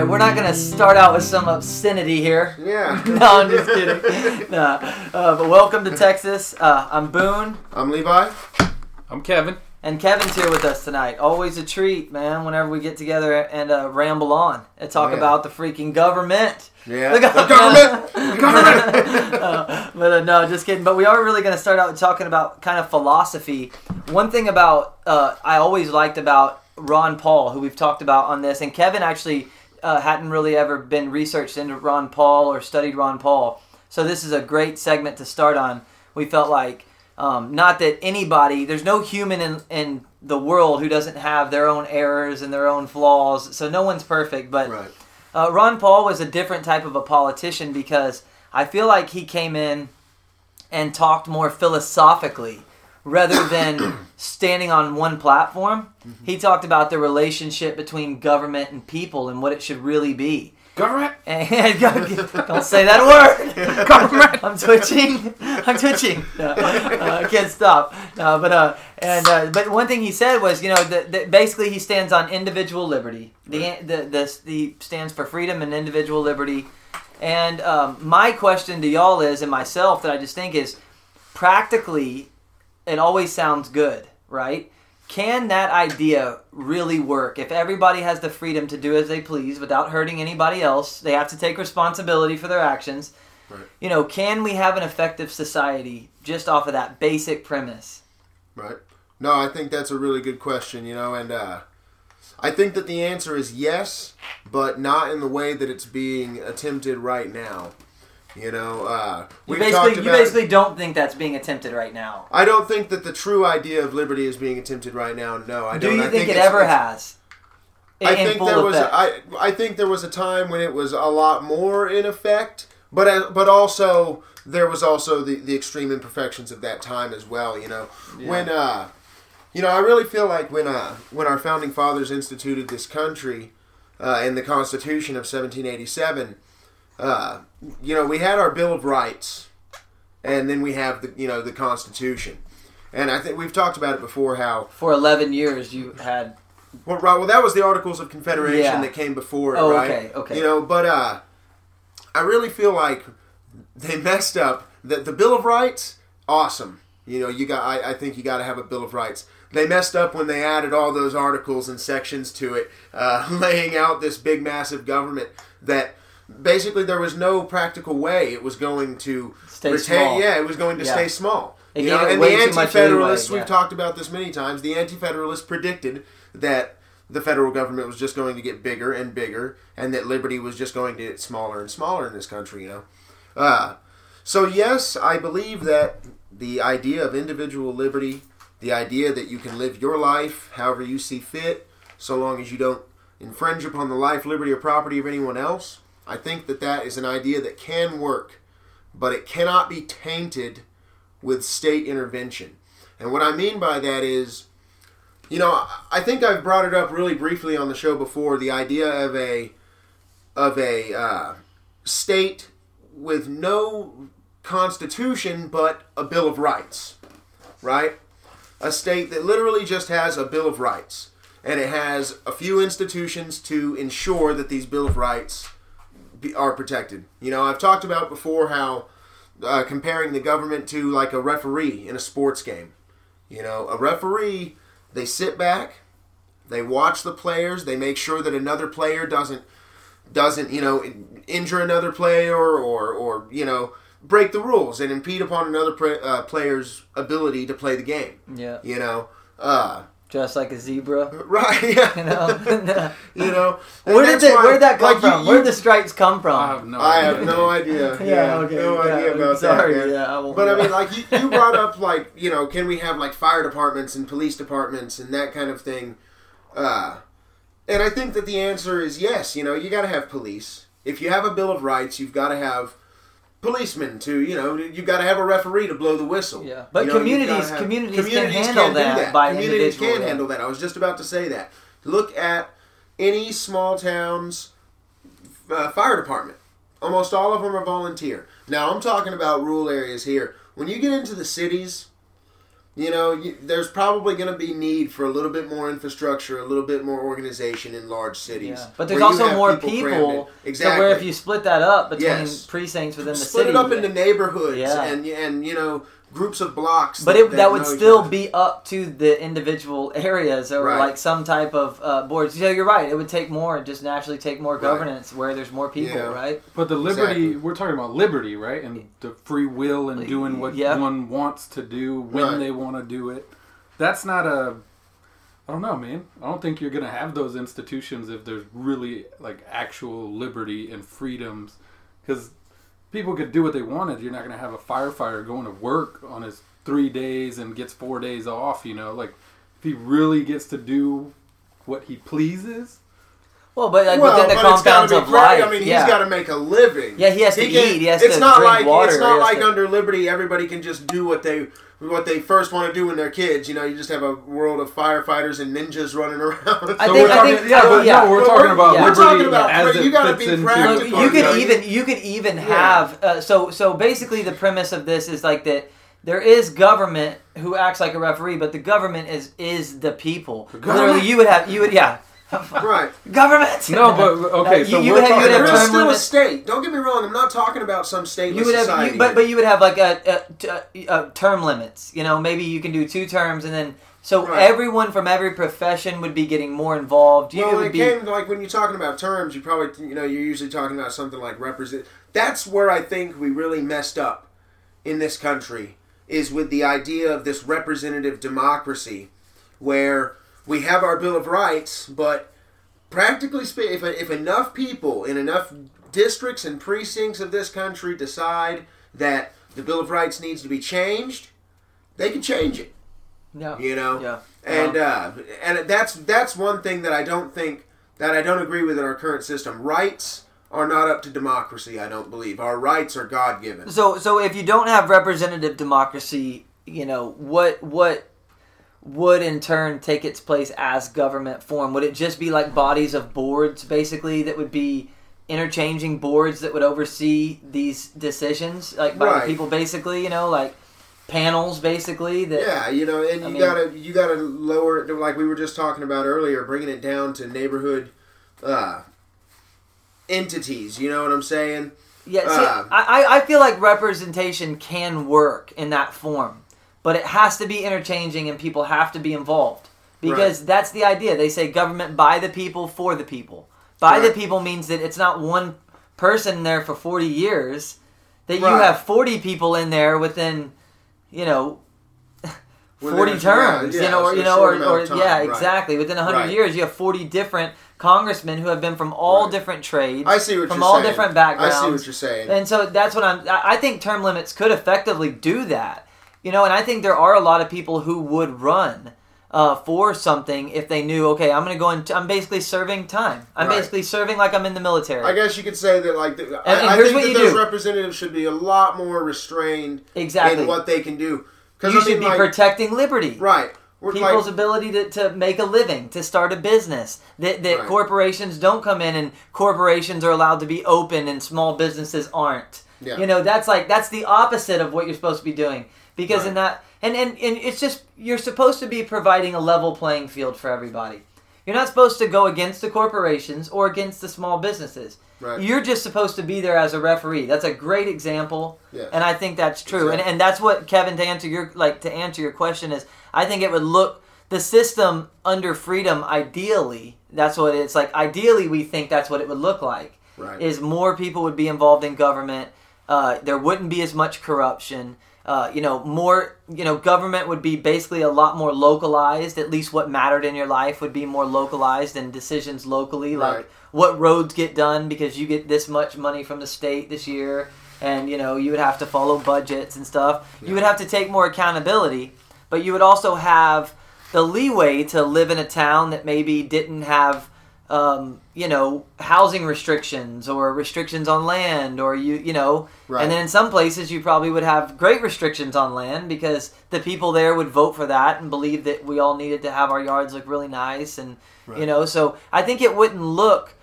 right, we're not gonna start out with some obscenity here. Yeah. no, I'm just kidding. Nah. Uh, but welcome to Texas. Uh, I'm Boone, I'm Levi. I'm Kevin. and Kevin's here with us tonight. Always a treat, man. Whenever we get together and uh, ramble on and talk Yeah. about the freaking government. Yeah. The The government. The government. Uh, but uh, no, just kidding. But we are really going to start out talking about kind of philosophy. One thing about uh, I always liked about Ron Paul, who we've talked about on this, and Kevin actually uh, hadn't really ever been researched into Ron Paul or studied Ron Paul. So this is a great segment to start on. We felt like um, not that anybody, there's no human in, in the world who doesn't have their own errors and their own flaws. So no one's perfect, but right. uh, Ron Paul was a different type of a politician because I feel like he came in and talked more philosophically rather than standing on one platform. He talked about the relationship between government and people and what it should really be. Government. And don't say that word. Government. I'm twitching. I'm twitching. No, uh, I can't stop. No, but uh, and uh, but one thing he said was, you know, that that basically he stands on individual liberty. The the the, the stands for freedom and individual liberty. And um, my question to y'all is, and myself, that I just think is, practically, it always sounds good, right? Can that idea really work? If everybody has the freedom to do as they please without hurting anybody else, they have to take responsibility for their actions. Right. You know, can we have an effective society just off of that basic premise? Right. No, I think that's a really good question, you know, and uh, I think that the answer is yes, but not in the way that it's being attempted right now. You know, uh, You we've basically, talked you basically don't think that's being attempted right now. I don't think that the true idea of liberty is being attempted right now. No, I Do don't. you I think, it ever has? I think there was. effect? I I think there was a time when it was a lot more in effect, but but also there was also the, the extreme imperfections of that time as well. You know, when uh, you know, I really feel like when uh when our founding fathers instituted this country, uh, in the Constitution of 1787, uh, you know, we had our Bill of Rights, and then we have the you know the Constitution, and I think we've talked about it before how For 11 years, you had. well, right. Well, that was the Articles of Confederation Yeah. that came before it, Oh, right? okay, okay. You know, but uh, I really feel like they messed up. The, the Bill of Rights, awesome. You know, you got. I, I think you got to have a Bill of Rights. They messed up when they added all those articles and sections to it, uh, laying out this big, massive government that basically there was no practical way it was going to Stay retain. small. Yeah, it was going to Yeah. stay small. They You know, it and the anti-federalists, leeway, we've yeah. talked about this many times. The anti-federalists predicted that the federal government was just going to get bigger and bigger, and that liberty was just going to get smaller and smaller in this country. You know, uh, so yes, I believe that the idea of individual liberty, the idea that you can live your life however you see fit, so long as you don't infringe upon the life, liberty, or property of anyone else, I think that that is an idea that can work, but it cannot be tainted with state intervention. And what I mean by that is, you know, I think I've brought it up really briefly on the show before. The idea of a of a uh, state with no constitution but a bill of rights, right? A state that literally just has a bill of rights, and it has a few institutions to ensure that these bill of rights be, are protected. You know, I've talked about before how uh, comparing the government to like a referee in a sports game. You know, a referee, they sit back, they watch the players, they make sure that another player doesn't doesn't you know injure another player or or you know break the rules and impede upon another pra- uh, player's ability to play the game. Yeah. You know, uh, Just like a zebra. right? Yeah. You know? you know. Where did that's that, why- where did that come like, from? you- where did the stripes come from? I have no I idea. have no idea. Yeah, okay, No yeah, idea about sorry, that. man. yeah, I won't but I mean, like you, you brought up, like you know, can we have like fire departments and police departments and that kind of thing? Uh, and I think that the answer is yes. You know, you got to have police. If you have a bill of rights, you've got to have policemen to you know you've got to have a referee to blow the whistle. Yeah. But You know, you've communities- communities can handle do that by communities can handle that. I was just about to say that. Look at any small towns uh, fire department. Almost all of them are volunteer. Now I'm talking about rural areas here. When you get into the cities, You know, you, there's probably going to be need for a little bit more infrastructure, a little bit more organization in large cities. Yeah. But there's also more crammed people. Exactly. So where if you split that up between Yes. precincts within the split city, it up into neighborhoods Yeah. and and you know groups of blocks. but it, that would still other. be up to the individual areas or Right. like some type of uh, boards. So you're right. It would take more, just naturally take more Right. governance where there's more people, Yeah. right? But the liberty, Exactly. we're talking about liberty, right? And the free will and doing what Yeah. one wants to do when Right. they want to do it. That's not a. I don't know, man. I don't think you're gonna have those institutions if there's really like actual liberty and freedoms, because people could do what they wanted. You're not gonna have a firefighter going to work on his three days and gets four days off. You know, like if he really gets to do what he pleases. Well, but like well, within the but it's gotta confines be of life, I mean, yeah. he's got to make a living. Yeah, he has to can't- eat, he has it's to not drink like water, it's he not like to- under liberty, everybody can just do what they what they first want to do when they're kids. You know, you just have a world of firefighters and ninjas running around. I So think- we're I think- yeah, but yeah. no, we're Well, talking we're- about yeah. We're liberty talking about- as it you gotta fits be practical. Look, you could Yeah. even you could even Yeah. have uh, so so basically the premise of this is like that there is government who acts like a referee, but the government is is the people. government? Literally, you would have you would yeah. Right. Government. No, but okay, so you, you we're would have, you talking would have There about- is term still a state. Don't get me wrong. I'm not talking about some stateless You would have, society. you, but but you would have like a term limits. You know, maybe you can do two terms, and then so Right. everyone from every profession would be getting more involved. You well, it would it be came like when you're talking about terms, you probably you know you're usually talking about something like represent. That's where I think we really messed up in this country is with the idea of this representative democracy, where we have our Bill of Rights, but practically speaking, if, if enough people in enough districts and precincts of this country decide that the Bill of Rights needs to be changed, they can change it. yeah You know, yeah. and uh, and that's that's one thing that I don't think that I don't agree with in our current system. Rights are not up to democracy. I don't believe our rights are God given. So so if you don't have representative democracy, you know what what would in turn take its place as government form? Would it just be like bodies of boards, basically, that would be interchanging boards that would oversee these decisions, like by Right. people, basically? You know, like panels, basically. That Yeah, you know, and I you mean- gotta you gotta lower it like we were just talking about earlier, bringing it down to neighborhood uh, entities. You know what I'm saying? Yeah, see, Uh, I, I- I feel like representation can work in that form, but it has to be interchanging and people have to be involved because that's the idea. They say government by the people for the people. By the people means that it's not one person there for 40 years, that you have 40 people in there within, you know, 40 a- terms, yeah, you know, or you know, or, or time, yeah, right. exactly. Within 100 Right. years, you have 40 different congressmen who have been from all Right. different trades, I see what from you're all saying. different I see what you're saying. And so that's what I'm. I think term limits could effectively do that. You know, and I think there are a lot of people who would run uh, for something if they knew, okay, I'm going to go and I'm basically serving time. I'm Right. basically serving like I'm in the military. I guess you could say that like the, And- and I, I think that those do. representatives should be a lot more restrained exactly. in what they can do. Because you I should mean, be like, protecting liberty. right. We're People's like, ability to, to make a living, to start a business. That, that Right. corporations don't come in and corporations are allowed to be open and small businesses aren't. Yeah. You know, that's like that's the opposite of what you're supposed to be doing. Because in that and, and and it's just you're supposed to be providing a level playing field for everybody. You're not supposed to go against the corporations or against the small businesses. Right. You're just supposed to be there as a referee. That's a great example, Yes. and I think that's true. And and that's what Kevin to answer your like to answer your question is. I think it would look the system under freedom. Ideally, that's what it's like. Ideally, we think that's what it would look like. Right. Is more people would be involved in government. Uh, there wouldn't be as much corruption. Uh, you know, more. You know, government would be basically a lot more localized. At least what mattered in your life would be more localized and decisions locally. Like what roads get done because you get this much money from the state this year, and you know you would have to follow budgets and stuff. You would have to take more accountability, but you would also have the leeway to live in a town that maybe didn't have um, you know housing restrictions or restrictions on land or you you know Right. and then in some places you probably would have great restrictions on land because the people there would vote for that and believe that we all needed to have our yards look really nice and you know so i think it wouldn't look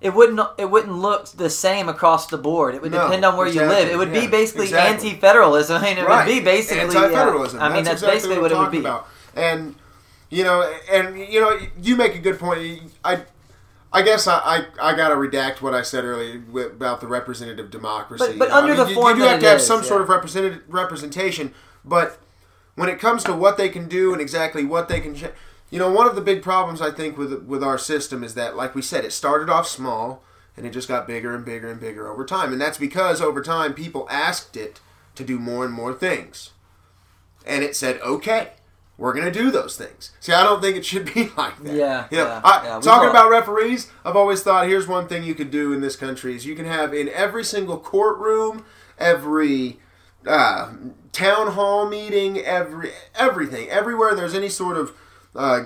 it wouldn't it wouldn't look the same across the board. It would No, depend on where you live. It would be basically exactly. anti-federalism. I mean, it right. would be basically anti-federalism. I mean, that's, exactly basically what, we're it would be. About. And you know, and you know, you make a good point. I, I guess I, I, I got to redact what I said earlier about the representative democracy. But- but under I mean, the you, form you do have to have is, some yeah. sort of represented representation. But when it comes to what they can do and exactly what they can, you know, one of the big problems I think with with our system is that, like we said, it started off small and it just got bigger and bigger and bigger over time, and that's because over time people asked it to do more and more things, and it said, okay. We're gonna do those things. See, I don't think it should be like that. Yeah, You know, yeah, I, yeah, talking about referees, I've always thought here's one thing you could do in this country is you can have in every single courtroom, every uh, town hall meeting, every everything, everywhere there's any sort of uh,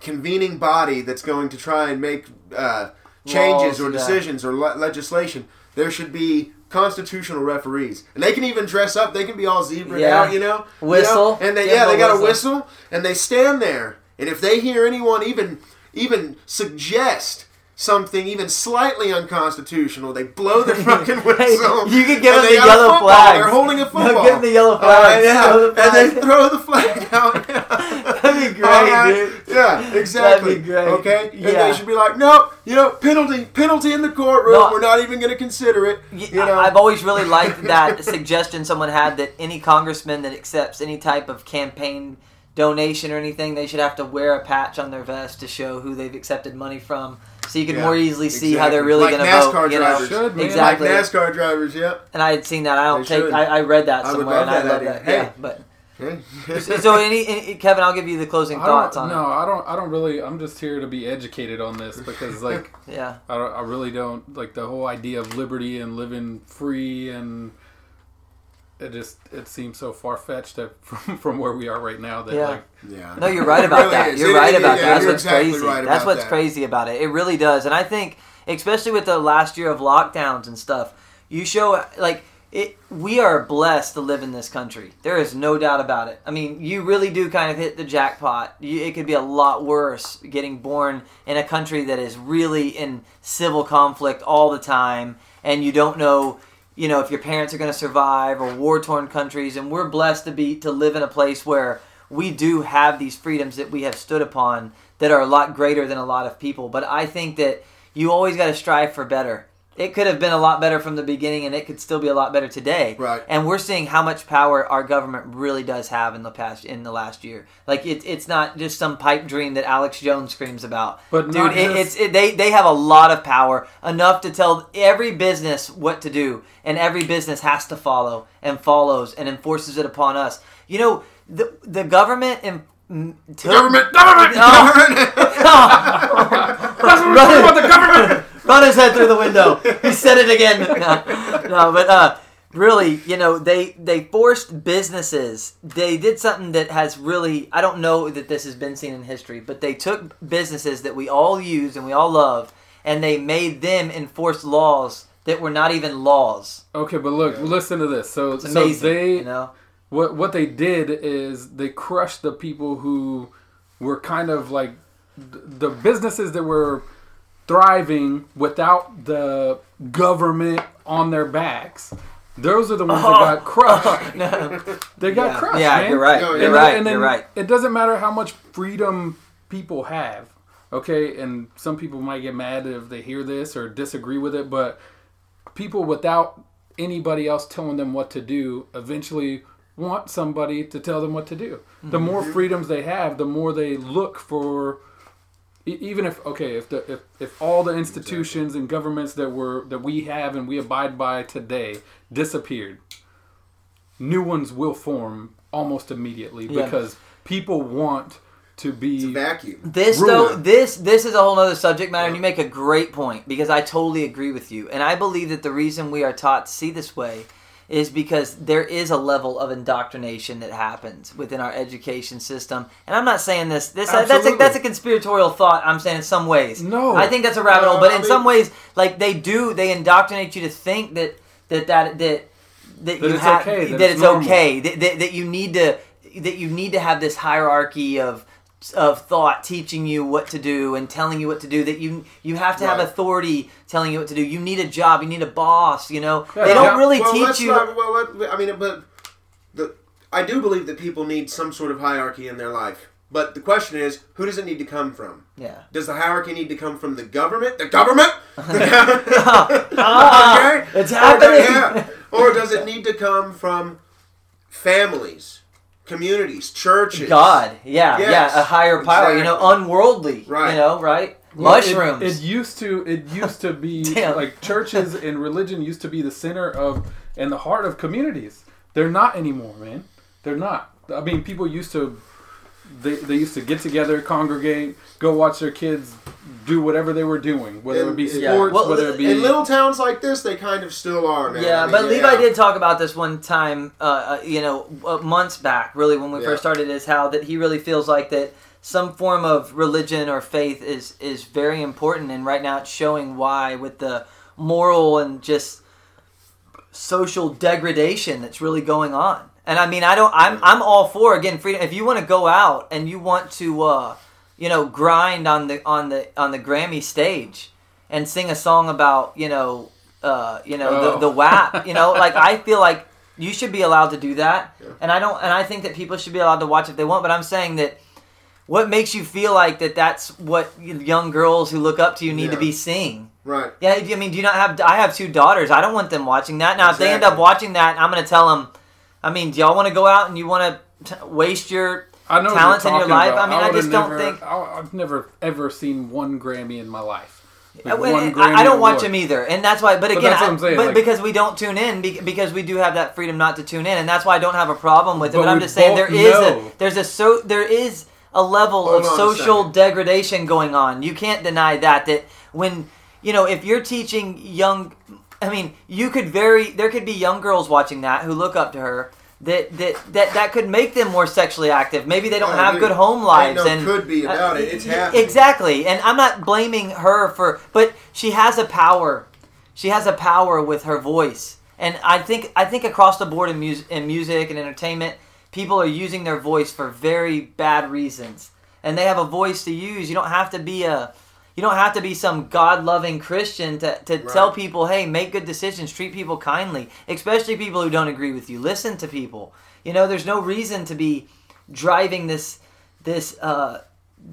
convening body that's going to try and make uh, changes Laws, or yeah. decisions or le- legislation, there should be constitutional referees, and they can even dress up. They can be all zebra Yeah. out, you know, You know? Whistle. and they Give yeah, they got a whistle. whistle, and they stand there, and if they hear anyone even even suggest something even slightly unconstitutional, they blow their fucking whistle. you could give them the yellow flag. They're holding a No, football. give them the yellow Uh, flag. yeah, Throw the and they throw the flag out. That'd be great, right? dude. Yeah, exactly. That'd be great. Okay, and Yeah. they should be like, no, you know, penalty, penalty in the courtroom. No. We're not even going to consider it. Y- You know, I've always really liked that suggestion someone had that any congressman that accepts any type of campaign donation or anything, they should have to wear a patch on their vest to show who they've accepted money from, so you can Yeah, more easily see how they're really Like going to NASCAR vote. You know? drivers. Should, man. Exactly. like NASCAR drivers. Yep. And I had seen that. I don't They take. I, I read that somewhere, love and I love idea. that. Hey. Yeah, but so, so any, any Kevin, I'll give you the closing I thoughts don't, on no, it. I don't. I don't really. I'm just here to be educated on this because, like, Yeah, I, I really don't like the whole idea of liberty and living free and it just it seems so far fetched from from where we are right now that Yeah. like yeah. no, you're right about really that. is. You're It- right it- about yeah, that. That's what's exactly crazy. right That's what's that. crazy about it. It really does. And I think, especially with the last year of lockdowns and stuff, you show like it. We are blessed to live in this country. There is no doubt about it. I mean, you really do kind of hit the jackpot. You, it could be a lot worse getting born in a country that is really in civil conflict all the time, and you don't know you know if your parents are going to survive or war torn countries and we're blessed to be to live in a place where we do have these freedoms that we have stood upon that are a lot greater than a lot of people. But i think that you always got to strive for better. It could have been a lot better from the beginning and it could still be a lot better today. Right. and we're seeing how much power our government really does have in the past in the last year. Like it, it's not just some pipe dream that alex jones screams about. But dude it, it's it, they they have a lot of power enough to tell every business what to do and every business has to follow and follows and enforces it upon us. You know the the government and Government, government, Oh. government. run, about the government run his head through the window. He said it again. No, no but uh, really, you know, they they forced businesses. They did something that has really. I don't know that this has been seen in history, but they took businesses that we all use and we all love, and they made them enforce laws that were not even laws. okay but look listen to this so It's so they you know. What what they did is they crushed the people who were kind of like th- the businesses that were thriving without the government on their backs those are the ones that oh. got crushed No. they got yeah, crushed yeah man. you're right. No, You're yeah. right. and then you're right. It doesn't matter how much freedom people have, okay? And some people might get mad if they hear this or disagree with it, but people without anybody else telling them what to do eventually want somebody to tell them what to do. The more Mm-hmm. freedoms they have, the more they look for e- even if okay if the if, if all the institutions and governments that were that we have and we abide by today disappeared new ones will form almost immediately Yeah. because people want to be Vacuum. This Ruin though, this this is a whole other subject matter, and you make a great point because I totally agree with you, and I believe that the reason we are taught to see this way is because there is a level of indoctrination that happens within our education system, and I'm not saying this. This that's a, that's a conspiratorial thought. I'm saying in some ways. No. I think that's a rabbit hole, but I in mean- some ways, like they do, they indoctrinate you to think that that that that that, That you it's have okay, that, that it's it's normal. okay that, that, that you need to that you need to have this hierarchy of of thought teaching you what to do and telling you what to do that you you have to have authority telling you what to do you need a job you need a boss you know Yeah, they don't yeah. really well, teach you Not, well, let, I mean, but the I do believe that people need some sort of hierarchy in their life. But the question is, who does it need to come from? yeah Does the hierarchy need to come from the government? The government? Ah, okay. it's happening. do- yeah. or does it need to come from families, communities, churches? God, yeah, Yes, yeah, a higher power, you know, unworldly, Right. you know, right? Well, it- Mushrooms. It, used to. It used to be like churches and religion used to be the center of and the heart of communities. They're not anymore, man. They're not. I mean, people used to. They, they used to get together, congregate, go watch their kids do whatever they were doing, whether it be And- Yeah. sports, Well, whether it be In little towns like this, they kind of still are, man. yeah, I mean, but Levi yeah. did talk about this one time, uh, uh, you know, uh, months back, really, when we Yeah. first started, is how that he really feels like that some form of religion or faith is is very important, and right now it's showing why with the moral and just social degradation that's really going on. And I mean, I don't. I'm I'm all for again freedom. If you want to go out and you want to, uh, you know, grind on the on the on the Grammy stage and sing a song about you know, uh, you know Oh. the the WAP. You know, like I feel like you should be allowed to do that. Yeah. And I don't. And I think that people should be allowed to watch if they want. But I'm saying that. What makes you feel like that? That's what young girls who look up to you need to be seeing. Right. Yeah, I mean, do you not have? I have two daughters. I don't want them watching that. Now, if they end up watching that, I'm going to tell them. I mean, do y'all want to go out and you want to waste your? I know what talents in your life? about. I mean, I would've just don't never- think- I, I've never ever seen one Grammy in my life. I, Like, uh, I- I don't watch them either, and that's why. But again, that's what I- I'm saying, but like- because we don't tune in, because we do have that freedom not to tune in, and that's why I don't have a problem with it. But But, I'm just saying there is know. a there's a so there is a level Hold of social degradation going on. You can't deny that. That when you know if you're teaching young, I mean, you could very there could be young girls watching that who look up to her. That, that that that could make them more sexually active. Maybe they don't have dude. good home lives, and could be about uh, it. It's happening. Exactly, and I'm not blaming her for, but she has a power. She has a power with her voice, and I think I think across the board in music, in music and entertainment, people are using their voice for very bad reasons, and they have a voice to use. You don't have to be a you don't have to be some God loving Christian to, to Right. tell people, hey, make good decisions, treat people kindly, especially people who don't agree with you. Listen to people. You know, there's no reason to be driving this this uh,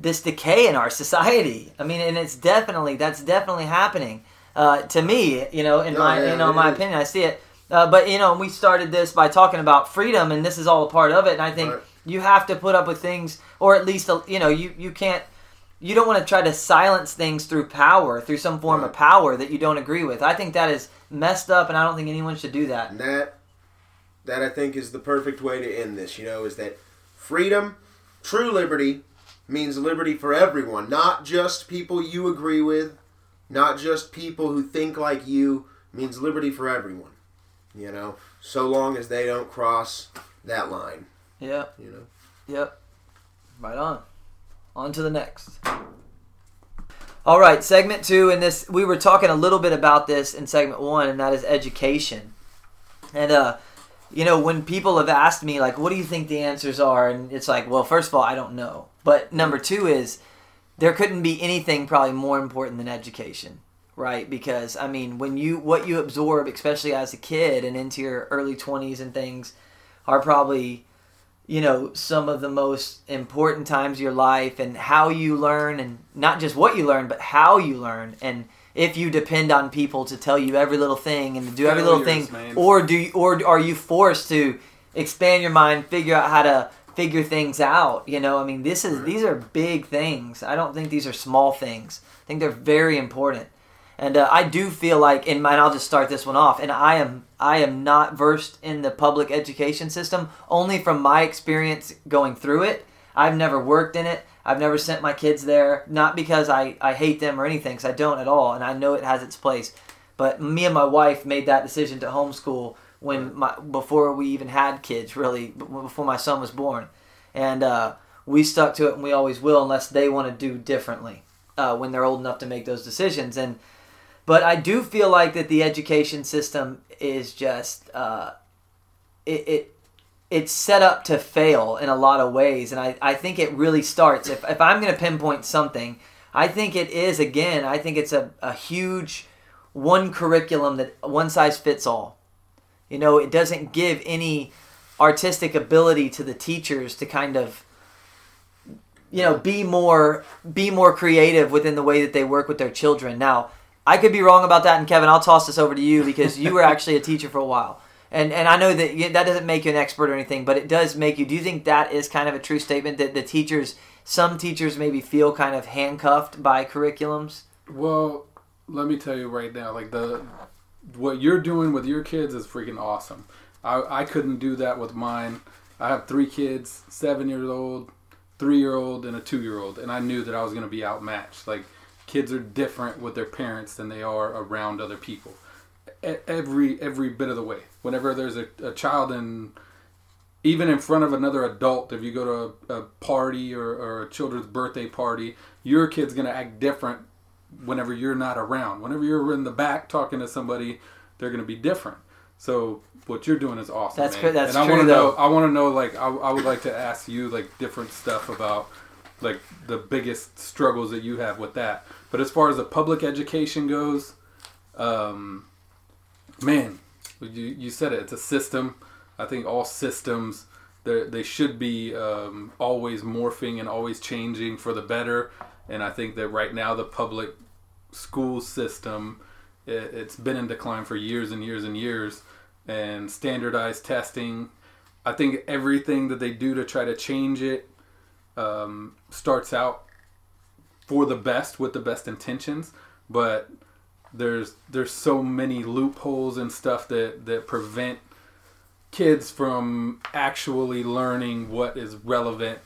this decay in our society. I mean, and it's definitely that's definitely happening uh, to me. You know, in Oh, my yeah, you know my is. opinion, I see it. Uh, but you know, we started this by talking about freedom, and this is all a part of it. And I think Right. you have to put up with things, or at least uh, you know, you you can't. You don't want to try to silence things through power, through some form of power that you don't agree with. I think that is messed up, and I don't think anyone should do that. And that that I think is the perfect way to end this, you know, is that freedom, true liberty means liberty for everyone, not just people you agree with, not just people who think like you, means liberty for everyone. You know, so long as they don't cross that line, Yep, you know. yep. Right on. On to the next. All right, segment two. And this, we were talking a little bit about this in segment one, and that is education. And uh, you know, when people have asked me like, "What do you think the answers are?" and it's like, well, first of all, I don't know. But number two is there couldn't be anything probably more important than education, right? Because I mean, when you what you absorb, especially as a kid and into your early twenties and things, are probably you know some of the most important times of your life and how you learn and not just what you learn but how you learn. And if you depend on people to tell you every little thing and to do every little thing man. or do you, or are you forced to expand your mind figure out how to figure things out? You know i mean this is these are big things. I don't think these are small things. I think they're very important and uh, I do feel like, and I'll just start this one off. And I am, I am not versed in the public education system, only from my experience going through it. I've never worked in it. I've never sent my kids there, not because I, I hate them or anything, because I don't at all, and I know it has its place. But me and my wife made that decision to homeschool when my before we even had kids, really, before my son was born, and uh, we stuck to it, and we always will, unless they want to do differently uh, when they're old enough to make those decisions. And but I do feel like that the education system is just uh, it, it it's set up to fail in a lot of ways, and I, I think it really starts. If, if I'm going to pinpoint something, I think it is again. I think it's a, a huge one curriculum that one size fits all. You know, it doesn't give any artistic ability to the teachers to kind of you know be more be more creative within the way that they work with their children now i could be wrong about that and kevin i'll toss this over to you because you were actually a teacher for a while and and i know that you, that doesn't make you an expert or anything but it does make you do you think that is kind of a true statement that the teachers some teachers maybe feel kind of handcuffed by curriculums Well, let me tell you right now, like the what you're doing with your kids is freaking awesome. I, I couldn't do that with mine. I have three kids, seven years old, three year old, and a two year old, and I knew that I was gonna be outmatched. Like kids are different with their parents than they are around other people. Every every bit of the way. Whenever there's a, a child in even in front of another adult, if you go to a, a party or, or a children's birthday party, your kid's gonna act different whenever you're not around. Whenever you're in the back talking to somebody, they're gonna be different. So what you're doing is awesome. That's man. that's and I wanna know. I want to know. Like, I, I would like to ask you like different stuff about like the biggest struggles that you have with that. But as far as the public education goes, um, man, you you said it. It's a system. I think all systems they should be um, always morphing and always changing for the better. And I think that right now the public school system it, it's been in decline for years and years and years. And standardized testing, I think everything that they do to try to change it um, starts out for the best with the best intentions, but there's there's so many loopholes and stuff that that prevent kids from actually learning what is relevant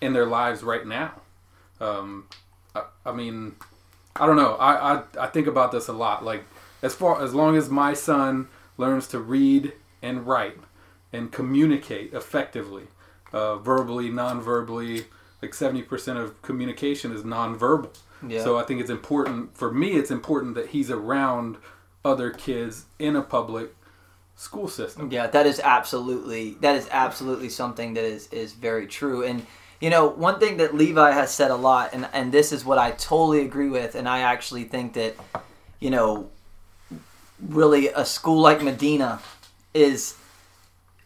in their lives right now. Um, I, I mean, I don't know. I, I I think about this a lot. Like as far as long as my son learns to read and write and communicate effectively, uh, verbally, non-verbally, like seventy percent of communication is non-verbal. Yeah. So I think it's important for me. It's important that he's around other kids in a public school system. Yeah, that is absolutely that is absolutely something that is is very true. And you know, one thing that Levi has said a lot, and and this is what I totally agree with, and I actually think that you know, really a school like Medina is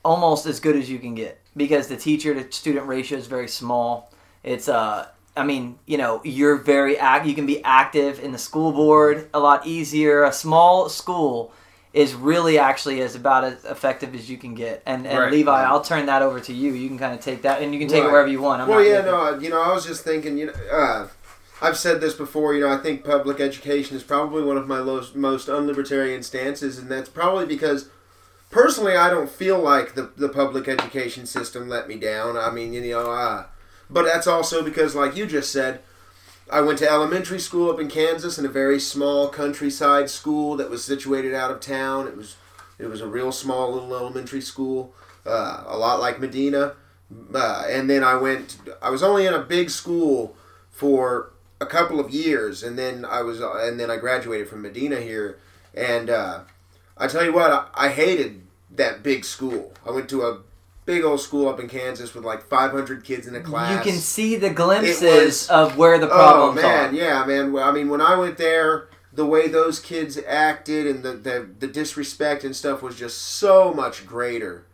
almost as good as you can get because the teacher to student ratio is very small. It's uh I mean, you know, you're very act you can be active in the school board a lot easier. A small school is really actually is about as effective as you can get. And, and Right. Levi, I'll turn that over to you. You can kind of take that and you can take it wherever you want. I'm well, not yeah, making- no, you know, I was just thinking, you know, uh, I've said this before. You know, I think public education is probably one of my most, most unlibertarian stances, and that's probably because personally, I don't feel like the the public education system let me down. I mean, you know, uh, but that's also because, like you just said, I went to elementary school up in Kansas in a very small countryside school that was situated out of town. It was it was a real small little elementary school, uh, a lot like Medina. Uh, and then I went. I was only in a big school for a couple of years, and then I was, and then I graduated from Medina here. And uh, I tell you what, I, I hated that big school. I went to a big old school up in Kansas with like 500 kids in a class. You can see the glimpses was- of where the problem. Oh man, are. yeah, man. Well, I mean, when I went there, the way those kids acted and the, the the disrespect and stuff was just so much greater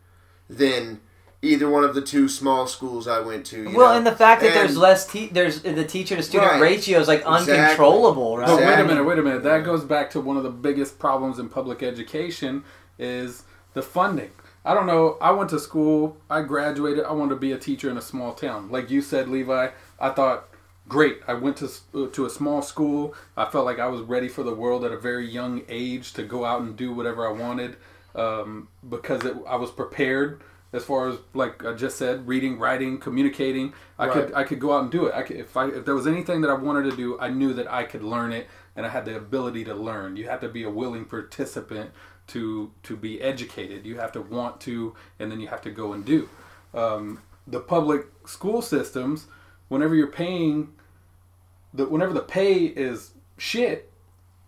than either one of the two small schools I went to. you Well, know? and the fact that there's less te- there's the teacher to student Right. ratio is like Exactly. uncontrollable, right? But wait a minute, wait a minute. That goes back to one of the biggest problems in public education is the funding. I don't know. I went to school. I graduated. I wanted to be a teacher in a small town. Like you said, Levi. I thought, great. I went to uh, to a small school. I felt like I was ready for the world at a very young age to go out and do whatever I wanted um, because it, I was prepared. As far as like I just said, reading, writing, communicating, I could I could go out and do it. I could, if I if there was anything that I wanted to do, I knew that I could learn it, and I had the ability to learn. You have to be a willing participant to to be educated. You have to want to, and then you have to go and do. Um, the public school systems, whenever you're paying, the whenever the pay is shit,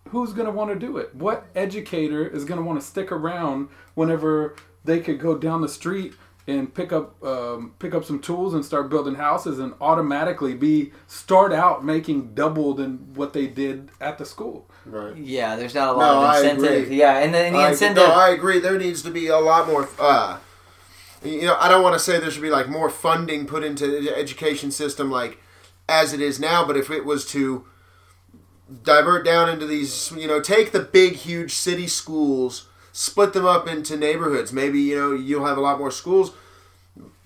who's to want to do it? What educator is to want to stick around whenever they could go down the street and pick up um, pick up some tools and start building houses and automatically be start out making double than what they did at the school. Right. Yeah, there's not a lot I of incentive. agree. Yeah, and the, and the I, incentive. no, I agree. There needs to be a lot more. Uh, you know, I don't want to say there should be like more funding put into the education system like as it is now, but if it was to divert down into these, you know, take the big, huge city schools, split them up into neighborhoods. Maybe you know you'll have a lot more schools.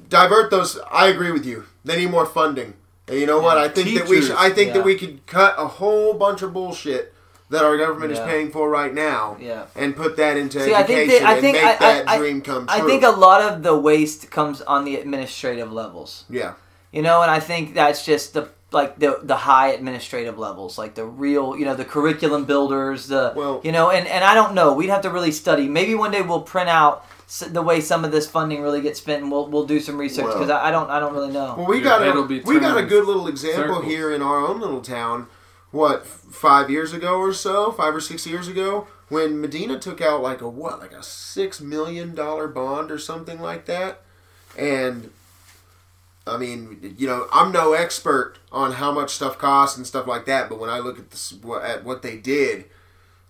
Divert those. I agree with you. They need more funding. And you know what? I think that we. teachers, Should, I think yeah. that we could cut a whole bunch of bullshit that our government Yeah. is paying for right now Yeah. and put that into See, I education think that, I and think make I, that I, dream come true. I think a lot of the waste comes on the administrative levels. yeah, You know, and I think that's just the like the the high administrative levels, like the real, you know, the curriculum builders, the Well- you know, and and I don't know. We'd have to really study. Maybe one day we'll print out the way some of this funding really gets spent, and we'll we'll do some research Well- because I, I don't I don't really know. well, we Your got head will a be we got a good little example circles. here in our own little town. What five years ago or so, five or six years ago, when Medina took out like a what, like a six million dollar bond or something like that, and I mean, you know, I'm no expert on how much stuff costs and stuff like that, but when I look at this, what- at what they did,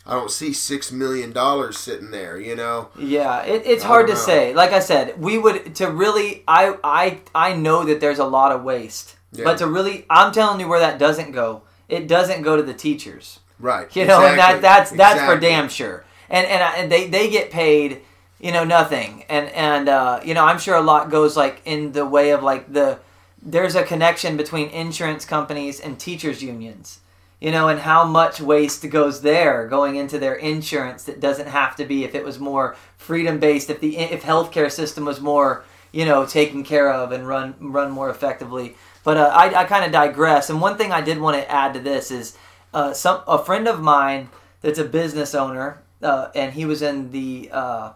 I don't see six million dollars sitting there. You know, Yeah, it, it's I hard to know. say. Like I said, we would to really. I I I know that there's a lot of waste, Yeah. but to really, I'm telling you where that doesn't go. It doesn't go to the teachers. right? You know, and that exactly, that's that's for damn sure. And and, I, and they they get paid, you know, nothing. And and uh, you know, I'm sure a lot goes like in the way of like the there's a connection between insurance companies and teachers unions. You know, and how much waste goes there going into their insurance that doesn't have to be if it was more freedom based, if the if healthcare system was more, you know, taken care of and run run more effectively. But uh, I, I kind of digress. And one thing I did want to add to this is uh, some a friend of mine that's a business owner, uh, and he was in the, uh,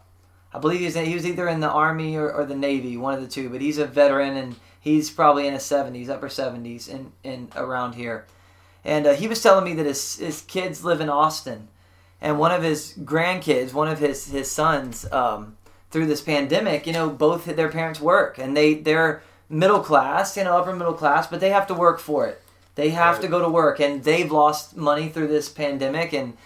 I believe he was, in, he was either in the army or, or the navy, one of the two. But he's a veteran, and he's probably in his seventies, upper seventies, in in around here. And uh, he was telling me that his his kids live in Austin, and one of his grandkids, one of his his sons, um, through this pandemic, you know, both their parents work, and they they're middle class, you know, upper middle class, but they have to work for it. They have Right. to go to work, and they've lost money through this pandemic, and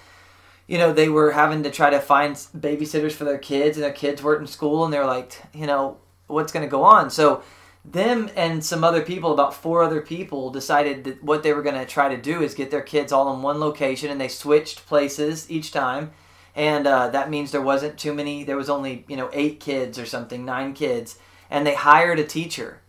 you know they were having to try to find babysitters for their kids, and their kids weren't in school, and they're like, you know, what's going to go on? So them and some other people, about four other people, decided that what they were going to try to do is get their kids all in one location, and they switched places each time, and uh, that means there wasn't too many. There was only you know eight kids or something, nine kids, and they hired a teacher,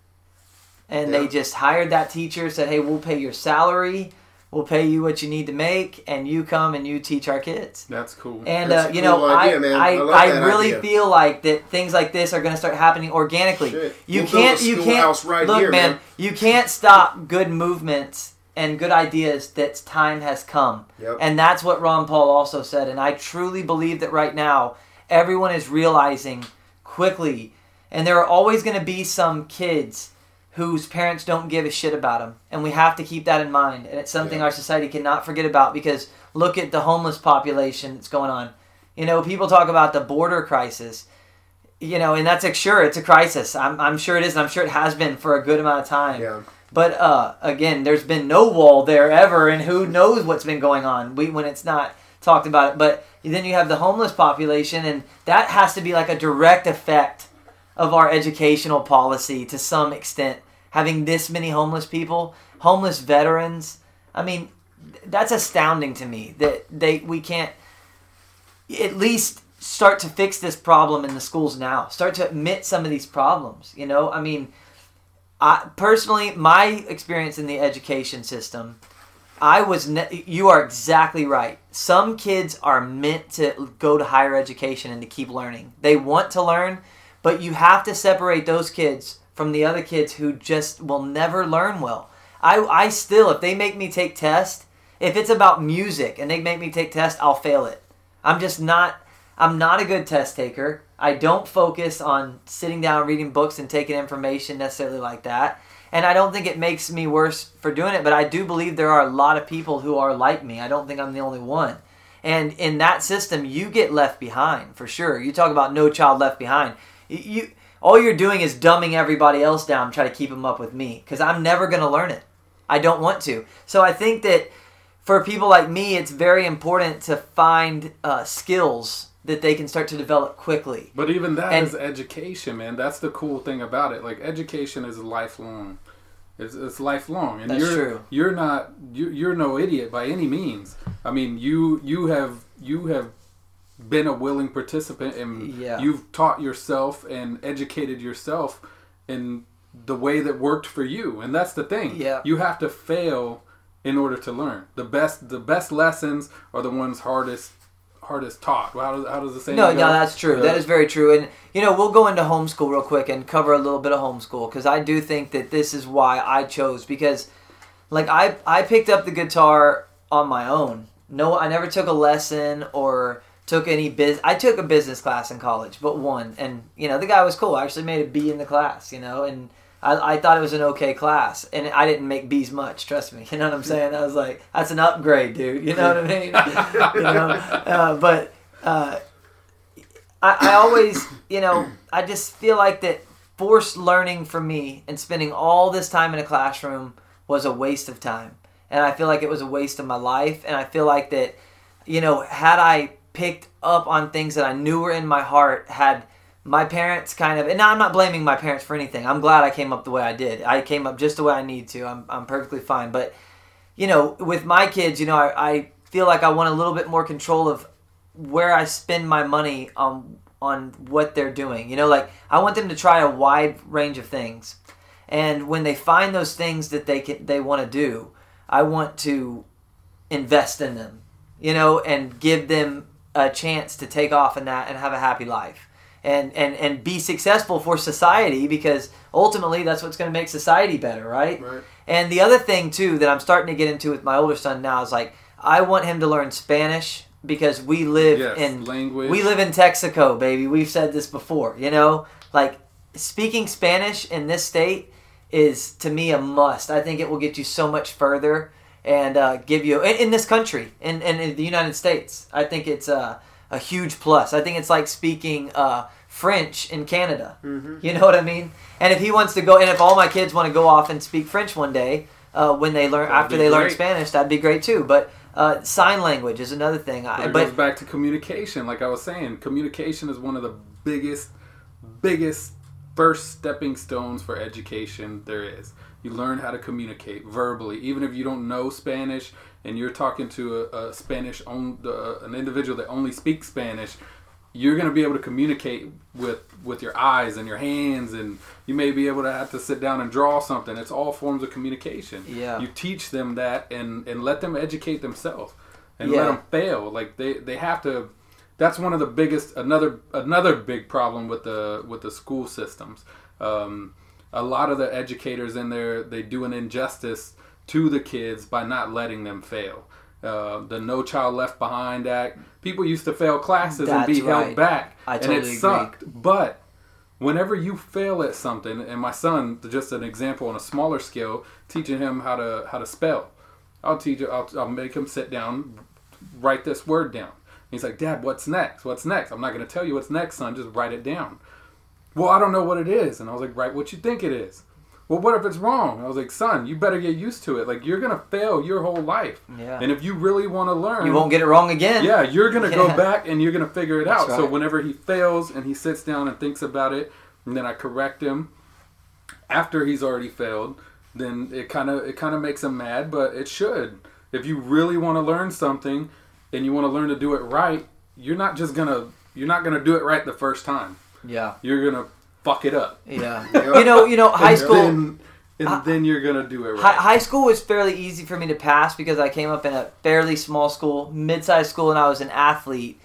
and they just hired that teacher. Said, "Hey, we'll pay your salary." We'll pay you what you need to make, and you come and you teach our kids. That's cool. And That's uh, you cool know, idea, I man. I, I I, really idea. feel like that things like this are going to start happening organically. Shit. You We'll can't you can't right look, here, man, man. You can't stop good movements and good ideas that time has come. Yep. And that's what Ron Paul also said. And I truly believe that right now everyone is realizing quickly, and there are always going to be some kids whose parents don't give a shit about them. And we have to keep that in mind. And it's something Yeah. our society cannot forget about because look at the homeless population that's going on. You know, people talk about the border crisis. You know, and that's a sure it's a crisis. I'm, I'm sure it is, and I'm sure it has been for a good amount of time. Yeah. But uh, again, there's been no wall there ever, and who knows what's been going on we, when it's not talked about it. But then you have the homeless population, and that has to be like a direct effect of our educational policy to some extent. Having this many homeless people, homeless veterans, I mean, that's astounding to me that they we can't at least start to fix this problem in the schools now. Start to admit some of these problems. You know, I mean, I personally, my experience in the education system, I was. Ne- you are exactly right. Some kids are meant to go to higher education and to keep learning. They want to learn, but you have to separate those kids from the other kids who just will never learn well. I, I still, if they make me take tests, if it's about music and they make me take tests, I'll fail it. I'm just not. I'm not a good test taker. I don't focus on sitting down, reading books, and taking information necessarily like that. And I don't think it makes me worse for doing it, but I do believe there are a lot of people who are like me. I don't think I'm the only one. And in that system, you get left behind for sure. You talk about no child left behind. You, all you're doing is dumbing everybody else down, try to keep them up with me because I'm never going to learn it. I don't want to. So I think that for people like me, it's very important to find uh, skills that they can start to develop quickly. But even that And- is education, man. That's the cool thing about it. Like education is lifelong. It's, it's lifelong, and That's you're true. you're not you, you're no idiot by any means. I mean, you you have you have been a willing participant, and Yeah. you've taught yourself and educated yourself in the way that worked for you, and that's the thing. Yeah. you have to fail in order to learn. The best the best lessons are the ones hardest hardest taught. How does how does the saying No, go? no, that's true. Uh, that is very true. And you know, we'll go into homeschool real quick and cover a little bit of homeschool because I do think that this is why I chose because, like, I I picked up the guitar on my own. No, I never took a lesson or took any biz. I took a business class in college, but one, and you know, the guy was cool. I actually made a B in the class, you know, and. I, I thought it was an okay class, and I didn't make B's much. Trust me, you know what I'm saying. I was like, "That's an upgrade, dude." You know what I mean? you know, uh, but uh, I, I always, you know, I just feel like that forced learning for me and spending all this time in a classroom was a waste of time. And I feel like it was a waste of my life. And I feel like that, you know, had I picked up on things that I knew were in my heart, had my parents kind of, and I'm not blaming my parents for anything. I'm glad I came up the way I did. I came up just the way I need to. I'm, I'm perfectly fine. But, you know, with my kids, you know, I, I feel like I want a little bit more control of where I spend my money on on what they're doing. You know, like I want them to try a wide range of things, and when they find those things that they can they want to do, I want to invest in them. You know, and give them a chance to take off in that and have a happy life. And, and, and be successful for society because ultimately that's what's going to make society better, right? Right. And the other thing too that I'm starting to get into with my older son now is like I want him to learn Spanish because we live Yes, in language. we live in Texaco, baby. We've said this before, you know? Like speaking Spanish in this state is to me a must. I think it will get you so much further and uh, give you in, in this country in, in, the United States. I think it's uh, a huge plus. I think it's like speaking uh, French in Canada. You know what I mean? And if he wants to go, and if all my kids want to go off and speak French one day uh, when they learn That'd after they learn. Spanish, that'd be great too. But uh, sign language is another thing. I, But it but goes back to communication. Like I was saying, communication is one of the biggest, biggest first stepping stones for education there is. You learn how to communicate verbally, even if you don't know Spanish and you're talking to a, a Spanish on uh, an individual that only speaks Spanish. You're going to be able to communicate with with your eyes and your hands, and you may be able to have to sit down and draw something. It's all forms of communication. Yeah. You teach them that, and and let them educate themselves, and Yeah. let them fail. Like they they have to. That's one of the biggest another another big problem with the with the school systems. Um, a lot of the educators in there they do an injustice to the kids by not letting them fail. Uh, the No Child Left Behind Act. People used to fail classes and be right. held back, I and totally it agree. sucked. But whenever you fail at something, and my son, just an example on a smaller scale, teaching him how to how to spell. I'll teach. I'll, I'll make him sit down, write this word down. He's like, Dad, what's next? What's next? I'm not going to tell you what's next, son. Just write it down. Well, I don't know what it is. And I was like, write what you think it is. Well, what if it's wrong? I was like, son, you better get used to it. Like, you're going to fail your whole life. Yeah. And if you really want to learn, you won't get it wrong again. yeah, you're gonna Yeah. go back and you're gonna figure it That's out. So whenever he fails and he sits down and thinks about it, and then I correct him after he's already failed, then it kind of it kind of makes him mad, but it should. If you really want to learn something and you want to learn to do it right, you're not just gonna you're not gonna do it right the first time. Yeah. You're gonna fuck it up. Yeah. you know, you know, high And school. then, and I- then you're gonna do it right. High, high school was fairly easy for me to pass because I came up in a fairly small school, mid-sized school, and I was an athlete.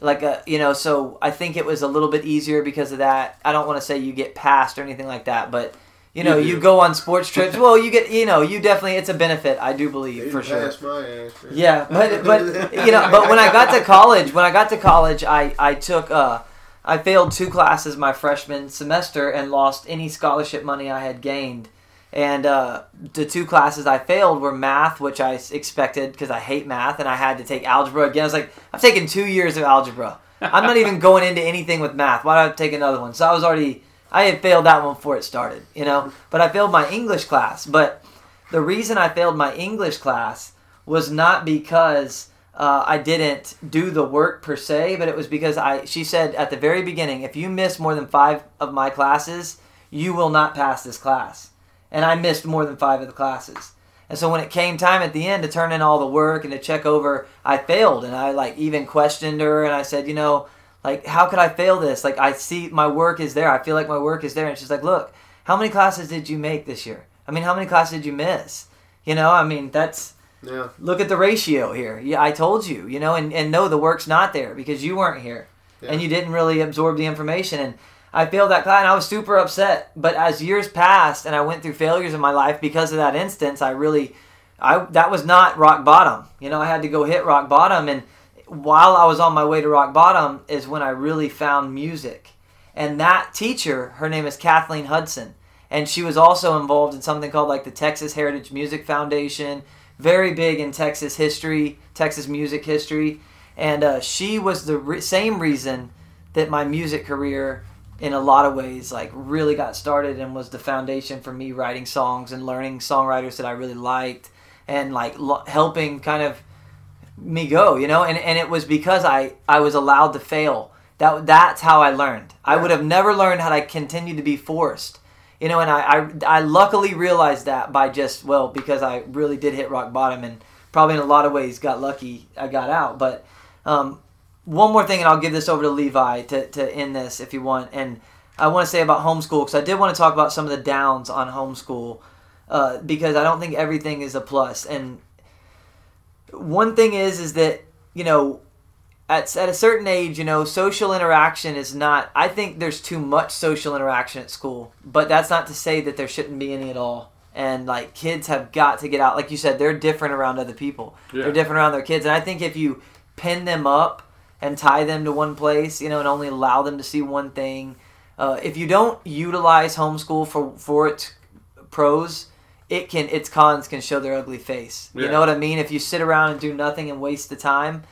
Like a, you know, so I think it was a little bit easier because of that. I don't want to say you get passed or anything like that, but you know, You you, go on sports trips. well, you get, you know, you definitely it's a benefit. I do believe for sure. Pass my ass. Yeah, but but you know, but when I got to college, when I got to college, I I took uh I failed two classes my freshman semester and lost any scholarship money I had gained, And uh, the two classes I failed were math, which I expected because I hate math, and I had to take algebra again. I was like, I've taken two years of algebra. I'm not even going into anything with math. Why do I take another one? So I was already, I had failed that one before it started, you know. But I failed my English class. But the reason I failed my English class was not because uh, I didn't do the work per se, but it was because I. She said at the very beginning, if you miss more than five of my classes, you will not pass this class. And I missed more than five of the classes. And so when it came time at the end to turn in all the work and to check over, I failed. And I like even questioned her and I said, you know, like how could I fail this? Like I see my work is there. I feel like my work is there. And she's like, look, how many classes did you make this year? I mean, how many classes did you miss? You know, I mean, that's Yeah. look at the ratio here. Yeah, I told you, you know, and, and no, the work's not there because you weren't here and you didn't really absorb the information. And I failed that class and I was super upset. But as years passed and I went through failures in my life because of that instance, I really, I that was not rock bottom. You know, I had to go hit rock bottom. And while I was on my way to rock bottom is when I really found music. And that teacher, her name is Kathleen Hudson. And she was also involved in something called like the Texas Heritage Music Foundation, very big in Texas history, Texas music history. And uh, she was the re- same reason that my music career, in a lot of ways, like really got started and was the foundation for me writing songs and learning songwriters that I really liked and like lo- helping kind of me go, you know, and, and it was because I, I was allowed to fail. That that's how I learned. I would have never learned had I continued to be forced. You know, and I, I I luckily realized that by just well, because I really did hit rock bottom and probably in a lot of ways got lucky I got out. But um, one more thing, and I'll give this over to Levi to, to end this if you want. And I want to say about homeschool because I did want to talk about some of the downs on homeschool uh, because I don't think everything is a plus. And one thing is is that you know at, at a certain age you know social interaction is not i think there's too much social interaction at school but that's not to say that there shouldn't be any at all and like kids have got to get out like you said they're different around other people Yeah. they're different around their kids and i think if you pin them up and tie them to one place you know and only allow them to see one thing uh, if you don't utilize homeschool for for its pros it can its cons can show their ugly face. You know what I mean? If you sit around and do nothing and waste the time,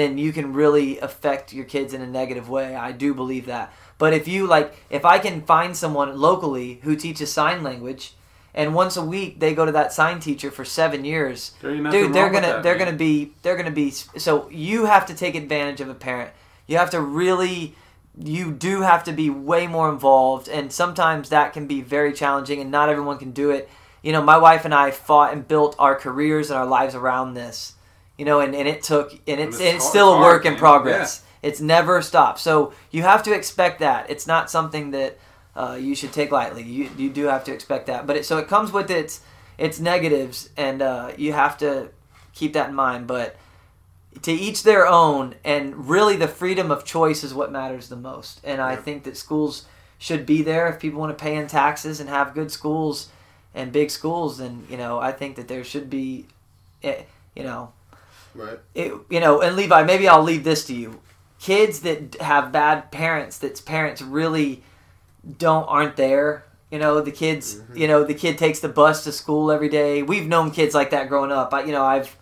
then you can really affect your kids in a negative way. I do believe that. But if you like if I can find someone locally who teaches sign language and once a week they go to that sign teacher for 7 years, There ain't nothing dude, they're to that, they're man. to be they're to be so you have to take advantage of a parent. You have to really you do have to be way more involved and sometimes that can be very challenging and not everyone can do it you know my wife and i fought and built our careers and our lives around this you know and, and it took and it's, it's and it's hard- still a work in progress. It's never stopped. So you have to expect that. It's not something that uh, you should take lightly. You, you do have to expect that. But it, so it comes with its its negatives and uh, you have to keep that in mind. But to each their own and really the freedom of choice is what matters the most. And i think that schools should be there. If people want to pay in taxes and have good schools and big schools then you know i think that there should be eh, you know Right. it, you know and levi maybe i'll leave this to you kids that have bad parents that's parents really don't aren't there you know the kids Mhm. you know the kid takes the bus to school every day we've known kids like that growing up I, you know i've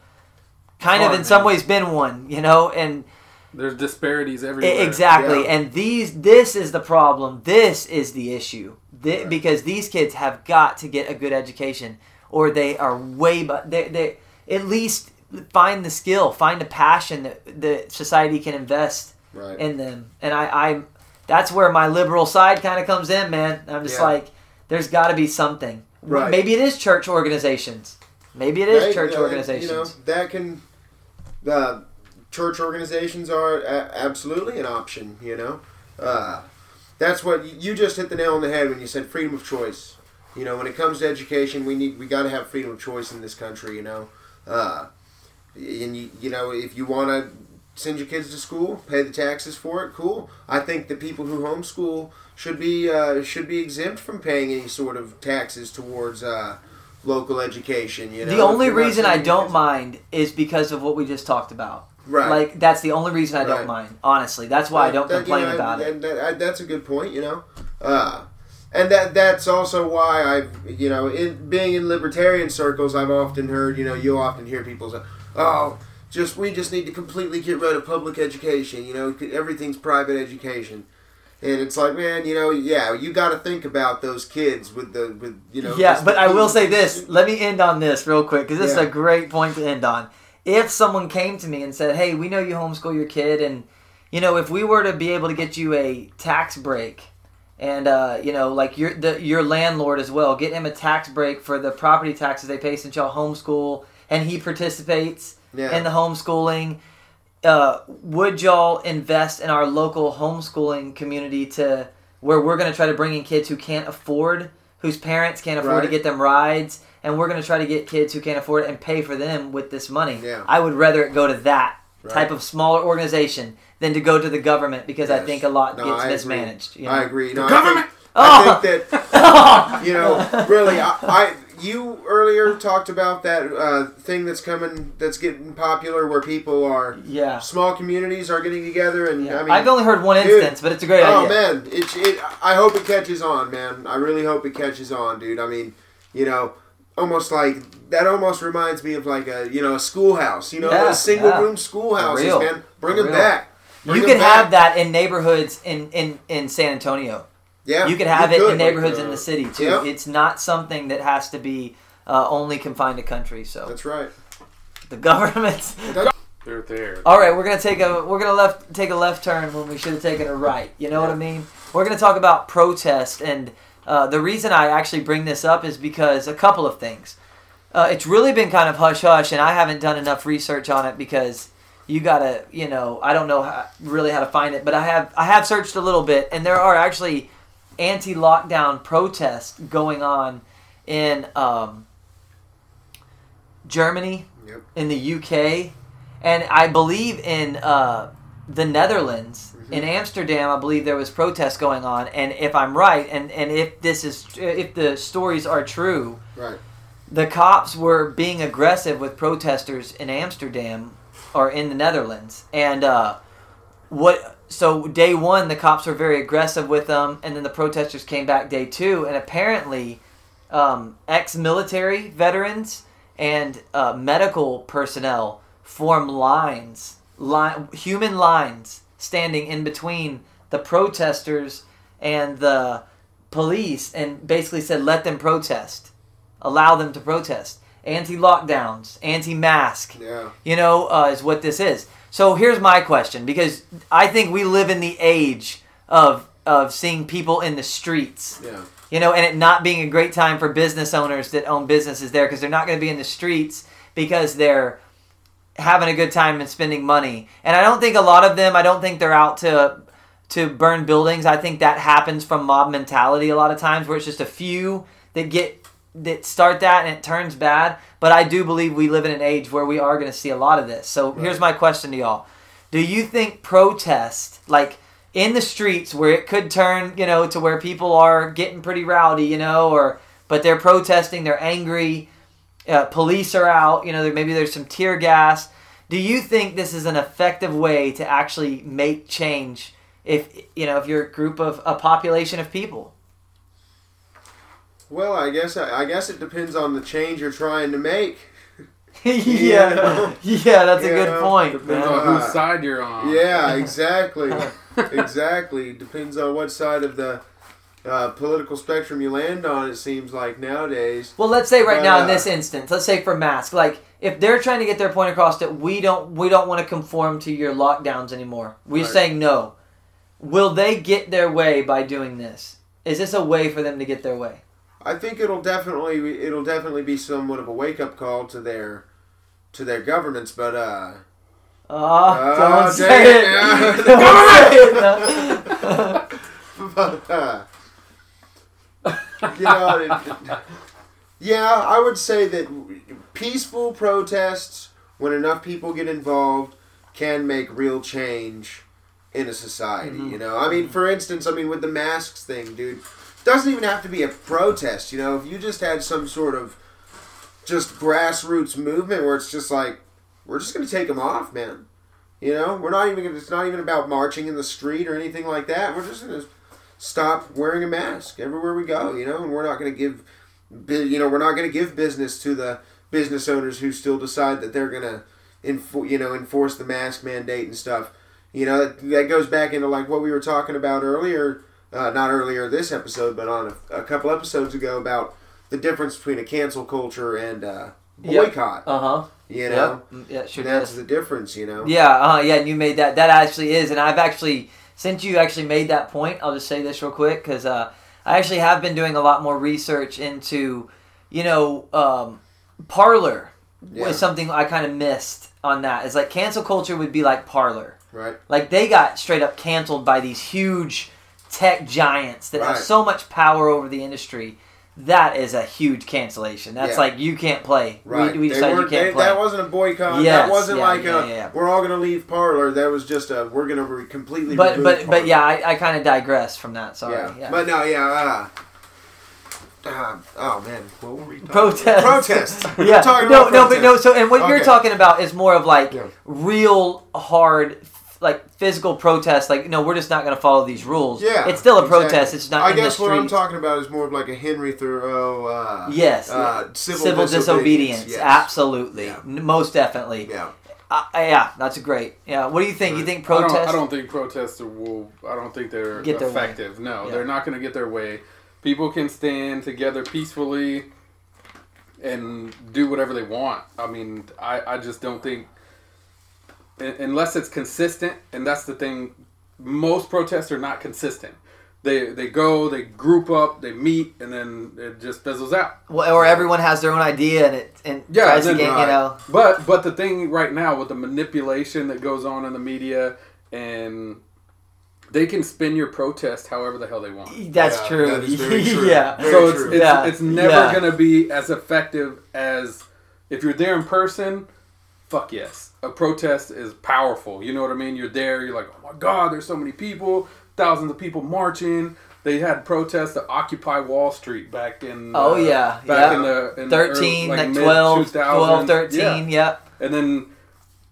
kind of hard, in some ways been one you know and There's disparities I- everywhere. exactly Yeah. and these this is the problem this is the issue Thi- Right. because these kids have got to get a good education or they are way but they, they at least find the skill find a passion that that society can invest Right. in them and i i that's where my liberal side kind of comes in man i'm just Yeah. like there's got to be something Right. maybe it is church organizations maybe it is Right, church uh, organizations You know that can. Uh, church organizations are a- absolutely an option. You know, uh, that's what you just hit the nail on the head when you said freedom of choice. You know, when it comes to education, we need we got to have freedom of choice in this country. You know, uh, and you you know if you want to send your kids to school, pay the taxes for it. Cool. I think the people who homeschool should be uh, should be exempt from paying any sort of taxes towards uh, local education. You know, the only reason i don't kids- mind is because of what we just talked about Right. like that's the only reason i don't mind honestly that's why i don't That- you complain know, about it that- I- that's a good point. You know, uh, and that that's also why I've you know in being in libertarian circles I've often heard you know you'll often hear people say oh just we just need to completely get rid of public education you know everything's private education and it's like man you know yeah you got to think about those kids with the with you know Yeah, but I will say this. Let me end on this real quick because this Yeah. is a great point to end on. If someone came to me and said, "Hey, we know you homeschool your kid, and you know if we were to be able to get you a tax break, and uh, you know like your the your landlord as well, get him a tax break for the property taxes they pay since y'all homeschool, and he participates yeah in the homeschooling." Uh, would y'all invest in our local homeschooling community to where we're going to try to bring in kids who can't afford, whose parents can't afford to get them rides, and we're going to try to get kids who can't afford it and pay for them with this money. Yeah. I would rather it go to that Right. type of smaller organization than to go to the government because I think a lot No, gets I agree. mismanaged. You know? I agree no, government! I think, I think that you know, really, I, I you earlier talked about that uh, thing that's coming, that's getting popular, where people are yeah. small communities are getting together, and yeah. I mean, I've only heard one dude, instance, but it's a great idea. oh idea. man, it, it. I hope it catches on, man. I really hope it catches on, dude. I mean, you know, almost like that. Almost reminds me of like a you know a schoolhouse. You know, Yeah, a single yeah. room schoolhouses, real. man. Bring For them real. back. Bring You them could back. have that in neighborhoods in, in, in San Antonio. Yeah, you could have it could. in neighborhoods Like, in uh, the city too. yeah. It's not something that has to be uh, only confined to country. So That's right. the government. They're there. All right, we're gonna take a we're gonna left take a left turn when we should have taken a right. You know what I mean? We're gonna talk about protest, and uh, the reason I actually bring this up is because a couple of things. Uh, it's really been kind of hush hush, and I haven't done enough research on it because you gotta, you know, I don't know how, really how to find it, but I have I have searched a little bit, and there are actually anti-lockdown protests going on in um, Germany, Yep. in the UK, and I believe in uh, the Netherlands. Mm-hmm. In Amsterdam, I believe there was protests going on, and if I'm right, and, and if this is if the stories are true, Right. the cops were being aggressive with protesters in Amsterdam or in the Netherlands, and uh, what? So day one, the cops were very aggressive with them, and then the protesters came back day two, and apparently, um, ex-military veterans and uh, medical personnel form lines, line, human lines, standing in between the protesters and the police, and basically said, "Let them protest." allow them to protest. Anti-lockdowns, anti-mask, Yeah. you know, uh, is what this is. So here's my question, because I think we live in the age of of seeing people in the streets, Yeah. you know, and it not being a great time for business owners that own businesses there because they're not going to be in the streets because they're having a good time and spending money. And I don't think a lot of them. I don't think they're out to to burn buildings. I think that happens from mob mentality a lot of times, where it's just a few that get that start that and it turns bad. But I do believe we live in an age where we are going to see a lot of this. So here's my question to y'all: Do you think protest, like in the streets, where it could turn, you know, to where people are getting pretty rowdy, you know, or but they're protesting, they're angry, uh, police are out, you know, there, maybe there's some tear gas. Do you think this is an effective way to actually make change? If you know, if you're a group of a population of people, Well, I guess I guess it depends on the change you're trying to make. yeah, yeah, that's a good know, point. Depends man. on whose side you're on. Yeah, exactly. exactly. Depends on what side of the uh, political spectrum you land on. It seems like nowadays. Well, let's say right now in Uh, this instance, let's say for mask, like if they're trying to get their point across that we don't we don't want to conform to your lockdowns anymore. We're Right. saying no. Will they get their way by doing this? Is this a way for them to get their way? I think it'll definitely it'll definitely be somewhat of a wake up call to their to their governments, but uh, Oh, Oh, don't say dang it. it. Don't say it. but uh, you know, it- yeah, I would say that peaceful protests, when enough people get involved, can make real change in a society. Mhm. You know, I mean, for instance, I mean, with the masks thing, dude, doesn't even have to be a protest. You know, if you just had some sort of just grassroots movement where it's just like, we're just gonna take them off, man. You know, we're not even. It's not even about marching in the street or anything like that. We're just gonna stop wearing a mask everywhere we go. You know, and we're not going to give. You know, we're not going to give business to the business owners who still decide that they're going to, enfor- you know, enforce the mask mandate and stuff. You know, that, that goes back into like what we were talking about earlier, uh, not earlier this episode, but on a, a couple episodes ago about the difference between a cancel culture and uh, Yep. boycott. Uh huh. You know, Yep. Yeah, sure that's the difference. You know. Yeah, uh, yeah, and you made that. That actually is, and I've actually since you actually made that point. I'll just say this real quick because uh, I actually have been doing a lot more research into, you know, um, Parler Yeah. was something I kind of missed on that. It's like cancel culture would be like Parler. Right. Like they got straight up canceled by these huge tech giants that have so much power over the industry. That is a huge cancellation. That's Yeah. like you can't play. Right. We, we decided you weren't- can't they- play. That wasn't a boycott. Yes, that wasn't yeah, like yeah, a we're all going to leave Parler. That was just a we're going to re- completely. but but but yeah, I, I kind of digress from that. Sorry. yeah. But no, yeah. Uh, uh, oh man, what were we talking Protest. About? Protests. We're yeah. talking no, about no, but no. So, and what you're talking about is more of like real hard, like physical protest. Like, no, we're just not going to follow these rules. Yeah, it's still a exactly. protest. It's not. I in guess the what I'm talking about is more of like a Henry Thoreau. Uh, Yes. Uh, civil, Civil, disobedience. disobedience. yes. Absolutely. Yeah. N- Most definitely. Yeah. Uh, yeah, that's a great. Yeah. What do you think? You think protest? I don't, I don't think protests will. I don't think they're Get their way. effective. No, Yeah. they're not going to get their way. People can stand together peacefully and do whatever they want. I mean, I, I just don't think un- unless it's consistent, and that's the thing. Most protests are not consistent. They they go, they group up, they meet, and then it just fizzles out. Well, or everyone has their own idea and it and Yeah, tries to then- get you know. But but the thing right now with the manipulation that goes on in the media and they can spin your protest however the hell they want. That's Yeah, true. that is very true. yeah. Very so it's it's, Yeah, it's never yeah. gonna be as effective as if you're there in person. Fuck yes, a protest is powerful. You know what I mean? You're there. You're like, oh my god, there's so many people, thousands of people marching. They had protests to occupy Wall Street back in. Oh, uh, yeah, back yeah. in the in the 13, early- like, mid 12, 12, 13, Yeah yep. and then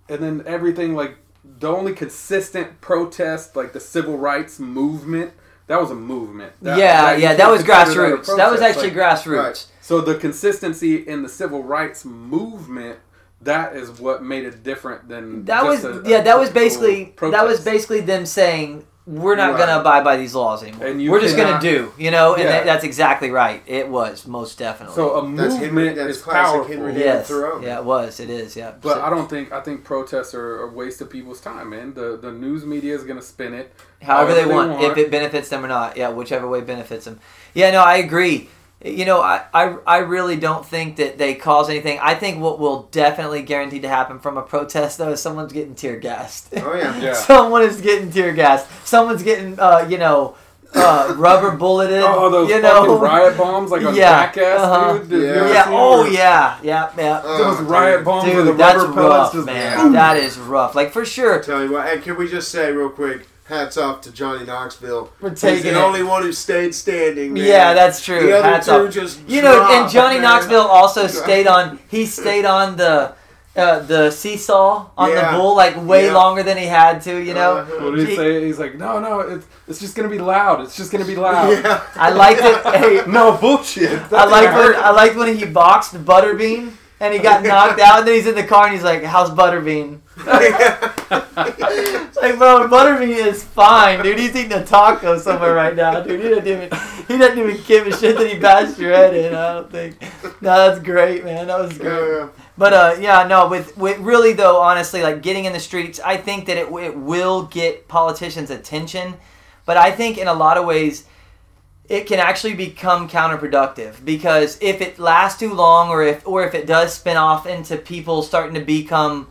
and then everything like the only consistent protest like the civil rights movement that was a movement That- yeah, you yeah, that was consider that grassroots. That was actually Like, grassroots. Right. so the consistency in the civil rights movement that is what made it different than That was a- yeah, a that was typical basically that was basically them saying we're not Right. going to abide by these laws anymore. And you We're just going to do, you know, and Yeah. that's exactly right. It was most definitely. so a That's Henry- movement that's is classic powerful Henry David yes, Thoreau. yeah, it was. It is, yeah. but So- I don't think I think protests are a waste of people's time, man. The the news media is gonna spin it however they want, if it benefits them or not. Yeah, whichever way benefits them. Yeah, no, I agree. You know, I, I, I really don't think that they cause anything. I think what will definitely guaranteed to happen from a protest, though, is someone's getting tear gassed. Oh yeah. Yeah. Someone is getting tear gassed. Someone's getting, uh, you know, uh, rubber bulleted. Oh, those you fucking know? riot bombs like on Yeah, Jackass, uh-huh. dude. Yeah. Yeah. Oh, yeah. Yeah. Yeah. Oh, Those dude. riot bombs with the Dude, that's rubber pellets rough, just man. That is rough. Like for sure. Tell you what, and can we just say real quick, hats off to Johnny Knoxville. For He's the it. only one who stayed standing. Man. Yeah, that's true. The other Hats two off. just You know, and Johnny man. Knoxville also stayed on. He stayed on the uh, the seesaw on Yeah. the bull like way Yeah. longer than he had to. You know. Uh-huh. What did he He- say? He's like, no, no, it's it's just gonna be loud. It's just gonna be loud. Yeah. I liked it. Hey, No bullshit. I like when I liked when he boxed Butterbean and he got knocked out, and then he's in the car and he's like, "How's Butterbean?" It's like, bro, Butterbean is fine, dude. He's eating a taco somewhere right now, dude. He doesn't even he doesn't even give a shit that he bashed your head in. I don't think. No, that's great, man. That was great. Yeah. But uh, yeah, no. With, with really though, honestly, like getting in the streets, I think that it it will get politicians' attention. But I think in a lot of ways, it can actually become counterproductive because if it lasts too long, or if or if it does spin off into people starting to become,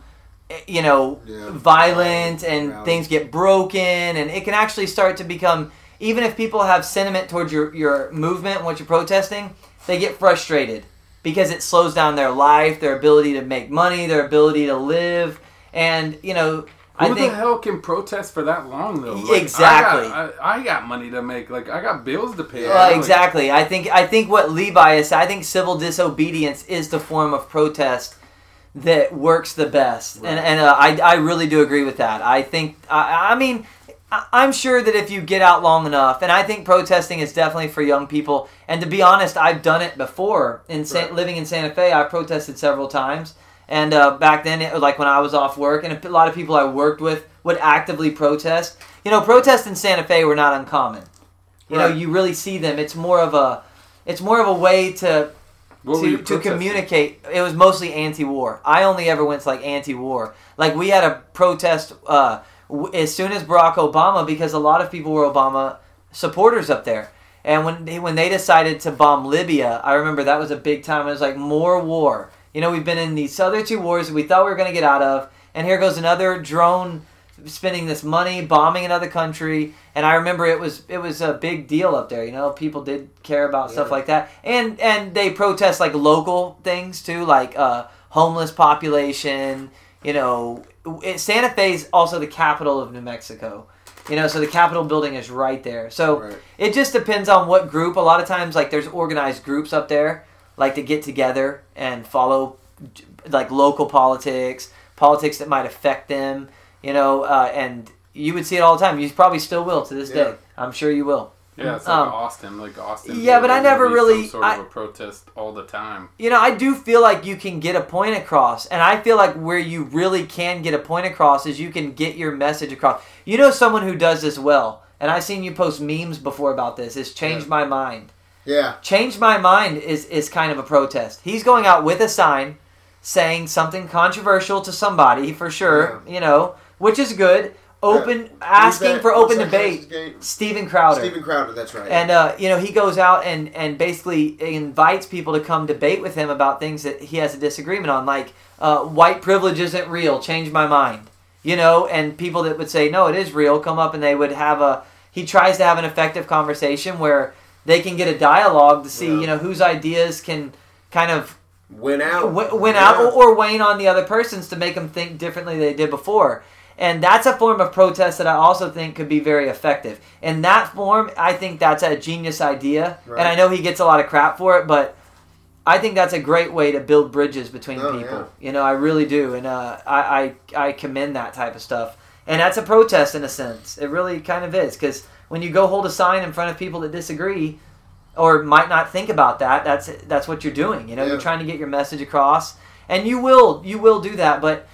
you know, Yeah. violent and Rowdy. things get broken, and it can actually start to become. Even if people have sentiment towards your your movement and what you're protesting, they get frustrated because it slows down their life, their ability to make money, their ability to live, and you know, I Who think the hell can protest for that long though? Exactly. I got, I, I got money to make. Like I got bills to pay. Well, Like, exactly. I think I think what Levi is. I think civil disobedience is the form of protest that works the best, and Right. and uh, I I really do agree with that. I think I I mean. I- I'm sure that if you get out long enough, and I think protesting is definitely for young people. And to be honest, I've done it before. In Right. living in Santa Fe, I protested several times. And uh, back then, it, like when I was off work, and a lot of people I worked with would actively protest. You know, protests in Santa Fe were not uncommon. You know, you really see them. It's more of a, it's more of a way to What to, to communicate. It was mostly anti-war. I only ever went to like anti-war. Like we had a protest uh, w- as soon as Barack Obama because a lot of people were Obama supporters up there. And when they, when they decided to bomb Libya, I remember that was a big time. It was like more war. You know, we've been in these other two wars that we thought we were going to get out of, and here goes another drone spending this money bombing another country. And I remember it was it was a big deal up there. You know, people did care about stuff like that, and and they protest like local things too, like uh, homeless population. You know, it, Santa Fe is also the capital of New Mexico. You know, so the Capitol building is right there. So Right. it just depends on what group. A lot of times, like there's organized groups up there, like to get together and follow, like local politics, politics that might affect them. You know, uh, and you would see it all the time. You probably still will to this Yeah. day. I'm sure you will. Yeah, it's like Um, Austin, like Austin. yeah, but I never really- some sort I- of a protest all the time. You know, I do feel like you can get a point across, and I feel like where you really can get a point across is you can get your message across. You know, someone who does this well, and I've seen you post memes before about this. Is change Yeah. my mind. Yeah. Change my mind is is kind of a protest. He's going out with a sign saying something controversial to somebody for sure, you know, which is good. Open asking that? for open debate. Steven Crowder. Steven Crowder, that's right. And uh, you know, he goes out and and basically invites people to come debate with him about things that he has a disagreement on, like uh, white privilege isn't real. Change my mind. You know, and people that would say no, it is real, come up and they would have a. He tries to have an effective conversation where they can get a dialogue to see Yeah. you know whose ideas can kind of win out. w- win out or, or wane on the other person's to make them think differently than they did before. And that's a form of protest that I also think could be very effective. In that form, I think that's a genius idea. Right. And I know he gets a lot of crap for it, but I think that's a great way to build bridges between Oh, people. You know, I really do. And uh, I, I, I commend that type of stuff. And that's a protest in a sense. It really kind of is. Because when you go hold a sign in front of people that disagree, or might not think about that. That's that's what you're doing. You know, Yeah. you're trying to get your message across, and you will you will do that. But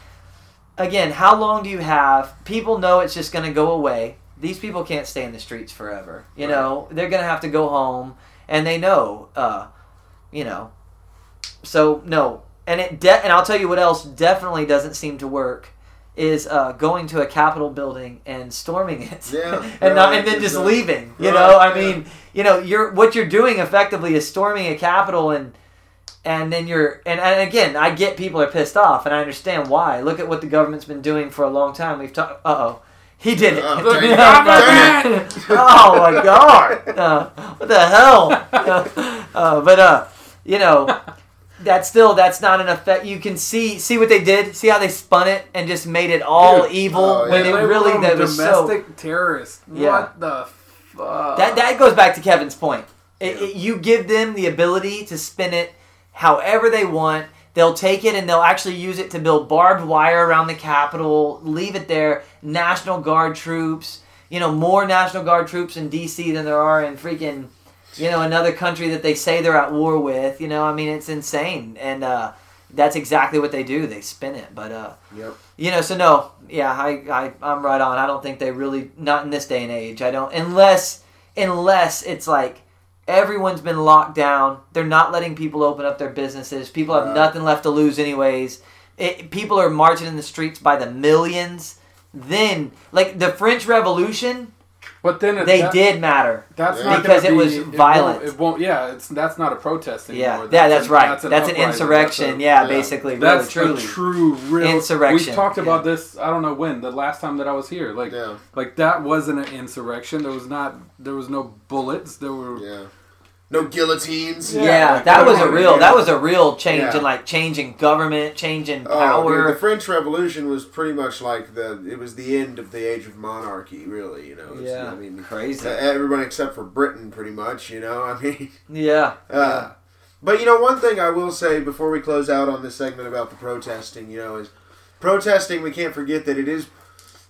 again, how long do you have? People know it's just going to go away. These people can't stay in the streets forever. You Right. know, they're going to have to go home, and they know. Uh, you know, so no, and it de- and I'll tell you what else definitely doesn't seem to work is uh, going to a Capitol building and storming it, Yeah, and not right, and then just leaving. You Right, know, I yeah. mean, you know, you're what you're doing effectively is storming a Capitol and. And then you're, and, and again, I get people are pissed off, and I understand why. Look at what the government's been doing for a long time. We've talked. Uh oh, he did it. Oh, dang it. Oh my god! Uh, what the hell? Uh, uh, but uh, you know, that's still that's not an effect. You can see see what they did. See how they spun it and just made it all Dude. evil Oh, when yeah. it really that was so. domestic terrorist. Yeah. What the fuck? That that goes back to Kevin's point. It, it- you give them the ability to spin it however they want. They'll take it and they'll actually use it to build barbed wire around the Capitol, leave it there. National Guard troops, you know, more National Guard troops in D.C. than there are in freaking, you know, another country that they say they're at war with. You know, I mean, it's insane. And uh, that's exactly what they do. They spin it. But, uh, Yep. you know, so no, yeah, I, I, I'm right on. I don't think they really, not in this day and age. I don't, unless, unless it's like everyone's been locked down. They're not letting people open up their businesses. People have Right. nothing left to lose, anyways. It, people are marching in the streets by the millions. Then, like the French Revolution, but then it, they that, did matter. That's Yeah. not Because gonna it be- was won't- violent. It won't, Yeah, it's that's not a protest anymore. Yeah, yeah, that's right. That's an, uprising. insurrection. That's a- yeah, yeah. basically, That's really, a truly. true real Insurrection, We talked about yeah. this. I don't know when. The last time that I was here, like, Yeah. like that wasn't an insurrection. There was not. There was no bullets. There were. Yeah. No guillotines. Yeah, Yeah, like, that was a real that was a real change Yeah. in like changing government, changing Oh, power. dude, the French Revolution was pretty much like the. It was the end of the age of monarchy, really. You know. It's- yeah, I mean, crazy. uh, everyone except for Britain, pretty much. You know. I mean. yeah, Uh, But you know, one thing I will say before we close out on this segment about the protesting, you know, is protesting. We can't forget that it is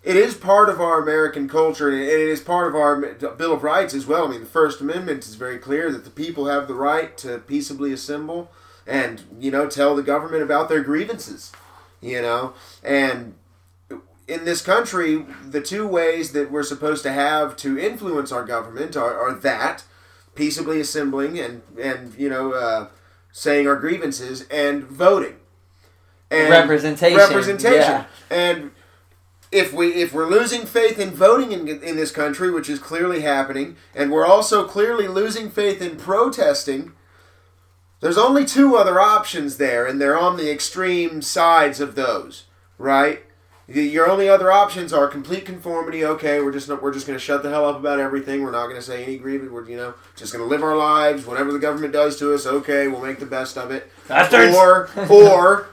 it is part of our American culture, and it is part of our Bill of Rights as well. I mean, the First Amendment is very clear that the people have the right to peaceably assemble and you know tell the government about their grievances. You know, and in this country, the two ways that we're supposed to have to influence our government are, are that peaceably assembling and and you know uh, saying our grievances and voting and representation representation yeah. and if we if we're losing faith in voting in, in this country, which is clearly happening, and we're also clearly losing faith in protesting, there's only two other options there, and they're on the extreme sides of those, right? Your only other options are complete conformity. Okay, we're just not, we're just going to shut the hell up about everything. We're not going to say any grievance. We're you know just going to live our lives. Whatever the government does to us, okay, we'll make the best of it. Or or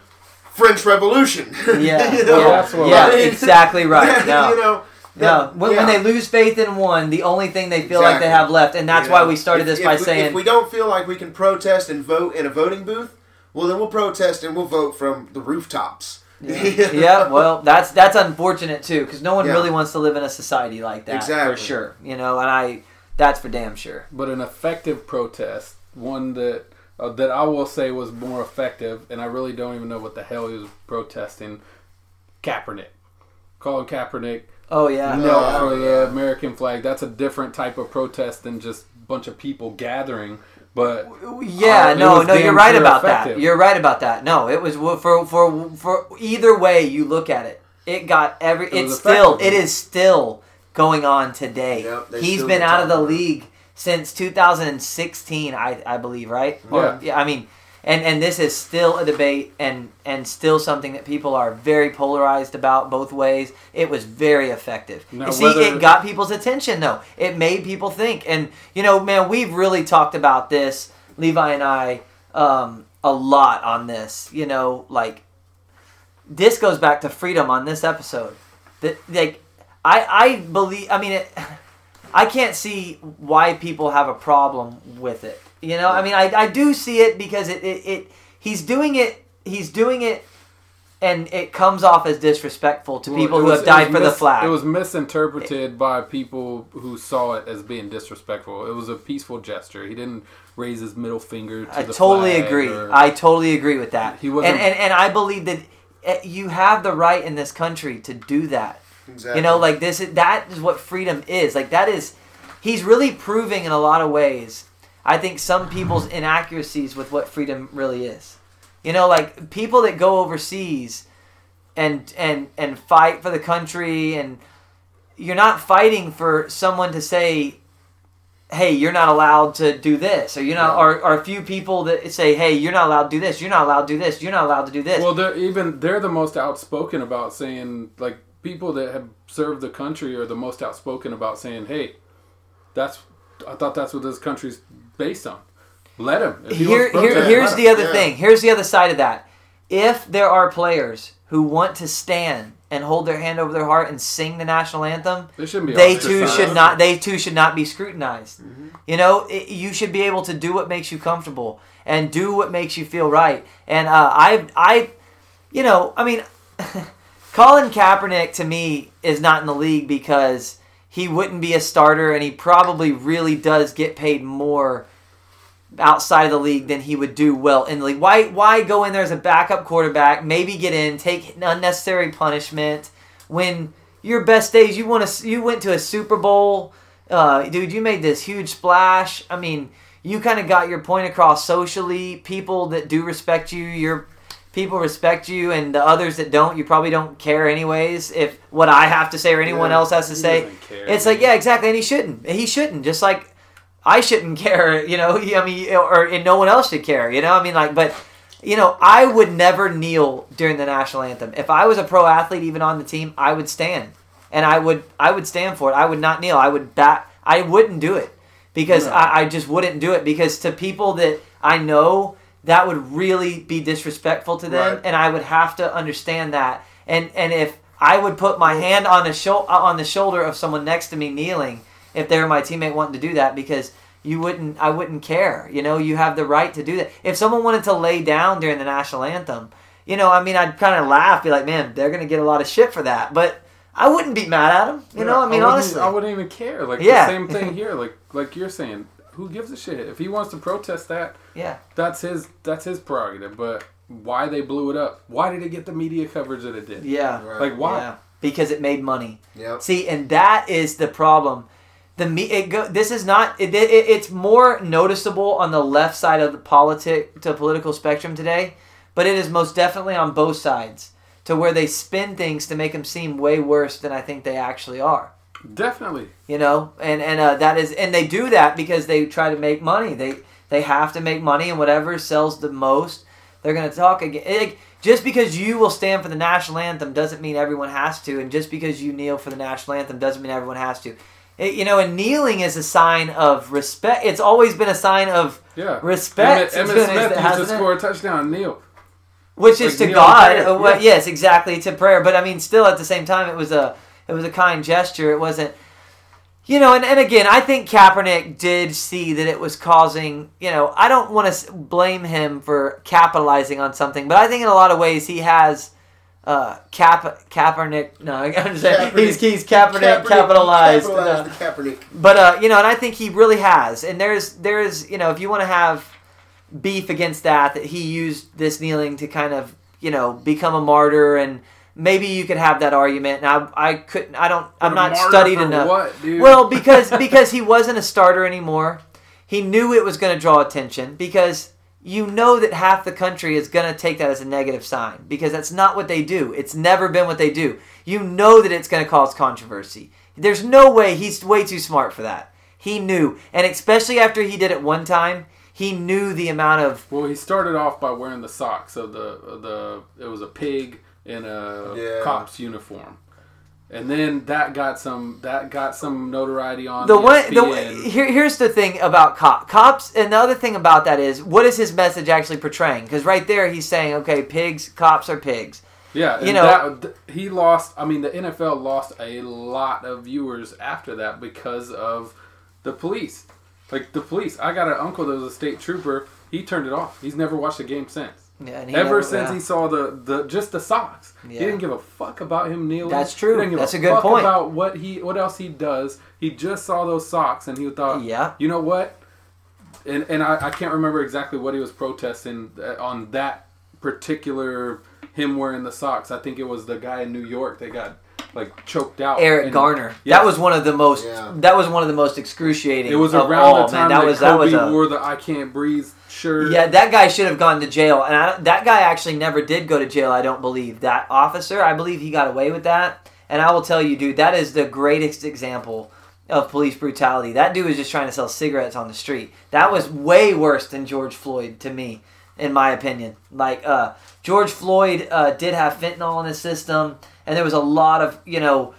French Revolution. Yeah, you know? yeah, yeah exactly right. No. you know, no, when, yeah. when, they lose faith in one, the only thing they feel exactly. like they have left, and that's you know, why we started if, this if by we, saying, if we don't feel like we can protest and vote in a voting booth, well, then we'll protest and we'll vote from the rooftops. Yeah, yeah well, that's that's unfortunate too, because no one yeah. really wants to live in a society like that exactly. for sure. You know, and I, that's for damn sure. But an effective protest, one that uh, that I will say was more effective, and I really don't even know what the hell he was protesting. Kaepernick, Colin Kaepernick. Oh yeah, no for the American flag. That's a different type of protest than just a bunch of people gathering. But yeah, uh, no, no, you're right about effective. that. You're right about that. No, it was for for for either way you look at it. It got every. It it's still. It is still going on today. Yep, He's been out of the league since 2016, I, I believe, right? Yeah. Or, yeah. I mean, and and this is still a debate and and still something that people are very polarized about both ways. It was very effective. Now, you see, whether... it got people's attention though. It made people think, and you know, man, we've really talked about this, Levi and I, um, a lot on this. You know, like this goes back to freedom on this episode. That like I I believe. I mean it. I can't see why people have a problem with it. You know, I mean, I, I do see it because it, it, it he's doing it he's doing it and it comes off as disrespectful to well, people who have died for mis- the flag. It was misinterpreted it, by people who saw it as being disrespectful. It was a peaceful gesture. He didn't raise his middle finger to the flag. I totally agree. Or, I totally agree with that. He wasn't, and, and and I believe that eh, you have the right in this country to do that. Exactly. You know, like this is that is what freedom is. Like that is he's really proving in a lot of ways. I think some people's inaccuracies with what freedom really is. You know, like people that go overseas and and and fight for the country and you're not fighting for someone to say hey you're not allowed to do this or you're not yeah. or, or a few people that say hey you're not allowed to do this you're not allowed to do this you're not allowed to do this well they're even they're the most outspoken about saying like people that have served the country are the most outspoken about saying, "Hey, that's I thought that's what this country's based on. Let him." Here, here, here's the other yeah. thing. Here's the other side of that. If there are players who want to stand and hold their hand over their heart and sing the national anthem, they, shouldn't be they too should not. They too should not be scrutinized. Mm-hmm. You know, it, you should be able to do what makes you comfortable and do what makes you feel right. And uh, I, I, you know, I mean. Colin Kaepernick to me is not in the league because he wouldn't be a starter and he probably really does get paid more outside of the league than he would do well in the league. Why why go in there as a backup quarterback, maybe get in, take unnecessary punishment when your best days you want to you went to a Super Bowl, uh, dude, you made this huge splash. I mean, you kind of got your point across socially. People that do respect you, you're people respect you and the others that don't you probably don't care anyways if what i have to say or anyone yeah, else has to say. it's like yeah exactly and he shouldn't. He shouldn't just like i shouldn't care you know? I mean or and no one else should care you know? I mean like but you know i would never kneel during the national anthem. If i was a pro athlete even on the team i would stand. And i would i would stand for it. I would not kneel. I would back i wouldn't do it because no. I, I just wouldn't do it because to people that i know that would really be disrespectful to them, right. and I would have to understand that. And and if I would put my hand on the sho- uh, on the shoulder of someone next to me kneeling, if they're my teammate wanting to do that, because you wouldn't, I wouldn't care. You know, you have the right to do that. If someone wanted to lay down during the national anthem, you know, I mean, I'd kind of laugh, be like, man, they're gonna get a lot of shit for that, but. I wouldn't be mad at him. You know, I mean, wouldn't- honestly, I wouldn't even care. Like Yeah. the same thing here. Like like you're saying, who gives a shit if he wants to protest that? yeah. That's his that's his prerogative. But why they blew it up? Why did it get the media coverage that it did? Yeah. Right. Like why? Yeah. Because it made money. Yep. See, and that is the problem. The me, it go, this is not. It, it, it's more noticeable on the left side of the politic to political spectrum today, but it is most definitely on both sides to where they spin things to make them seem way worse than I think they actually are. Definitely. You know, and and uh, that is, and they do that because they try to make money. They they have to make money, and whatever sells the most, they're gonna talk again. It, just because you will stand for the national anthem doesn't mean everyone has to, and just because you kneel for the national anthem doesn't mean everyone has to. It- you know, and kneeling is a sign of respect. It's always been a sign of Yeah. respect. Emmitt, to- Emmitt Smith used to score a touchdown. kneel, which is Like to kneel God. yeah. Yes, exactly to prayer. But I mean, still at the same time, it was a it was a kind gesture. It wasn't, you know. And, and again, I think Kaepernick did see that it was causing. You know, I don't want to blame him for capitalizing on something, but I think in a lot of ways he has. Uh, Cap Kaepernick. No, I'm just saying Kaepernick- he's he's Kaepernick, capitalized. capitalized uh, the Kaepernick. but uh, you know, and I think he really has. And there's there's you know, if you want to have beef against that, that he used this kneeling to kind of you know become a martyr, and maybe you could have that argument. Now I couldn't. I don't. I'm not studied enough. What, dude? Well, because because he wasn't a starter anymore. He knew it was going to draw attention because you know that half the country is going to take that as a negative sign because that's not what they do. It's never been what they do. You know that it's going to cause controversy. There's no way he's way too smart for that. He knew, and especially after he did it one time, he knew the amount of Well, he started off by wearing the socks. So the the it was a pig in a Yeah. cop's uniform, and then that got some that got some notoriety on the one. The ESPN. here, here's the thing about cop cops, and the other thing about that is what is his message actually portraying? Because right there, he's saying, okay, pigs, cops are pigs. Yeah, and You know- that, he lost. I mean, the NFL lost a lot of viewers after that because of the police. Like the police, I got an uncle that was a state trooper. He turned it off. He's never watched a game since. Yeah, and he Ever never- since yeah. he saw the, the just the socks, Yeah. he didn't give a fuck about him kneeling. That's true. He didn't give That's a, a good fuck point. about what he what else he does. He just saw those socks and he thought, Yeah. you know what? And and I, I can't remember exactly what he was protesting uh, on that particular him wearing the socks. I think it was the guy in New York that got like choked out. Eric And- Garner. Yes. That was one of the most. Yeah. That was one of the most excruciating. It was of around all, the man. time That that, was that Kobe was a. wore the "I Can't Breathe" shirt. Yeah, that guy should have gone to jail, and I, that guy actually never did go to jail. I don't believe that officer. I believe he got away with that. And I will tell you, dude, that is the greatest example of police brutality. That dude was just trying to sell cigarettes on the street. That was way worse than George Floyd to me, in my opinion. Like uh, George Floyd uh, did have fentanyl in his system, and there was a lot of you know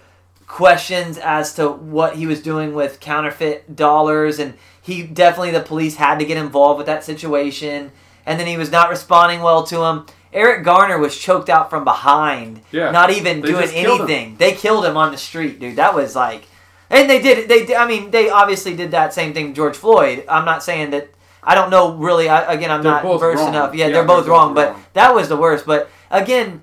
questions as to what he was doing with counterfeit dollars and he definitely the police had to get involved with that situation and then he was not responding well to him. Eric garner was choked out from behind Yeah. not even doing anything. They killed him on the street dude. That was like and they did they i mean they obviously did that same thing to george floyd. I'm not saying that i don't know really I, again i'm They're not both versed wrong. enough. Yeah, Yeah, they're both they're wrong both but wrong. that was the worst. But again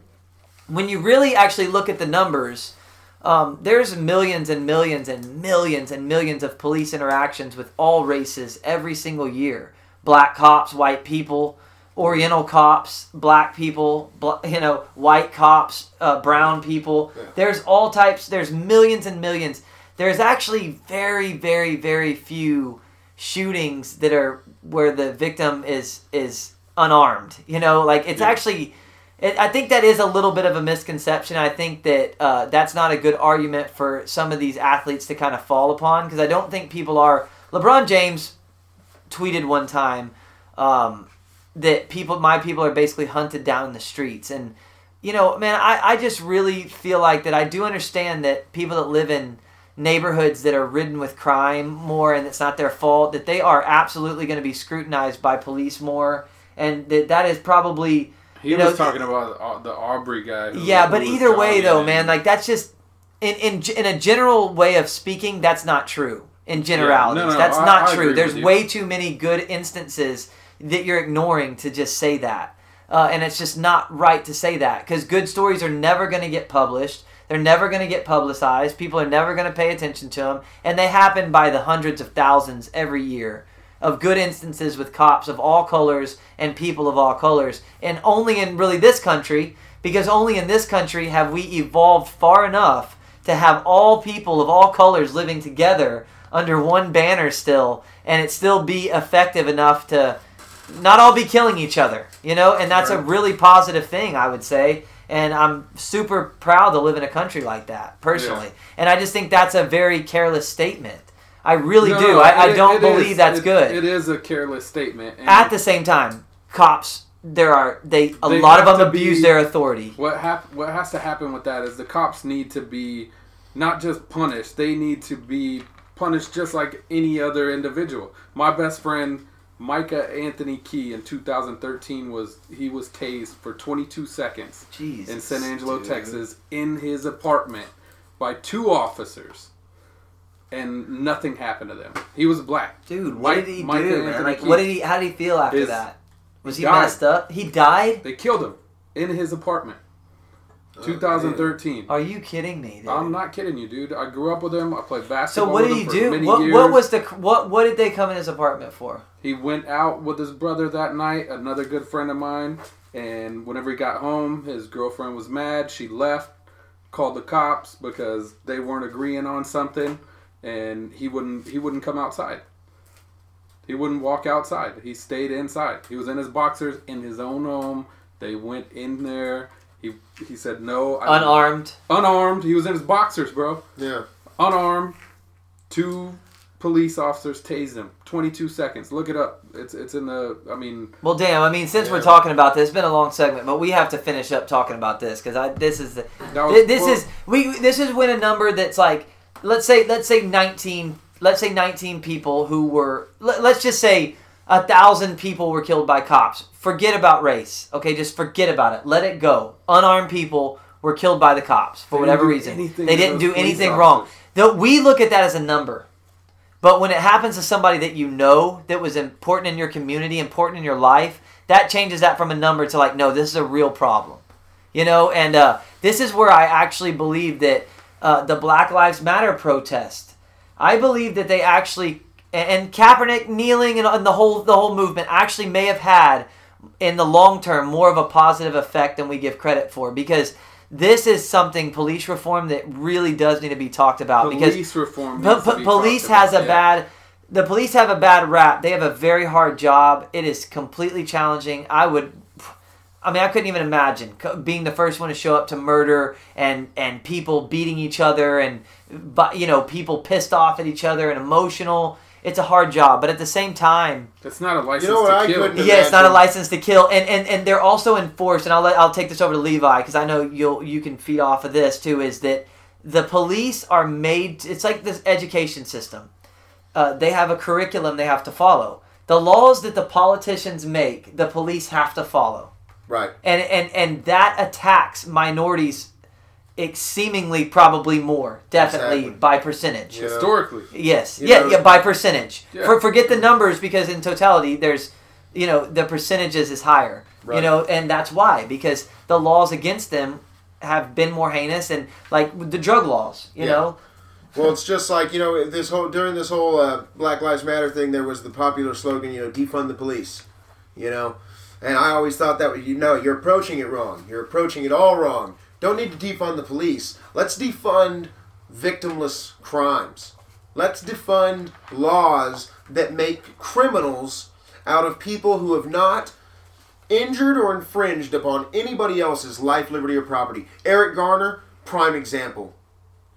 when you really actually look at the numbers um, there's millions and millions and millions and millions of police interactions with all races every single year. Black cops, white people, Oriental cops, black people, bl- you know, white cops, uh, brown people. Yeah. There's all types. There's millions and millions. There's actually very, very, very few shootings that are where the victim is is unarmed. You know, like it's Yeah. actually. It, I think that is a little bit of a misconception. I think that uh, that's not a good argument for some of these athletes to kind of fall upon because I don't think people are. LeBron James tweeted one time um, that people, my people, are basically hunted down the streets, and you know, man, I, I just really feel like that. I do understand that people that live in neighborhoods that are ridden with crime more, and it's not their fault, that they are absolutely going to be scrutinized by police more, and that that is probably he you was know, talking about the Aubrey guy. who- yeah, but either way, though, man, like that's just in in in a general way of speaking, that's not true. In generalities, no, no, that's I- not I true. There's way too many good instances that you're ignoring to just say that, uh, and it's just not right to say that because good stories are never going to get published. They're never going to get publicized. People are never going to pay attention to them, and they happen by the hundreds of thousands every year of good instances with cops of all colors and people of all colors. And only in really this country, because only in this country have we evolved far enough to have all people of all colors living together under one banner still, and it still be effective enough to not all be killing each other, you know? And that's a really positive thing, I would say. And I'm super proud to live in a country like that, personally. And I just think that's a very careless statement. I really No, do. no, I, I don't believe is- that's it- good. It is a careless statement. and At the same time, cops, there are they a They lot of them to be- abuse their authority. what hap- what has to happen with that is the cops need to be not just punished; they need to be punished just like any other individual. My best friend Micah Anthony Key in 2013 was he was tased for 22 seconds Jeez. in San Angelo, dude. Texas, in his apartment by two officers, and nothing happened to them. He was black. Dude, what Mike- did he Micah do, man? Anthony Like, Key. what did he? How did he feel after His- that? Was he died. messed up? He died. They killed him in his apartment. 2013. Are you kidding me? Dude? I'm not kidding you, dude. I grew up with him. I played So basketball. what did with he him for do? Many What, years. what was the what? What did they come in his apartment for? He went out with his brother that night, another good friend of mine, and whenever he got home, his girlfriend was mad. She left, called the cops because they weren't agreeing on something, and he wouldn't he wouldn't come outside. He wouldn't walk outside. He stayed inside. He was in his boxers in his own home. They went in there. He he said no. I- Unarmed. Unarmed. He was in his boxers, bro. Yeah. Unarmed. Two police officers tased him. 22 seconds. Look it up. It's it's in the. I mean, Well, damn. I mean, since we're talking about this, it's been a long segment, but we have to finish up talking about this because I this is the was, this well, is we this is when a number that's like let's say let's say 19 let's say 19 people who were let, let's just say a thousand people were killed by cops. Forget about race okay? Just forget about it. Let it go. Unarmed people were killed by the cops for They whatever reason. they didn't do anything wrong. Though we look at that as a number. But when it happens to somebody that you know that was important in your community important in your life that changes that from a number to like no this is a real problem. You know and uh, this is where i actually believe that uh, the black lives matter protest i believe that they actually and kaepernick kneeling and, and the whole the whole movement actually may have had in the long term more of a positive effect than we give credit for because this is something police reform that really does need to be talked about because police reform. Po- needs to po- be police has a yeah. bad. The police have a bad rap. They have a very hard job. It is completely challenging. I would. I mean, I couldn't even imagine being the first one to show up to murder and and people beating each other and, but you know, people pissed off at each other and emotional. It's a hard job, but at the same time, It's not a license You know what to I kill. couldn't- yeah, it's not a license to kill, and and, and they're also enforced. And I'll let I'll take this over to Levi because I know you'll you can feed off of this too. Is that the police are made? It's like this education system. Uh, they have a curriculum they have to follow. The laws that the politicians make, the police have to follow, Right. and and and that attacks minorities, ex- seemingly probably more, definitely Exactly. by percentage. Yeah. Historically, Yes. You yeah, know- yeah, by percentage. Yeah. For, forget the numbers because in totality there's you know, the percentages is higher. You know, and that's why because the laws against them have been more heinous and like the drug laws, you Yeah. know. Well, it's just like you know this whole during this whole uh, Black Lives Matter thing. There was the popular slogan, you know, defund the police. You know, and I always thought that you know you're approaching it wrong. You're approaching it all wrong. Don't need to defund the police. Let's defund victimless crimes. Let's defund laws that make criminals out of people who have not injured or infringed upon anybody else's life, liberty, or property. Eric Garner, prime example.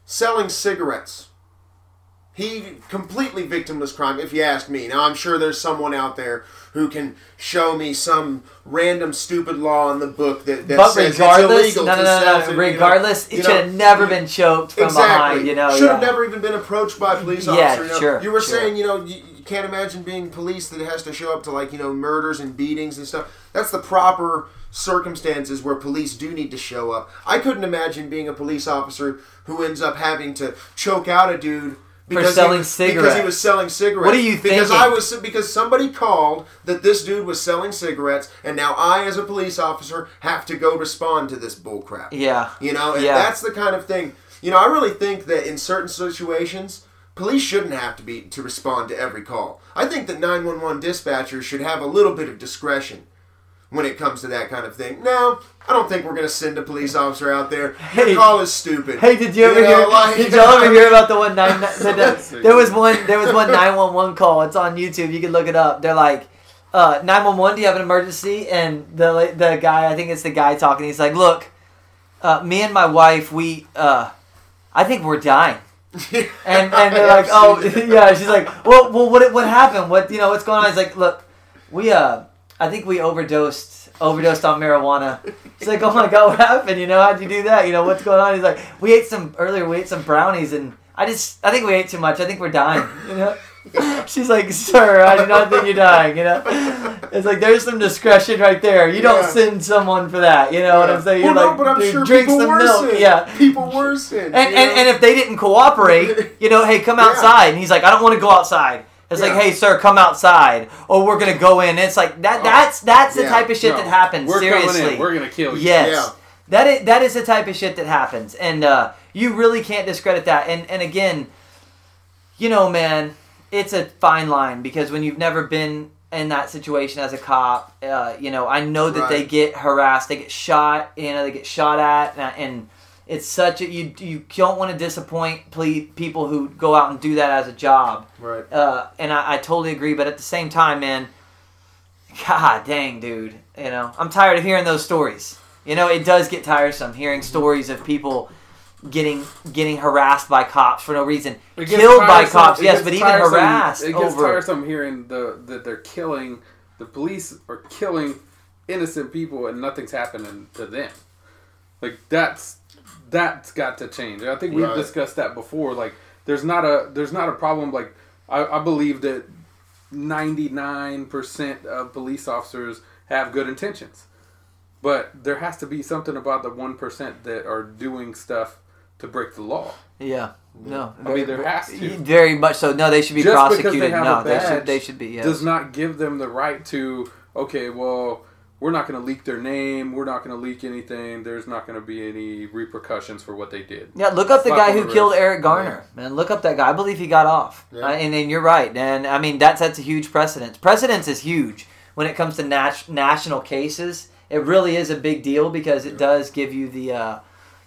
Selling cigarettes. He completely victimless crime, if you ask me. Now I'm sure there's someone out there who can show me some random stupid law in the book that, that but says regardless, it's illegal no, no, no, sell. no, to- you know, regardless, it should have never been choked from exactly. behind. You know, should have yeah. never even been approached by a police Yeah, officer. You, know? sure, you were sure. saying, you know, you, you can't imagine being police that has to show up to like you know murders and beatings and stuff. That's the proper circumstances where police do need to show up. I couldn't imagine being a police officer who ends up having to choke out a dude because selling he was, cigarettes. Because he was selling cigarettes. What do you think? Because thinking? I was because somebody called that this dude was selling cigarettes, and now I, as a police officer, have to go respond to this bullcrap. Yeah. You know, and Yeah. that's the kind of thing. You know, I really think that in certain situations, police shouldn't have to be to respond to every call. I think that 911 dispatchers should have a little bit of discretion when it comes to that kind of thing. No, I don't think we're going to send a police officer out there. Your Hey. call is stupid. Hey, did you ever know, hear? like- did y'all ever hear about the one nine? The, the, there was one. There was one nine one one call. It's on YouTube. You can look it up. They're like, uh, nine one one. Do you have an emergency? And the the guy, I think it's the guy talking. He's like, look, uh, me and my wife, we, uh, I think we're dying. And and they're like, oh yeah. She's like, well, well, what what happened? What you know? What's going on? He's like, look, we uh, I think we overdosed overdosed on marijuana. She's like, oh my god, what happened? You know, how'd you do that? You know, what's going on? He's like, we ate some earlier. We ate some brownies, and I just, I think we ate too much. I think we're dying. You know. She's like, sir, I do not think you're dying. You know, it's like there's some discretion right there. You don't Yeah. send someone for that. You know what I'm saying? Well, You're no, like, but I'm dude, sure drink people some were milk. Yeah, people sinned. and, and, know? and if they didn't cooperate, you know, hey, come Yeah. outside. And he's like, I don't want to go outside. It's Yeah. like, hey, sir, come outside, or we're gonna go in. It's like that. Oh. That's that's the Yeah. type of shit No, that happens. We're seriously, coming in. We're gonna kill you. yes, Yeah. that is that is the type of shit that happens, and uh, you really can't discredit that. And and again, you know, man, it's a fine line because when you've never been in that situation as a cop, uh, you know, I know that they get harassed, they get shot, you know, they get shot at, and, and it's such a you you don't want to disappoint ple- people who go out and do that as a job. right. Uh, and I, I totally agree, but at the same time, man, god dang, dude, you know, I'm tired of hearing those stories. You know, it does get tiresome hearing stories of people getting getting harassed by cops for no reason, killed by cops, yes, but even harassed It gets over. tiresome hearing the that they're killing the police are killing innocent people and nothing's happening to them. Like that's that's got to change. I think we've Right. discussed that before. Like there's not a there's not a problem. Like I, I believe that ninety nine percent of police officers have good intentions, but there has to be something about the one percent that are doing stuff to break the law. Yeah, no, I mean, there has to. very much so. No, they should be Just prosecuted. they have no, a they should they should be. Yes. does not give them the right to okay well we're not going to leak their name we're not going to leak anything there's not going to be any repercussions for what they did Yeah, look up the Slap guy who the killed. Eric Garner, man. Look up that guy. I believe he got off. Yeah. Uh, and then you're right. And I mean, that sets a huge precedence. Precedence is huge when it comes to nat- national cases. It really is a big deal because it does give you the, uh,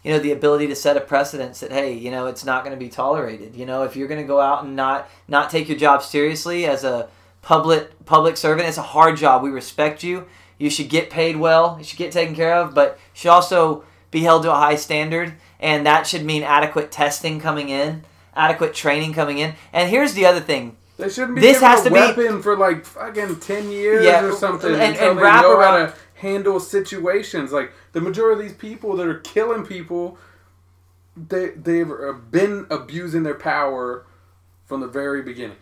you know, the ability to set a precedence that hey, you know, it's not going to be tolerated. You know, if you're going to go out and not not take your job seriously as a public public servant, it's a hard job. We respect you. You should get paid well. You should get taken care of, but you should also be held to a high standard, and that should mean adequate testing coming in, adequate training coming in. And here's the other thing. they shouldn't be This has to be- weapon for like fucking 10 years Yeah, or something and- until and they wrap know around- how to handle situations like the majority of these people that are killing people they they've uh, been abusing their power from the very beginning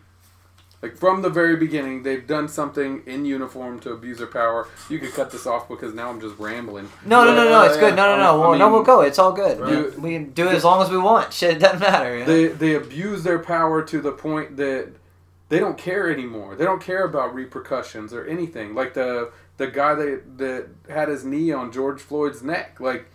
like from the very beginning they've done something in uniform to abuse their power you could cut this off because now i'm just rambling No, no, no, no. It's good. No, no, no. Well, no, we'll go. It's all good. Right. We can do it as long as we want. Shit, it doesn't matter. you know? they they abuse their power to the point that they don't care anymore. They don't care about repercussions or anything. Like the the guy that that had his knee on George Floyd's neck, like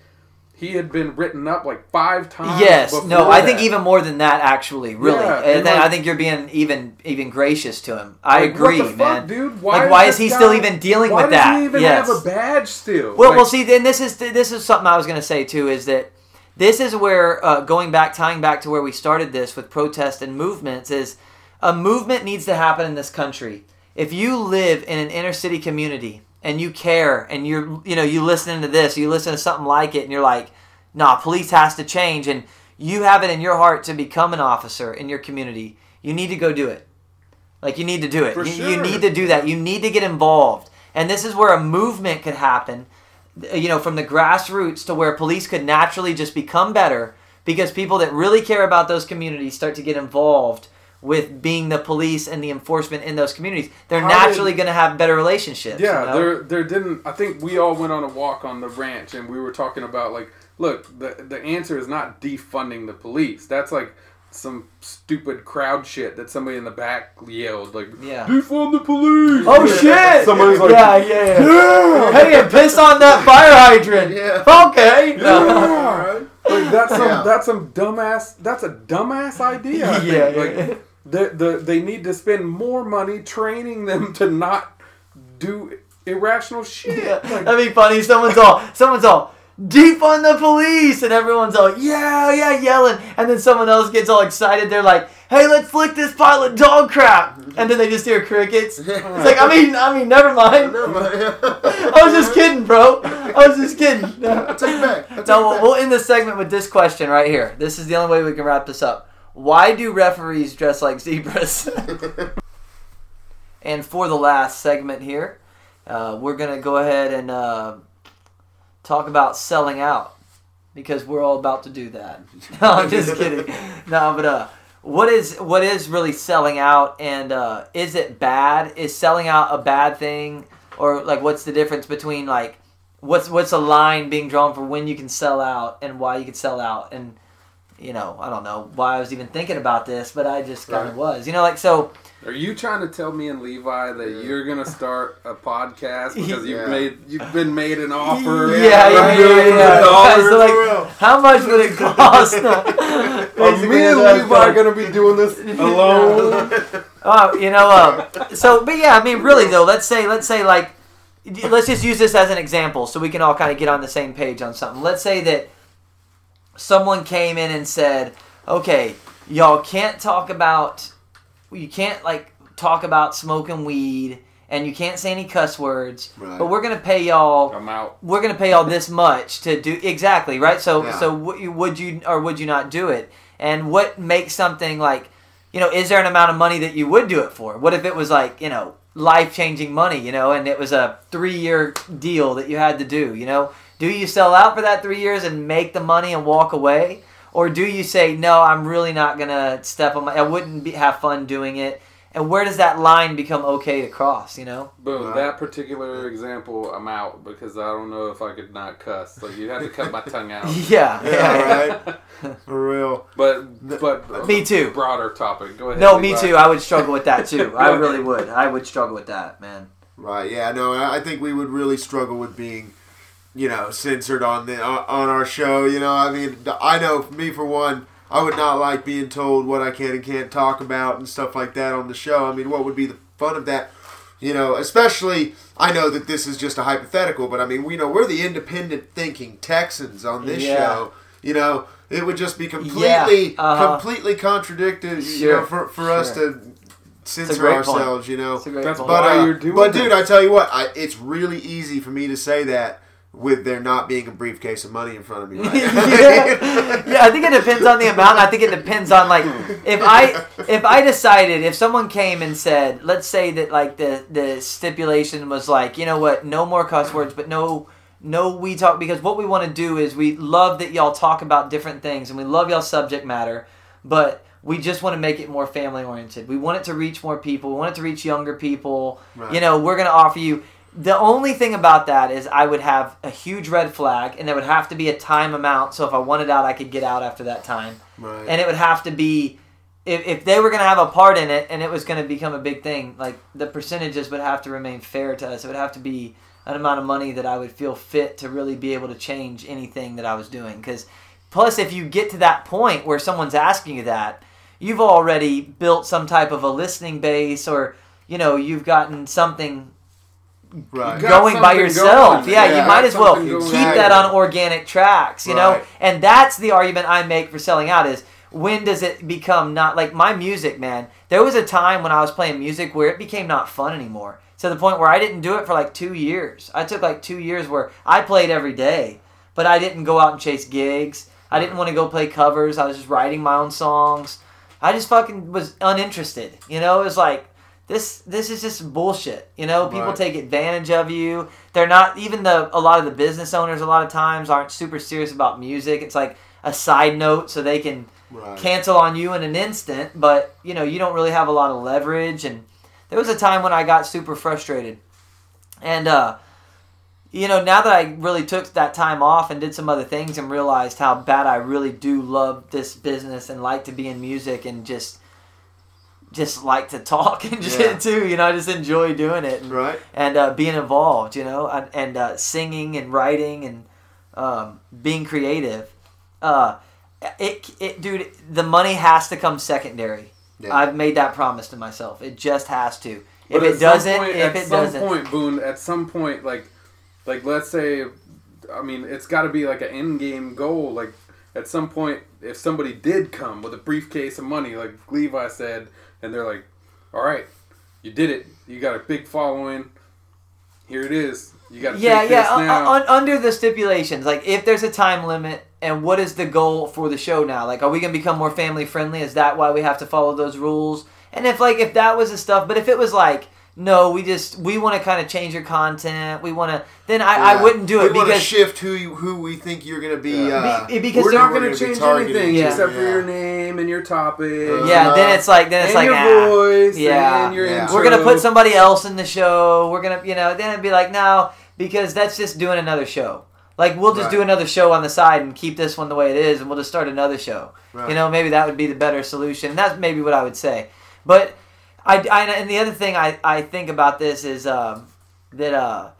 he had been written up like five times. Yes, no, I think even more than that. Actually, really, Yeah, I, and think, like- I think you're being even even gracious to him. I Like, agree, man. dude. Like, why does is he this still even dealing why with does that? He even Yes. have a badge still. Well, Like, well, see, then this is this is something I was going to say too. Is that this is where uh, going back, tying back to where we started this with protest and movements is a movement needs to happen in this country. If you live in an inner city community and you care and you're you know you listening to this, you listen to something like it, and you're like, nah, police has to change, and you have it in your heart to become an officer in your community, you need to go do it. Like you need to do it. You, you need to do that. You need to get involved. And this is where a movement could happen, you know, from the grassroots to where police could naturally just become better because people that really care about those communities start to get involved with being the police and the enforcement in those communities. They're How naturally going to have better relationships. Yeah, you know? there there didn't. I think we all went on a walk on the ranch, and we were talking about like, look, the the answer is not defunding the police. That's like some stupid crowd shit that somebody in the back yelled like Yeah. defund the police. Oh shit! Somebody's like, yeah, yeah, yeah. Hey, and piss on that fire hydrant. Yeah. Okay. No. Like that's some Yeah. that's some dumbass that's a dumbass idea. I think. Yeah, like yeah. The, the they need to spend more money training them to not do irrational shit. Yeah, Like, that'd be funny. Someone's all, someone's all, defund the police, and everyone's all, yeah, yeah, yelling, and then someone else gets all excited. They're like, hey, let's flick this pile of dog crap, and then they just hear crickets. It's like, I mean, I mean, never mind. Never mind. I was just kidding, bro. I was just kidding. I'll take it back. I'll take No, it we'll, back. we'll end this segment with this question right here. This is the only way we can wrap this up. Why do referees dress like zebras? and for the last segment here, uh, we're gonna go ahead and uh, talk about selling out because we're all about to do that. no, I'm just kidding. No, but uh, what is what is really selling out, and uh, is it bad? Is selling out a bad thing, or like what's the difference between like what's what's a line being drawn for when you can sell out and why you can sell out and you know I don't know why I was even thinking about this, but I just kind of Right. was. You know, like so. Are you trying to tell me and Levi that Yeah. you're gonna start a podcast because you've made you've been made an offer? Yeah, yeah, of yeah, yeah, yeah. dollars? So, like, How much would it cost? Are me and that's Levi what- gonna be doing this alone? Oh, you know, uh, so but yeah, I mean, really though, let's say, let's say like, let's just use this as an example so we can all kind of get on the same page on something. Let's say that someone came in and said, "Okay, y'all can't talk about, you can't like talk about smoking weed, and you can't say any cuss words, Right. but we're gonna pay y'all." I'm out. we're gonna pay y'all this much to do exactly right. So Yeah. so what you, would you or would you not do it? And what makes something like, you know, is there an amount of money that you would do it for? What if it was like you know life changing money, you know, and it was a three year deal that you had to do, you know? Do you sell out for that three years and make the money and walk away? Or do you say, no, I'm really not going to step on my, I wouldn't be, have fun doing it? And where does that line become okay to cross, you know? Boom. Right. That particular example, I'm out because I don't know if I could not cuss. Like you have to cut my tongue out. Yeah. Yeah, right. For real. But but Me too. Broader topic. Go ahead. No, me too. I would struggle with that too. I really would. I would struggle with that, man. Right. Yeah. No. I I think we would really struggle with being, you know, censored on the on on our show. You know. I mean, I know me for one. I would not like being told what I can and can't talk about and stuff like that on the show. I mean, what would be the fun of that? You know, especially I know that this is just a hypothetical, but I mean, we know we're the independent thinking Texans on this Yeah. show. You know, it would just be completely, uh-huh. completely contradicted. You know, for for us to censor great point. ourselves. You know, That's a great That's point. but uh, you're doing but dude, this. I tell you what, I, it's really easy for me to say that with there not being a briefcase of money in front of me. Right yeah. yeah, I think it depends on the amount. I think it depends on like if I if I decided if someone came and said, let's say that like the the stipulation was like, you know what, no more cuss words, but no no we talk because what we want to do is we love that y'all talk about different things and we love y'all subject matter, but we just want to make it more family oriented. We want it to reach more people. We want it to reach younger people. Right. You know, we're going to offer you the only thing about that is I would have a huge red flag, and there would have to be a time amount. So if I wanted out, I could get out after that time, right. and it would have to be if, if they were going to have a part in it, and it was going to become a big thing. Like the percentages would have to remain fair to us. It would have to be an amount of money that I would feel fit to really be able to change anything that I was doing. Because plus, if you get to that point where someone's asking you that, you've already built some type of a listening base, or you know, you've gotten something right. Going by yourself. going. Yeah, Yeah, you might as well keep going. that on organic tracks, you know? And that's the argument I make for selling out is when does it become not like my music, man? There was a time when I was playing music where it became not fun anymore. To the point where I didn't do it for like 2 years. I took like 2 years where I played every day, but I didn't go out and chase gigs. I didn't want to go play covers. I was just writing my own songs. I just fucking was uninterested. You know, it was like this this is just bullshit. You know, people Right. take advantage of you. They're not even the a lot of the business owners a lot of times aren't super serious about music. It's like a side note so they can right. cancel on you in an instant, but you know, you don't really have a lot of leverage and there was a time when I got super frustrated. And uh you know, now that I really took that time off and did some other things and realized how bad I really do love this business and like to be in music and just just like to talk and shit Yeah. too. You know, I just enjoy doing it and, Right. and uh, being involved. You know, and, and uh, singing and writing and um, being creative. Uh, it, it, dude, the money has to come secondary. Yeah. I've made that promise to myself. It just has to. If it doesn't, point- if at it some doesn't, point, Boone, at some point, like, like let's say, I mean, it's got to be like an end game goal. Like, at some point, if somebody did come with a briefcase of money, like Levi said, and they're like, "All right, you did it. You got a big following. Here it is. You got to yeah, take yeah. this un- now." un- under the stipulations, like if there's a time limit, and what is the goal for the show now? Like, are we gonna become more family friendly? Is that why we have to follow those rules? And if like if that was the stuff, but if it was like no, we just we want to kind of change your content. We want to. Then I, I wouldn't do it we wanna because shift who you, who we think you're gonna be. Yeah. Uh, Be- because We're not going gonna change targeting. anything Yeah. except for your name and your topic. Uh, yeah. Then it's like then it's and like your ah. voice. Yeah. and your Yeah. intro. we're gonna put somebody else in the show. We're gonna, you know, then it'd be like, no, because that's just doing another show. Like we'll just do another show on the side and keep this one the way it is, and we'll just start another show. Right. You know, maybe that would be the better solution. That's maybe what I would say. But I, I and the other thing I, I think about this is um, that uh,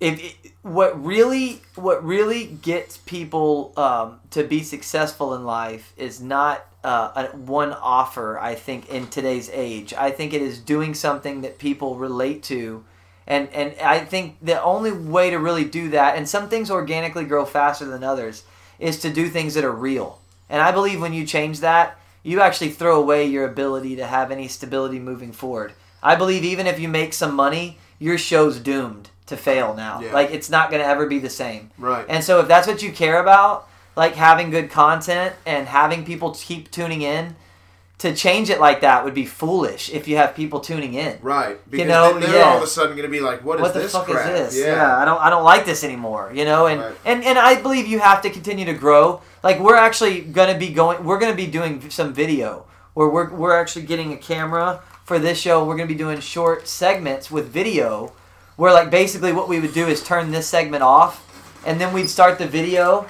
if it, what really what really gets people um, to be successful in life is not uh, a, one offer. I think in today's age, I think it is doing something that people relate to. And, and I think the only way to really do that, and some things organically grow faster than others, is to do things that are real. And I believe when you change that, you actually throw away your ability to have any stability moving forward. I believe even if you make some money, your show's doomed to fail now. Yeah. Like it's not going to ever be the same. Right. And so if that's what you care about, like having good content and having people keep tuning in, to change it like that would be foolish if you have people tuning in. Right. Because know, they're yeah. all of a sudden going to be like, what is What the this fuck crap? is this? Yeah. I don't I don't like this anymore. You know, and, Right. and and I believe you have to continue to grow. Like we're actually gonna be going we're gonna be doing some video where we're we're actually getting a camera for this show. We're gonna be doing short segments with video where like basically what we would do is turn this segment off and then we'd start the video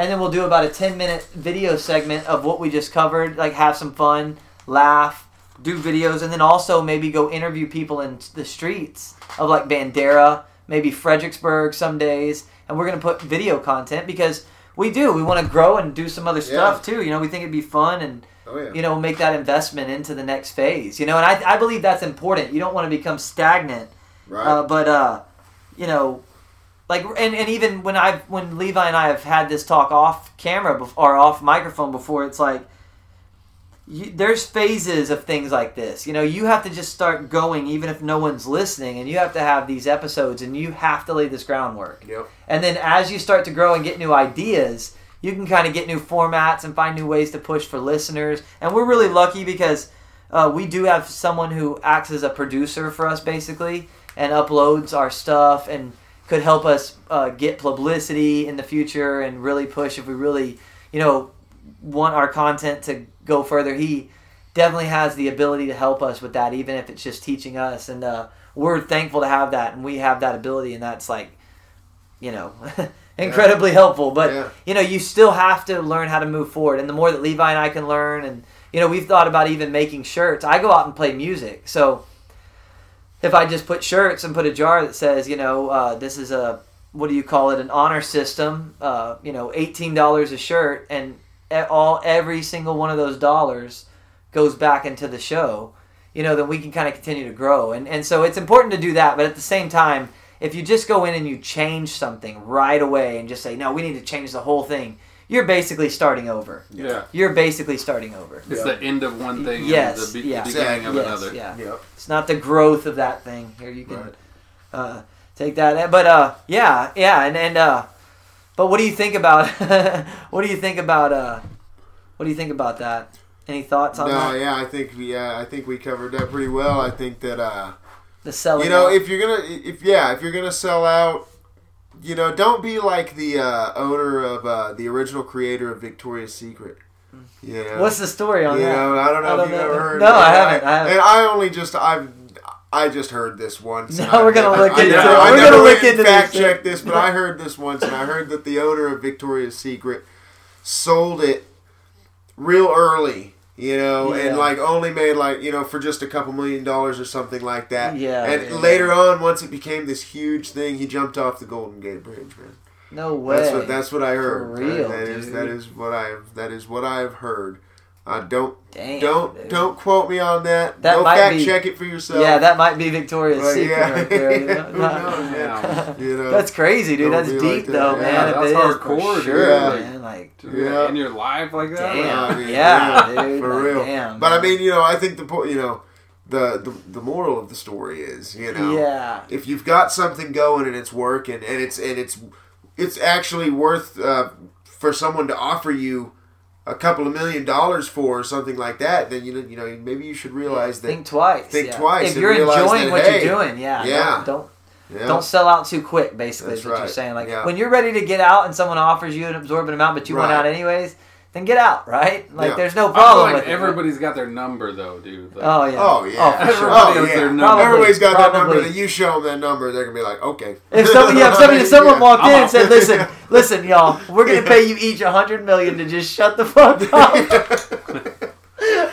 and then we'll do about a 10 minute video segment of what we just covered like have some fun laugh do videos and then also maybe go interview people in the streets of like bandera maybe fredericksburg some days and we're going to put video content because we do we want to grow and do some other stuff too you know we think it'd be fun and Oh, yeah. you know make that investment into the next phase you know and i, I believe that's important you don't want to become stagnant right. uh, but uh, you know, like and, and even when I when Levi and I have had this talk off camera or off microphone before, it's like you, there's phases of things like this. You know, you have to just start going even if no one's listening, and you have to have these episodes, and you have to lay this groundwork. yep. And then as you start to grow and get new ideas, you can kind of get new formats and find new ways to push for listeners. And we're really lucky because uh, we do have someone who acts as a producer for us basically and uploads our stuff and could help us uh, get publicity in the future and really push if we really, you know, want our content to go further. He definitely has the ability to help us with that, even if it's just teaching us. And uh, we're thankful to have that, and we have that ability, and that's like you know, incredibly helpful. But Yeah. you know, you still have to learn how to move forward. And the more that Levi and I can learn, and you know, we've thought about even making shirts. I go out and play music, so if I just put shirts and put a jar that says, you know, uh, this is a what do you call it, an honor system, uh, you know, eighteen dollars a shirt, and all every single one of those dollars goes back into the show. You know, then we can kind of continue to grow, and and so it's important to do that. But at the same time, if you just go in and you change something right away and just say, no, we need to change the whole thing, you're basically starting over. Yeah. You're basically starting over. It's Yeah. the end of one thing Yes, and the be- yeah. beginning of Yes, another. yeah. Yep. It's not the growth of that thing. Here you can Right. uh, take that. But uh, yeah, yeah, and and uh, but what do you think about what do you think about uh, what do you think about that? Any thoughts on No, that? yeah, I think we, yeah, I think we covered that pretty well. I think that, uh, The selling. you know, out? if you're gonna, if yeah, if you're gonna sell out, you know, don't be like the uh, owner of uh, the original creator of Victoria's Secret. You know, what's the story on you that? know, I don't know I if don't you've know. ever heard. No. I haven't, I haven't. And I only just I've I just heard this once. I we're gonna look I into. I We're gonna look into fact this. check this, but I heard this once, and I heard that the owner of Victoria's Secret sold it real early. You know, Yeah. and like only made like you know for just a couple million dollars or something like that. Yeah, And yeah. later on, once it became this huge thing, he jumped off the Golden Gate Bridge, man. No way. That's what that's what I heard. For real, that is that is what I that is what I've heard. Uh, don't Damn, don't dude. don't quote me on that. That Go might fact be- check it for yourself. Yeah, that might be Victoria's Well, Secret yeah. right there. You know? Knows. You know. That's crazy, dude. That's deep like that. though, Yeah, man. if that's it is, hardcore, for dude. sure, Yeah. man. Like, Yeah. In your life like that? Damn. I mean, Yeah, yeah, dude, for like, real. damn, but I mean, you know, I think the po- you know, the, the the moral of the story is, you know, yeah, if you've got something going and it's working and it's and it's it's actually worth uh, for someone to offer you a couple of million dollars for or something like that, then you know, you know, maybe you should realize that. think twice. think yeah. twice If you're enjoying that, what hey, you're doing, yeah, yeah. Don't, don't yeah. don't sell out too quick. Basically, That's is what you're saying. Like when you're ready to get out and someone offers you an absorbent amount, but you want out anyways, then get out, right? Like Yeah. there's no I feel problem like with it. everybody's got their number though, dude. Like, Oh yeah. Oh yeah, for sure. oh Everybody has yeah. their number. Probably, Everybody's got that number. probably. That you show them that number, they're gonna be like, okay. If some, yeah, if, somebody, if someone Yeah. walked in and said, "Listen, listen, y'all, we're gonna pay you each a hundred million to just shut the fuck up,"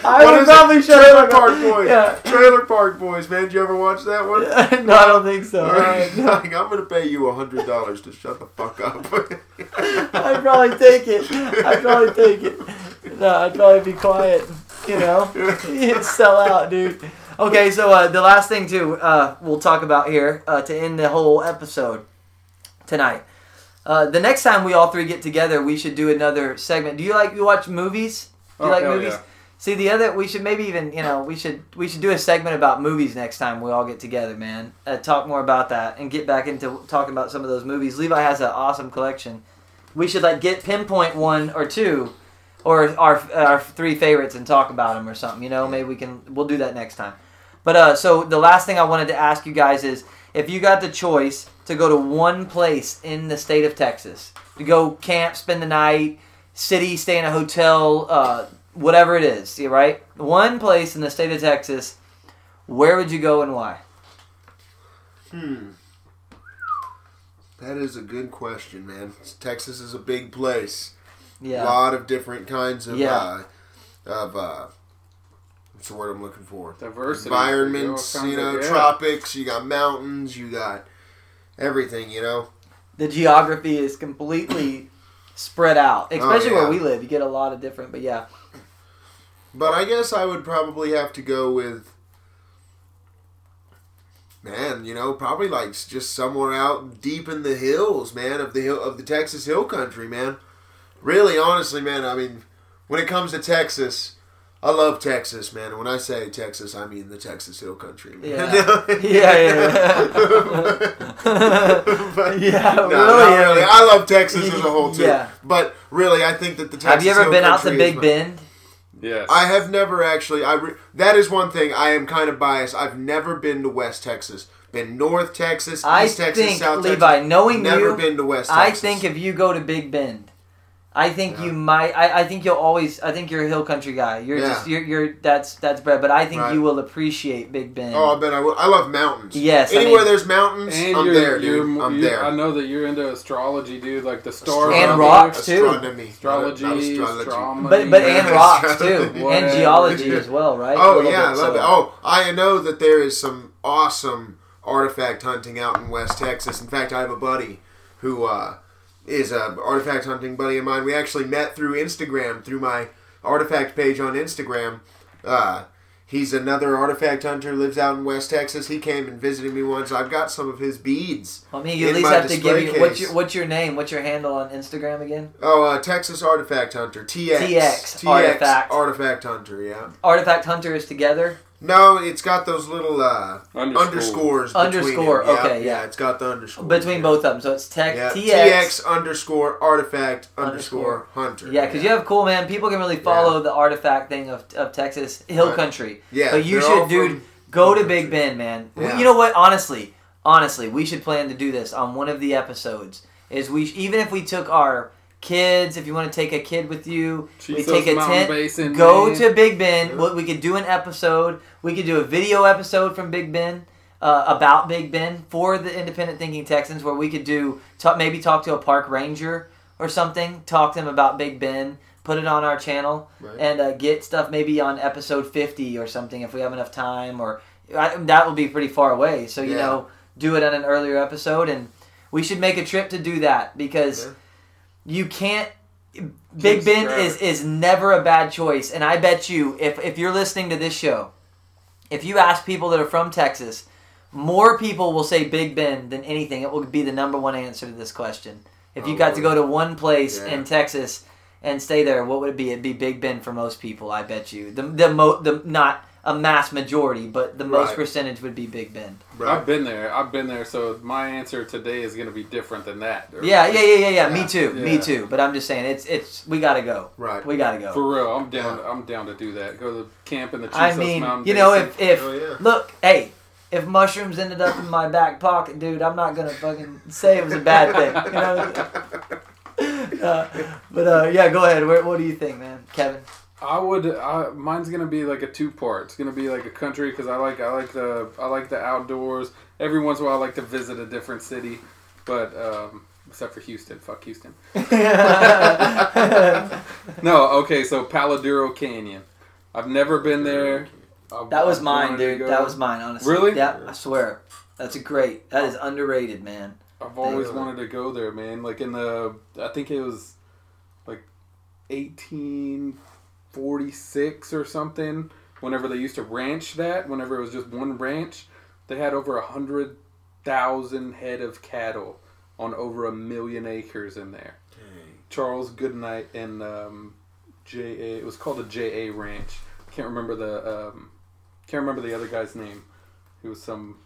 I What would is it? probably shut Trailer the Park. Boys. Yeah. Trailer Park Boys, man. Did you ever watch that one? no, I don't think so. Like, Uh, I'm gonna pay you a hundred dollars to shut the fuck up. I'd probably take it. I'd probably take it. No, I'd probably be quiet. You know, You'd sell out, dude. Okay, so uh, the last thing too, uh, we'll talk about here uh, to end the whole episode tonight. Uh, the next time we all three get together, we should do another segment. Do you like you watch movies? Do you Oh, like movies? yeah. See the other, we should maybe even you know we should we should do a segment about movies next time we all get together, man. Uh, talk more about that and get back into talking about some of those movies. Levi has an awesome collection. We should like get pinpoint one or two, or our our three favorites and talk about them or something. You know, maybe we can we'll do that next time. But uh, so the last thing I wanted to ask you guys is if you got the choice to go to one place in the state of Texas to go camp, spend the night, city, stay in a hotel, uh, whatever it is, you right? One place in the state of Texas, where would you go and why? hmm. That is a good question, man. Texas is a big place. Yeah. A lot of different kinds of Yeah. uh, of uh, what's the word I'm looking for? Diversity. Environments, you know, of- yeah. tropics. You got mountains. You got everything. You know. the geography is completely spread out, especially where Oh, yeah. we live. You get a lot of different, but yeah, But I guess I would probably have to go with, man. You know, probably like just somewhere out deep in the hills, man, of the hill of the Texas Hill Country, man. Really, honestly, man. I mean, when it comes to Texas, I love Texas, man. When I say Texas, I mean the Texas Hill Country. Man. Yeah. Yeah, yeah, But- Yeah, no, really, really. I love Texas as a whole too. Yeah. But really, I think that the Texas Have you ever Hill been out to Country Big Bend? Yes. I have never actually. I re- that is one thing I am kind of biased. I've never been to West Texas. Been North Texas, I East Texas, think South Levi, Texas. knowing never you, been to West Texas. I think if you go to Big Bend, I think Yeah. you might. I, I think you'll always. I think you're a hill country guy. You're Yeah. just. You're. You're. That's. That's bad. But I think Right. you will appreciate Big Bend. Oh, I bet I will. I love mountains. Yes, I Anywhere mean- there's mountains, and I'm you're, there, you're, dude. I'm you're- there. I know that you're into astrology, dude. Like the stars And out rocks, too. Astronomy. Astrology, Not- not astrology. astronomy. but but and rocks too, and geology as well, right? Oh little yeah, I love so- it. Oh, I know that there is some awesome artifact hunting out in West Texas. In fact, I have a buddy who uh, is a artifact hunting buddy of mine. We actually met through Instagram, through my artifact page on Instagram. Uh, he's another artifact hunter, lives out in West Texas. He came and visited me once. I've got some of his beads. I mean, you at least have to give you what's your what's your name? What's your handle on Instagram again? Oh, uh, Texas Artifact Hunter, TX. TX, Artifact. Artifact Hunter, yeah. Artifact Hunter is together. No, it's got those little uh, Underscore. underscores. between Underscore, it. Yeah, okay, yeah. It's got the underscore Between yeah. both of them, so it's tech Yeah, TX. TX underscore artifact Underscore. underscore hunter. Yeah, because you have cool man. People can really follow the artifact thing of, of Texas Hill Right. Country. Yeah, but you should, dude, from go to Hill Big Country. Bend, man. Yeah. You know what? Honestly, honestly, we should plan to do this on one of the episodes. Is we even if we took our kids, if you want to take a kid with you, we Chisos take a tent. Basin, Go man. to Big Bend. Yeah. What we could do an episode. We could do a video episode from Big Bend uh, about Big Bend for the independent thinking Texans, where we could do talk, maybe talk to a park ranger or something, talk to them about Big Bend, put it on our channel, Right. and uh, get stuff maybe on episode fifty or something if we have enough time. Or I, that would be pretty far away. So you Yeah. know, do it on an earlier episode, and we should make a trip to do that because. You can't. Big Bend forever. is is never a bad choice, and I bet you if if you're listening to this show, if you ask people that are from Texas, more people will say Big Bend than anything. It will be the number one answer to this question. If you Oh, got to go to one place Yeah. in Texas and stay there, what would it be? It'd be Big Bend for most people. I bet you the the mo the not a mass majority, but the most Right. percentage would be Big Bend. Right. I've been there. I've been there. So my answer today is going to be different than that. Yeah, yeah, yeah, yeah, yeah. Me Yeah. too. Me too. But I'm just saying, it's it's we gotta go. Right. We gotta go. For real, I'm down. I'm down to do that. Go to the camp in the Chisos I mean, Mountain you know, Basin. if if Oh, yeah. look, hey, if mushrooms ended up in my back pocket, dude, I'm not gonna fucking say it was a bad thing. You know. uh, but uh, yeah, go ahead. Where, what do you think, man, Kevin? I would. I, mine's gonna be like a two part. It's gonna be like a country because I like I like the I like the outdoors. Every once in a while, I like to visit a different city, but um, except for Houston. Fuck Houston. No, okay. So Palo Duro Canyon. I've never been there. I've- That was I've mine, dude. That was mine, honestly. Really? Yeah, I swear. That's a great. That is underrated, man. I've always wanted to go there, man. Like in the, I think it was like 1846 or something. Whenever they used to ranch that, whenever it was just one ranch, they had over a hundred thousand head of cattle on over a million acres in there. Charles Goodnight and um, J.A. It was called the J.A. Ranch. Can't remember the um, can't remember the other guy's name. He was some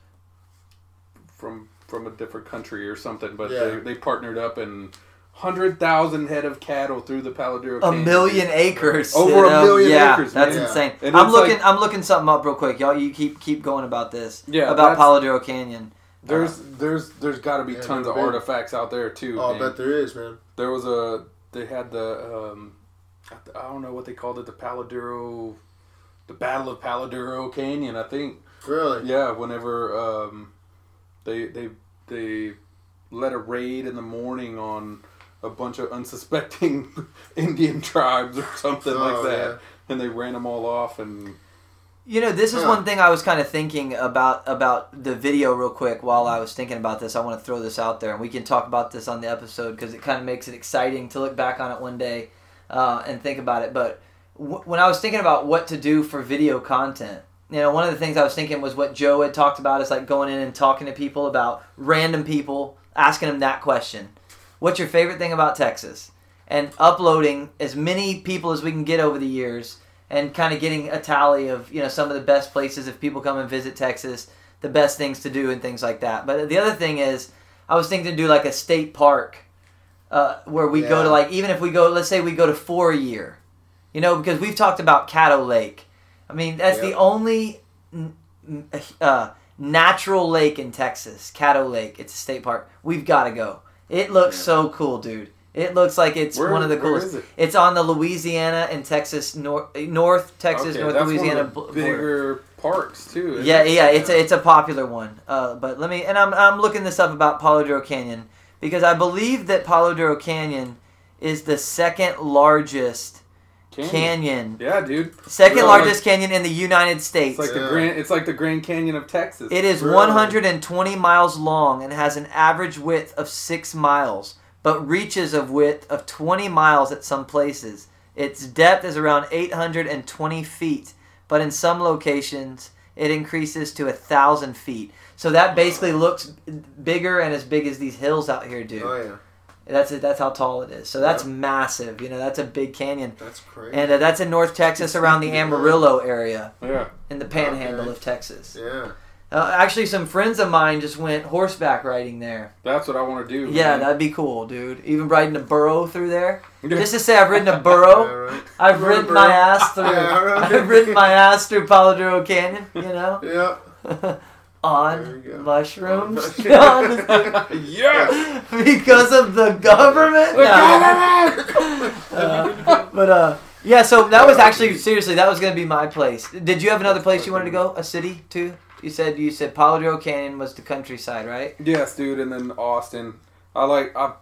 from from a different country or something, but Yeah. they, they partnered up and hundred thousand head of cattle through the Palo Duro. A Canyon. million acres. Over you a know? million yeah, acres, That's man. insane. And I'm looking. like- I'm looking something up real quick, y'all. You keep keep going about this. Yeah, about Palo Duro Canyon. There's there's there's got to be Yeah, tons of been. artifacts out there too. Oh, I bet there is, man. There was a they had the um, I- I don't know what they called it the Palo Duro, the Battle of Palo Duro Canyon I think. Really? Yeah, whenever um, they they they led a raid in the morning on a bunch of unsuspecting Indian tribes or something Oh, like that, yeah. and they ran them all off and You know, this is Huh. one thing I was kind of thinking about about the video real quick while I was thinking about this. I want to throw this out there, and we can talk about this on the episode because it kind of makes it exciting to look back on it one day uh, and think about it. But w- when I was thinking about what to do for video content, you know, one of the things I was thinking was what Joe had talked about is like going in and talking to people about random people, asking them that question: What's your favorite thing about Texas? And uploading as many people as we can get over the years and kind of getting a tally of you know some of the best places if people come and visit Texas, the best things to do and things like that. But the other thing is, I was thinking to do like a state park, uh, where we go to like even if we go, let's say we go to four a year, you know, because we've talked about Caddo Lake. I mean, that's the only uh, natural lake in Texas, Caddo Lake. It's a state park. We've got to go. It looks Yeah. so cool, dude. It looks like it's Where- one of the coolest. it? It's on the Louisiana and Texas North North Texas Okay, North Louisiana one of the bl- border. bigger parks too. Yeah, it? yeah, it's a, it's a popular one. Uh, but let me and I'm I'm looking this up about Palo Duro Canyon because I believe that Palo Duro Canyon is the second largest canyon, Yeah, dude. second Really? largest canyon in the United States. It's like Yeah. the Grand. It's like the Grand Canyon of Texas. It is Really? 120 miles long and has an average width of 6 miles, but reaches of width of 20 miles at some places. Its depth is around 820 feet, but in some locations it increases to a thousand feet. So that basically looks bigger and as big as these hills out here do. Oh yeah, That's it. That's how tall it is. So that's massive. You know, that's a big canyon, that's crazy. and uh, that's in North Texas, around the Amarillo area, Yeah. in the Panhandle Okay. of Texas. yeah, Uh, actually, some friends of mine just went horseback riding there. That's what I want to do. Yeah, man. that'd be cool, dude. Even riding a burro through there. Just to say, I've ridden a Yeah, burro. right. I've ridden my ass through. Yeah, right. I've ridden my ass through Palo Duro Canyon. You know. Yeah. On mushrooms the- yeah. because of the government. No. Uh, but uh, yeah. So that was actually seriously that was gonna be my place. Did you have another place you wanted to go? A city too? You said you said Palo Duro Canyon was the countryside, right? Yes, dude, and then Austin. I like I,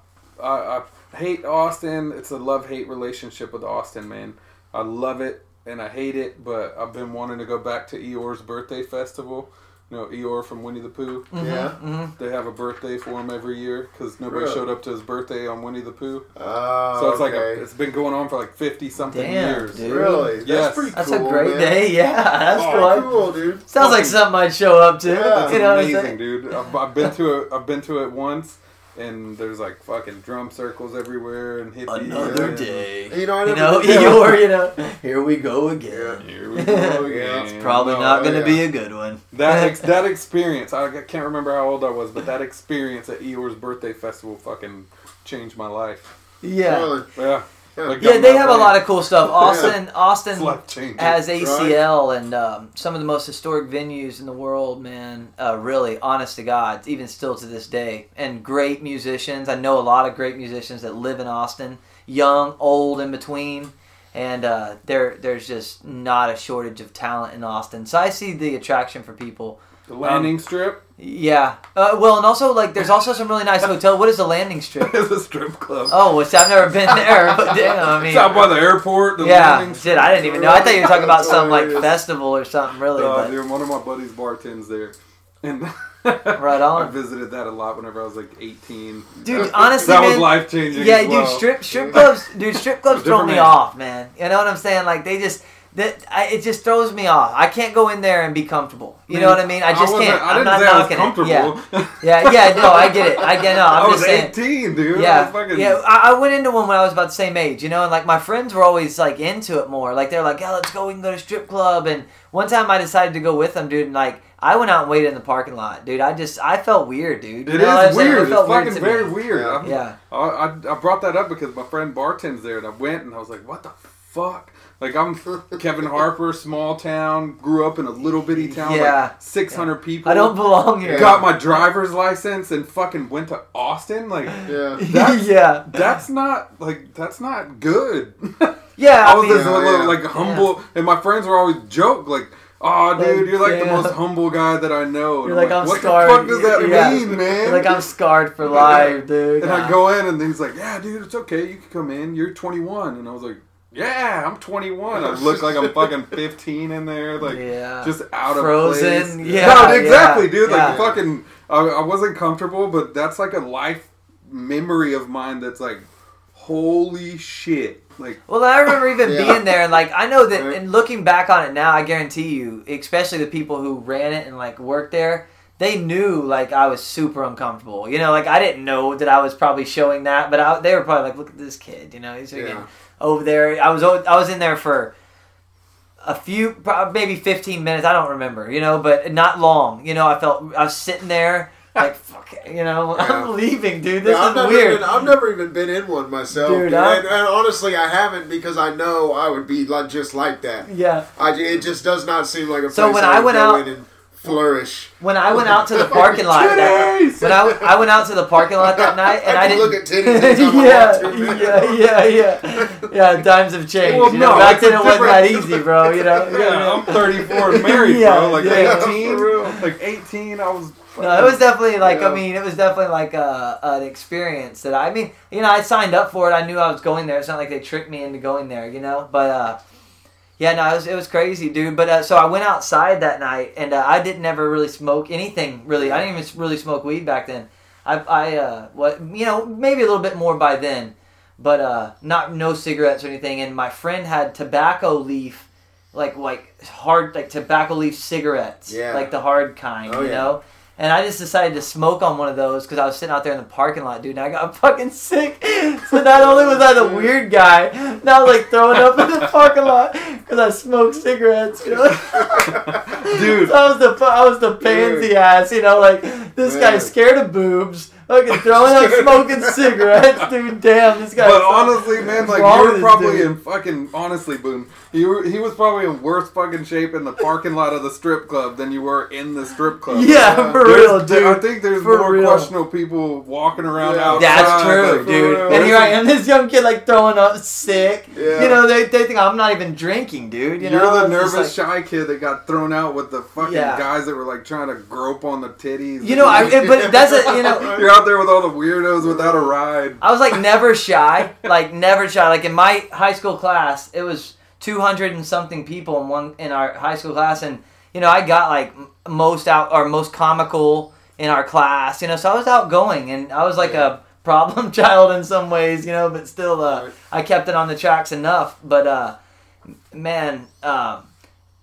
I, I hate Austin. It's a love hate relationship with Austin, man. I love it and I hate it, but I've been wanting to go back to Eeyore's birthday festival. You know, Eeyore from Winnie the Pooh. Yeah. hmm They have a birthday for him every year because nobody Really? showed up to his birthday on Winnie the Pooh. Oh, So it's like a, it's been going on for like fifty something years. dude. really that's Yes. pretty That's cool. a great man. day. Yeah, that's Oh, fun. cool, dude. Sounds like something I'd show up to. Yeah. It's you know what I'm amazing, dude. I've, I've been to it. I've been to it once, and there's like fucking drum circles everywhere and hippies. Another and- day. You know, I You never know, did that. You know, here we go again. Here we go again. it's Probably No, not going to yeah. be a good one. That ex- that experience, I can't remember how old I was, but that experience at Eeyore's birthday festival fucking changed my life. yeah. Really? Yeah, Yeah. Like, Yeah, they my have a lot of cool stuff. Austin, It's Austin life has ACL and um, some of the most historic venues in the world, man. Uh, really, honest to God, even still to this day. And great musicians. I know a lot of great musicians that live in Austin, young, old, in between. And uh, there, there's just not a shortage of talent in Austin. So I see the attraction for people. the landing strip Yeah. Uh, well, and also like there's also some really nice hotel. What is the landing strip? is a strip club. Oh, which I've never been there. But damn, I mean, it's out by the airport. The yeah, shit. I didn't even know. I thought you were talking about some like festival or something, really. Uh, But dude, one of my buddies bartends there, and Right on. I visited that a lot whenever I was like 18. dude, honestly, that was life changing. yeah, as well. dude, strip strip clubs, dude, strip clubs throw me man. off, man. You know what I'm saying? Like they just. That I, it just throws me off. I can't go in there and be comfortable. You know what I mean? I just wasn't- can't. I I'm didn't not I knocking comfortable. it. Yeah, yeah, yeah. No, I get it. I get no. I'm I was just saying. 18, dude. Yeah, fucking, yeah. I, I went into one when I was about the same age, you know, and like my friends were always like into it more. Like they're like, "Yeah, let's go. We can go to strip club." And one time I decided to go with them, dude. And like I went out and waited in the parking lot, dude. I just I felt weird, dude. You It know what I'm is saying? It weird. It's felt fucking very me. weird. Yeah. I'm- Yeah, I, I, I brought that up because my friend bartends there, and I went and I was like, "What the fuck?" Like I'm Kevin Harper, small town, grew up in a little bitty town, Yeah. like 600 people. I don't belong here. got my driver's license and fucking went to Austin. Like Yeah. That's- yeah, that's not like that's not good. yeah. I I was mean, this Yeah, little like humble, and my friends were always joke like. Oh, dude, you're like the most humble guy that I know. And You're like, I'm what scarred. the fuck does that Yeah. mean, man? like I'm scarred for life, dude. And I go in, and he's like, "Yeah, dude, it's okay. You can come in. You're 21." And I was like, "Yeah, I'm 21." I look like I'm fucking 15 in there, like yeah, just out of Frozen, place. yeah, no, exactly, yeah, dude. yeah. Like fucking, I, I wasn't comfortable, but that's like a life memory of mine. That's like, holy shit. Like, Well, I remember even Yeah. being there, and like I know that, Right. and looking back on it now, I guarantee you, especially the people who ran it and like worked there, they knew like I was super uncomfortable. You know, like I didn't know that I was probably showing that, but I, they were probably like, "Look at this kid," you know, he's freaking Yeah. Over there. I was I was in there for a few, maybe fifteen minutes. I don't remember, you know, but not long. You know, I felt I was sitting there. Like fuck, it, you know, Yeah. I'm leaving, dude. This Yeah, is weird. Even, I've never even been in one myself, Dude, dude, and, and honestly, I haven't because I know I would be like just like that. yeah. I, it just does not seem like a place So when I, I went out- and flourish. When I went out to the parking lot, that, when I, I went out to the parking lot that night, and I I, didn't look at titties yeah, want to, man. yeah, yeah, yeah, yeah. Times have changed. Well, you know, no, back then it wasn't that easy, bro. You know. yeah, I'm 34 and married, Yeah, bro. Like yeah. 18, For like 18, I was. No, it was definitely like Yeah. I mean, it was definitely like a, an experience that I mean, you know, I signed up for it. I knew I was going there. It's not like they tricked me into going there, you know. But uh, yeah, no, it was it was crazy, dude. But uh, so I went outside that night, and uh, I didn't ever really smoke anything. Really, I didn't even really smoke weed back then. I I uh, what you know maybe a little bit more by then, but uh, not no cigarettes or anything. And my friend had tobacco leaf. Like like hard like tobacco leaf cigarettes, Yeah. like the hard kind, Oh, you yeah. know. And I just decided to smoke on one of those because I was sitting out there in the parking lot, dude. And I got fucking sick. So not only was I the weird guy, now I was like throwing up in the parking lot because I smoked cigarettes. You know? Dude. so I was the I was the pansy ass. You know, like this Man. guy's scared of boobs, Fucking throwing up, smoking cigarettes, dude. Damn, this guy. But honestly, man, like you were probably dude? in fucking honestly, Boone. You were, he was probably in worse fucking shape in the parking lot of the strip club than you were in the strip club. yeah, uh, for There's- real, there- dude. I think there's For more real. questionable people walking around Yeah. outside. That's true, like, dude. real. And here I am, this young kid like throwing up sick. Yeah. You know, they, they think I'm not even drinking, dude. You You're know, the It's nervous, like- shy kid that got thrown out with the fucking Yeah. guys that were like trying to grope on the titties. You know, I, but that's a you know. Out there with all the weirdos without a ride. I was like never shy, like never shy. Like in my high school class, it was 200 and something people in one in our high school class, and you know I got like most out or most comical in our class. You know, so I was outgoing, and I was like a problem child in some ways. You know, but still, uh, Right. I kept it on the tracks enough. But uh, man, um,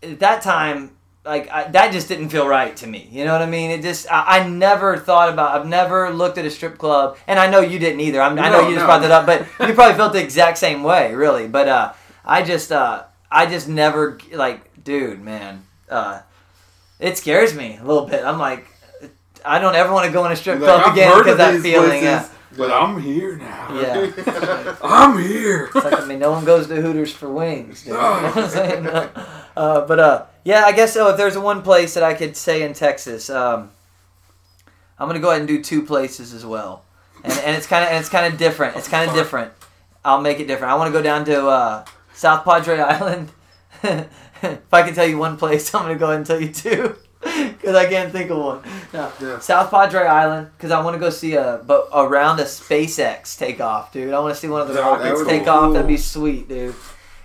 at that time. Like I, that just didn't feel right to me. You know what I mean? It just I, I never thought about. I've never looked at a strip club, and I know you didn't either. I'm, I know No, you just brought that up, but you probably felt the exact same way, really. But uh, I just uh, I just never like, dude, man, uh, it scares me a little bit. I'm like, I don't ever want to go in a strip Like, club I've again because that feeling. places, Yeah, but I'm here now. yeah. I'm here. It's like I mean, no one goes to Hooters for wings. Dude. You know what I'm saying? Uh, but uh, yeah, I guess so. If there's one place that I could say in Texas, um, I'm gonna go ahead and do two places as well, and, and it's kind of and it's kind of different. It's kind of different. I'll make it different. I want to go down to uh, South Padre Island. if I can tell you one place, I'm gonna go ahead and tell you two. Because I can't think of one. No. Yeah. South Padre Island, because I want to go see a but around a SpaceX takeoff, dude. I want to see one of the That would be rockets cool. take off. That'd be sweet, dude.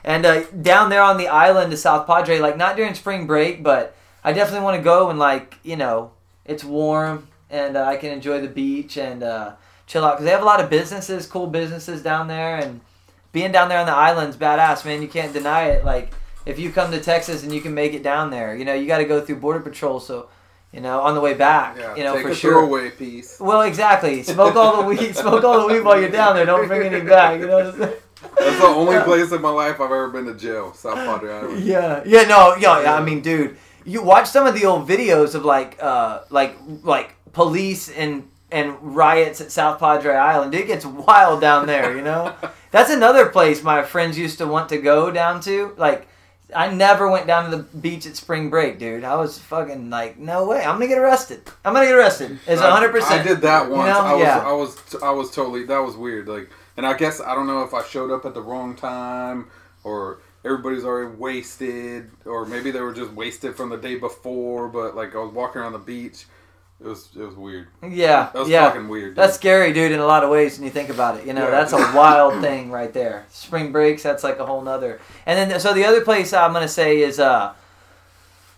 And uh, down there on the island of South Padre, like not during spring break, but I definitely want to go and like you know it's warm and uh, I can enjoy the beach and uh, chill out because they have a lot of businesses, cool businesses down there, and being down there on the island's badass, man. You can't deny it. Like if you come to Texas and you can make it down there, you know you got to go through border patrol, so you know on the way back, Yeah, you know for a sure. throwaway piece. Well, exactly. Smoke all the weed. Smoke all the weed while you're down there. Don't bring any back. You know what I'm saying? That's the only Yeah. place in my life I've ever been to jail, South Padre Island. Yeah, yeah, no, yeah, yeah. I mean, dude, you watch some of the old videos of like, uh, like, like police and and riots at South Padre Island. It gets wild down there, you know. That's another place my friends used to want to go down to. Like, I never went down to the beach at spring break, dude. I was fucking like, no way, I'm gonna get arrested. I'm gonna get arrested. It's I- hundred percent. I did that You once. know? I was, Yeah. I was, I was totally. That was weird. Like, and I guess I don't know if I showed up at the wrong time or everybody's already wasted, or maybe they were just wasted from the day before. But like, I was walking around the beach. It was, it was weird. Yeah, That was yeah. fucking weird. dude. That's scary, dude, in a lot of ways when you think about it. You know, Yeah. that's a wild thing right there. Spring breaks, that's like a whole nother. And then, so the other place I'm going to say is, uh,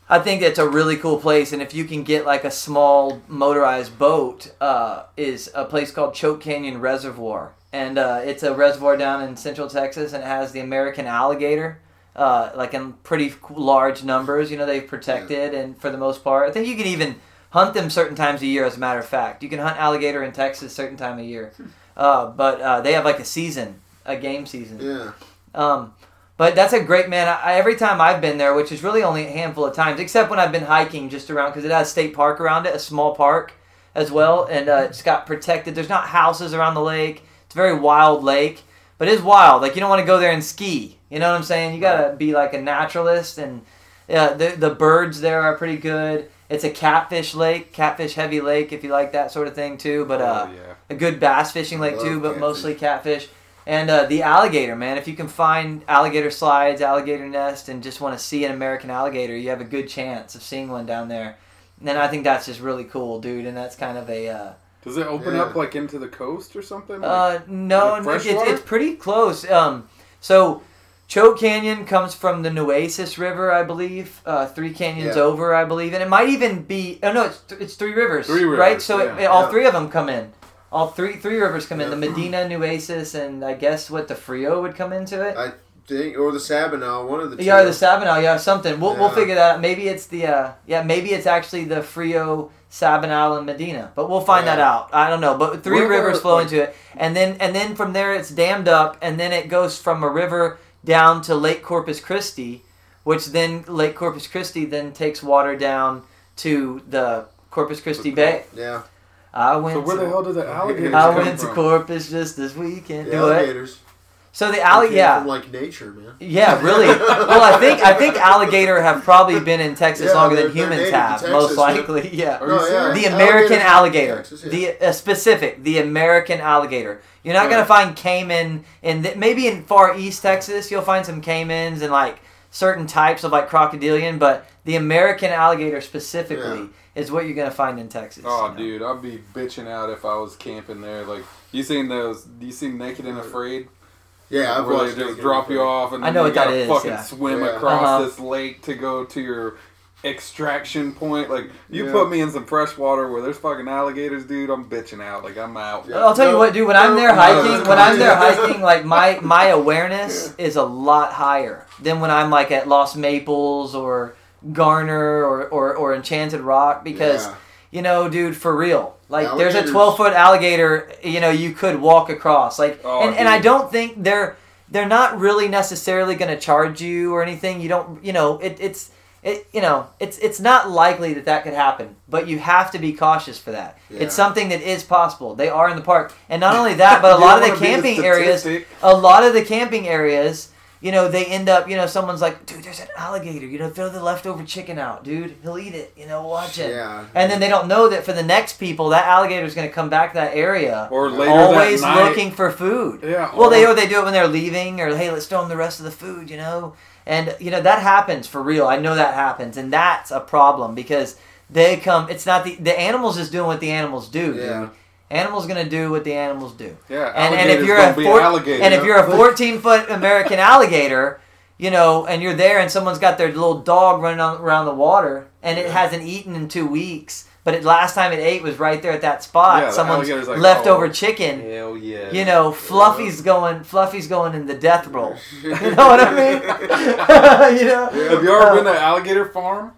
I think it's a really cool place. And if you can get like a small motorized boat, uh, is a place called Choke Canyon Reservoir. And uh, it's a reservoir down in central Texas and it has the American alligator. Uh, like in pretty large numbers, you know, they've protected, and for the most part, I think you can even hunt them certain times a year. As a matter of fact, you can hunt alligator in Texas certain time of year, uh, but uh, they have like a season, a game season. Yeah. Um, but that's a great man. I, I- every time I've been there, which is really only a handful of times, except when I've been hiking just around because it has state park around it, a small park as well, and uh, it's got protected. There's not houses around the lake. It's a very wild lake, but it is wild. Like you don't want to go there and ski. You know what I'm saying? You gotta be like a naturalist, and uh, the the birds there are pretty good. It's a catfish lake, catfish heavy lake, if you like that sort of thing too. But uh, oh, yeah. a good bass fishing lake too, but catfish. mostly catfish. And uh, the alligator, man. If you can find alligator slides, alligator nest, and just want to see an American alligator, you have a good chance of seeing one down there. And I think that's just really cool, dude. And that's kind of a uh, Does it open Yeah. up like into the coast or something? Like, uh, no, Like it's, it's pretty close. Um, so Choke Canyon comes from the Nueces River, I believe. Uh, three canyons Yeah. over, I believe, and it might even be. Oh no, it's th- it's three rivers. Three rivers, right? So yeah. it- all Yeah. three of them come in. All three three rivers come in. The Medina, Nueces, and I guess what the Frio would come into it. I think, or the Sabinal, one of the two. Yeah, or the Sabinal, yeah, something. We'll, we'll figure that out. Maybe it's the uh, yeah, maybe it's actually the Frio, Sabinal, and Medina. But we'll find that out. I don't know. But three Where were, rivers flow like- into it, and then and then from there it's dammed up, and then it goes from a river down to Lake Corpus Christi, which then Lake Corpus Christi then takes water down to the Corpus Christi Bay. Yeah. I went. So where to, the hell did the alligators I come went to from? Corpus just this weekend. The Do it. Alligators. So the They alli- came yeah, From like nature, man. yeah, really. Well, I think I think alligator have probably been in Texas Yeah, longer than humans have, Texas, most dude. likely. Yeah. No, yeah. The American Alligators alligator, from Texas, yeah. the uh, specific, the American alligator. You're not gonna find caiman in the, maybe in far east Texas. You'll find some caimans and like certain types of like crocodilian, but the American alligator specifically is what you're gonna find in Texas. Oh, you know? dude, I'd be bitching out if I was camping there. Like, you seen those? You seen Naked and Afraid? Yeah, I've where watched they just drop you off and I then know you what that gotta is, fucking yeah. swim Yeah. across Uh-huh. this lake to go to your extraction point. Like, you Yeah. put me in some fresh water where there's fucking alligators, dude. I'm bitching out. Like, I'm out. Yeah. I'll tell you No, what, dude. When I'm no, there no, hiking, no, when I'm there yeah. hiking, like my my awareness is a lot higher than when I'm like at Lost Maples or Garner or or, or Enchanted Rock because Yeah. you know, dude, for real. Like there's a 12 foot alligator, you know, you could walk across. Like, Oh, and, and I don't think they're they're not really necessarily going to charge you or anything. You don't, you know, it, it's it, you know, it's it's not likely that that could happen, but you have to be cautious for that. Yeah. It's something that is possible. They are in the park, and not only that, but a lot of the camping areas, a lot of the camping areas, you know, they end up, you know, someone's like, dude, there's an alligator. You know, throw the leftover chicken out, dude. He'll eat it. You know, watch it. Yeah. And then they don't know that for the next people, that alligator is going to come back to that area, Or later always that night. looking for food. Yeah. Well, they or- or they do it when they're leaving, or hey, let's throw them the rest of the food, you know. And you know that happens for real. I know that happens, and that's a problem because they come. It's not the the animals is doing what the animals do, Yeah. dude. Animals gonna do what the animals do. Yeah. And, and if you're a be four, alligator. and if you're a 14 foot American alligator, you know, and you're there, and someone's got their little dog running on, around the water, and it Yeah. hasn't eaten in two weeks, but it last time it ate was right there at that spot. Yeah, Someone's like, leftover "Oh, chicken. Hell yeah. You know, Fluffy's going. Fluffy's going in the death roll. You know what I mean? you know. Yeah. Have you ever Uh, been to an alligator farm?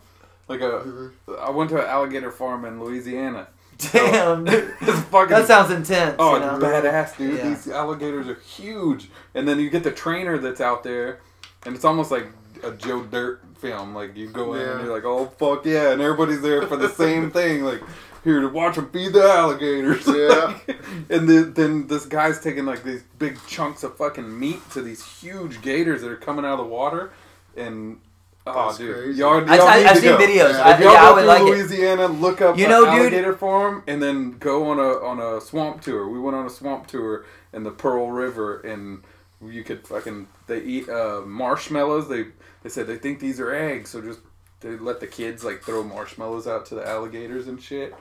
Like a, Mhm. I went to an alligator farm in Louisiana. Damn, dude. Fucking. that sounds intense. Oh, you know? badass, dude. Yeah. These alligators are huge. And then you get the trainer that's out there, and it's almost like a Joe Dirt film. Like you go in and you're like, oh fuck yeah, and everybody's there for the same thing. Like here to watch them feed the alligators. Yeah. and then, then this guy's taking like these big chunks of fucking meat to these huge gators that are coming out of the water, and. Oh, That's dude! crazy. Y'all, y'all I, I, need I've seen go. videos. Yeah. I, If y'all yeah, I go would through like it. Louisiana, look up You an know, dude- alligator farm, and then go on a on a swamp tour. We went on a swamp tour in the Pearl River, and you could fucking they eat uh, marshmallows. They they said they think these are eggs, so just they let the kids like throw marshmallows out to the alligators and shit.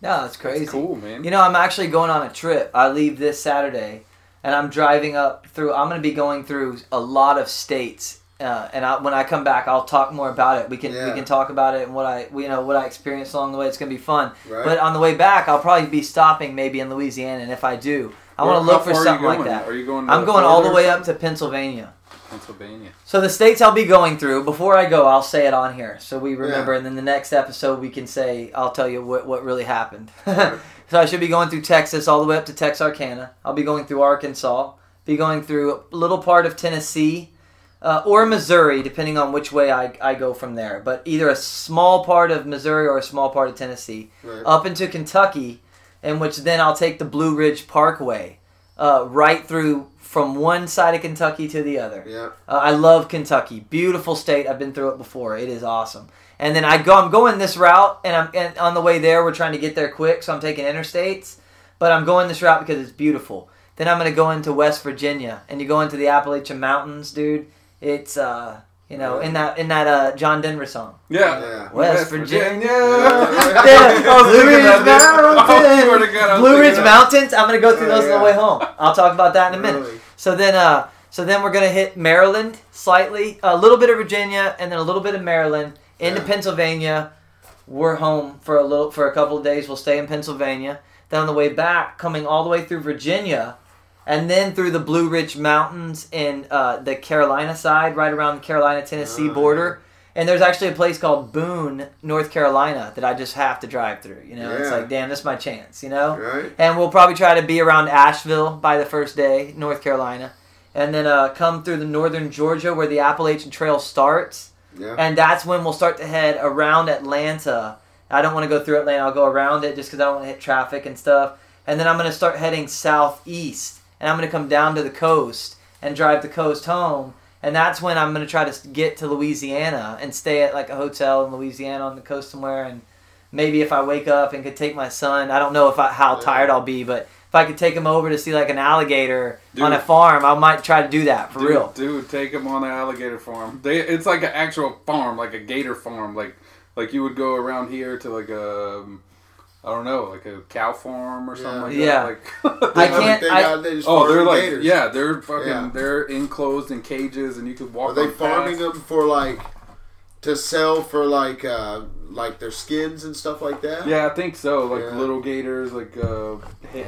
No, it's crazy. It's cool, man. You know, I'm actually going on a trip. I leave this Saturday, and I'm driving up through. I'm going to be going through a lot of states, uh, and I, when I come back, I'll talk more about it. We can we can talk about it and what I you know what I experienced along the way. It's going to be fun. Right. But on the way back, I'll probably be stopping maybe in Louisiana, and if I do, I want to look for far are you something like that. Are you going? I'm going all the way up to Pennsylvania. Pennsylvania. So the states I'll be going through before I go, I'll say it on here so we remember, Yeah. and then the next episode we can say I'll tell you what what really happened. Right. so I should be going through Texas all the way up to Texarkana. I'll be going through Arkansas. Be going through a little part of Tennessee. Uh, or Missouri, depending on which way I, I go from there. But either a small part of Missouri or a small part of Tennessee Right. up into Kentucky, in which then I'll take the Blue Ridge Parkway uh, right through from one side of Kentucky to the other. Yeah. Uh, I love Kentucky, beautiful state. I've been through it before. It is awesome. And then I go. I'm going this route, and I'm and on the way there. We're trying to get there quick, so I'm taking interstates. But I'm going this route because it's beautiful. Then I'm gonna go into West Virginia, and you go into the Appalachian Mountains, dude. It's uh, you know, in that in that uh, John Denver song. Yeah. Yeah. West Virginia. Yeah. Yeah, Blue Ridge that, dude. I swear to Mountains. God, Blue Ridge Mountains. I'm gonna go through Oh, those on the way home. I'll talk about that in a minute. Really? So then, uh, so then we're gonna hit Maryland slightly, a little bit of Virginia, and then a little bit of Maryland into Yeah. Pennsylvania. We're home for a little for a couple of days. We'll stay in Pennsylvania. Then on the way back, coming all the way through Virginia, and then through the Blue Ridge Mountains in uh, the Carolina side, right around the Carolina Tennessee Oh, border. And there's actually a place called Boone, North Carolina, that I just have to drive through. You know, it's like, damn, this is my chance. You know. Right. And we'll probably try to be around Asheville by the first day, North Carolina. And then uh, come through the northern Georgia where the Appalachian Trail starts. Yeah. And that's when we'll start to head around Atlanta I don't want to go through Atlanta. I'll go around it just because I don't want to hit traffic and stuff. And then I'm going to start heading southeast, and I'm going to come down to the coast and drive the coast home. And that's when I'm going to try to get to Louisiana and stay at like a hotel in Louisiana on the coast somewhere. And maybe if I wake up and could take my son, I don't know if I, how tired I'll be, but if I could take him over to see like an alligator Dude. on a farm, I might try to do that for dude, real. dude. Take him on the alligator farm. They, it's like an actual farm, like a gator farm. Like, like you would go around here to like a, I don't know, like a cow farm or something like Yeah. that. Like, I They- can't- They, I- got, they just oh, farm they're like, gators. yeah, they're fucking, Yeah. they're enclosed in cages, and you could walk. Are they farming paths. them for like to sell for like uh like their skins and stuff like that? Yeah, I think so. Like Yeah. little gators, like uh,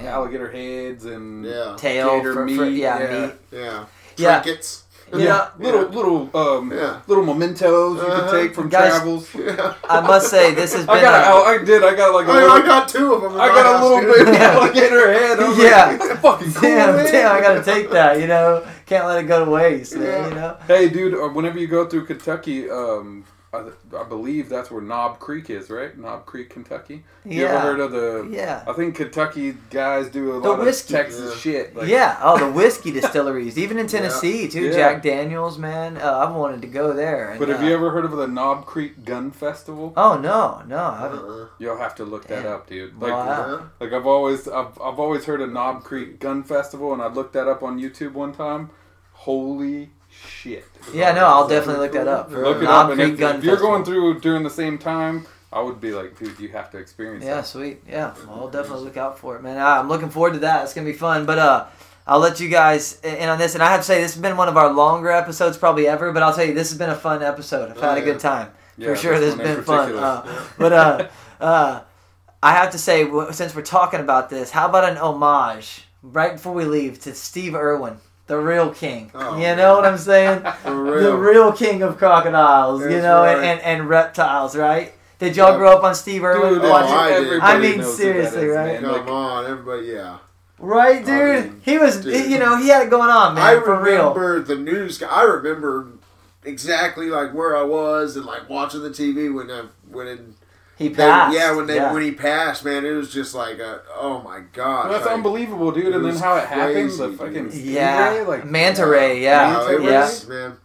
alligator heads and Yeah. Tail gator for, meat. for yeah, yeah. meat. Yeah. Yeah. Trinkets. You know, little little um Yeah. little mementos you Uh-huh. could take from Guys- travels. Yeah. I must say this has been. I got a- a, I did I got like a I, little, I got two of them. I got a house, little dude. baby alligator head. I was Yeah. like, fucking cool. damn, man. damn, I gotta take that. You know, can't let it go to waste, man. You know. Hey, dude, uh, whenever you go through Kentucky, um, I, I believe that's where Knob Creek is, right? Knob Creek, Kentucky. You Yeah. ever heard of the? Yeah. I think Kentucky guys do a The lot whiskey. of Texas Yeah. shit. Like, yeah. Oh, the whiskey distilleries, even in Tennessee too. Yeah. Jack Daniels, man. Uh, I've wanted to go there. and, But have uh, you ever heard of the Knob Creek Gun Festival? Oh no, no. I haven't. Uh-uh. You'll have to look that Damn. up, dude. Like, Wow. Like I've always, I've, I've always heard of Knob Creek Gun Festival, and I looked that up on YouTube one time. Holy shit! Yeah, no, I'll definitely look that up. Look it Knob up, and Creek if, Gun if you're Festival. going through during the same time, I would be like, dude, you have to experience it. Yeah, that. sweet. Yeah, well, I'll definitely look out for it, man. I- I'm looking forward to that. It's gonna be fun. But uh, I'll let you guys in on this, and I have to say this has been one of our longer episodes probably ever. But I'll tell you, this has been a fun episode. I've Oh, had a good time Yeah, for sure. this This has been fun. Uh, but uh, uh, I have to say, since we're talking about this, how about an homage right before we leave to Steve Irwin, the real king? Oh, you know what I'm saying? For the real. real king of crocodiles, you know, right. and, and, and reptiles, right? Did y'all Yeah. grow up on Steve Irwin? Dude, Oh, watching- I did. I mean, seriously, that is, right? man. Come Like, on, everybody, yeah. Right, dude. I mean, he was, dude. you know, he had it going on, man, I for real. remember the news. I remember exactly like where I was and like watching the TV when I when it, He they, passed. yeah when they yeah. when he passed, man, it was just like a, oh my god, Well, that's like, unbelievable, dude. And then how it happened, the fucking. Yeah, stingray, like manta ray, yeah, No, it yeah, was, man.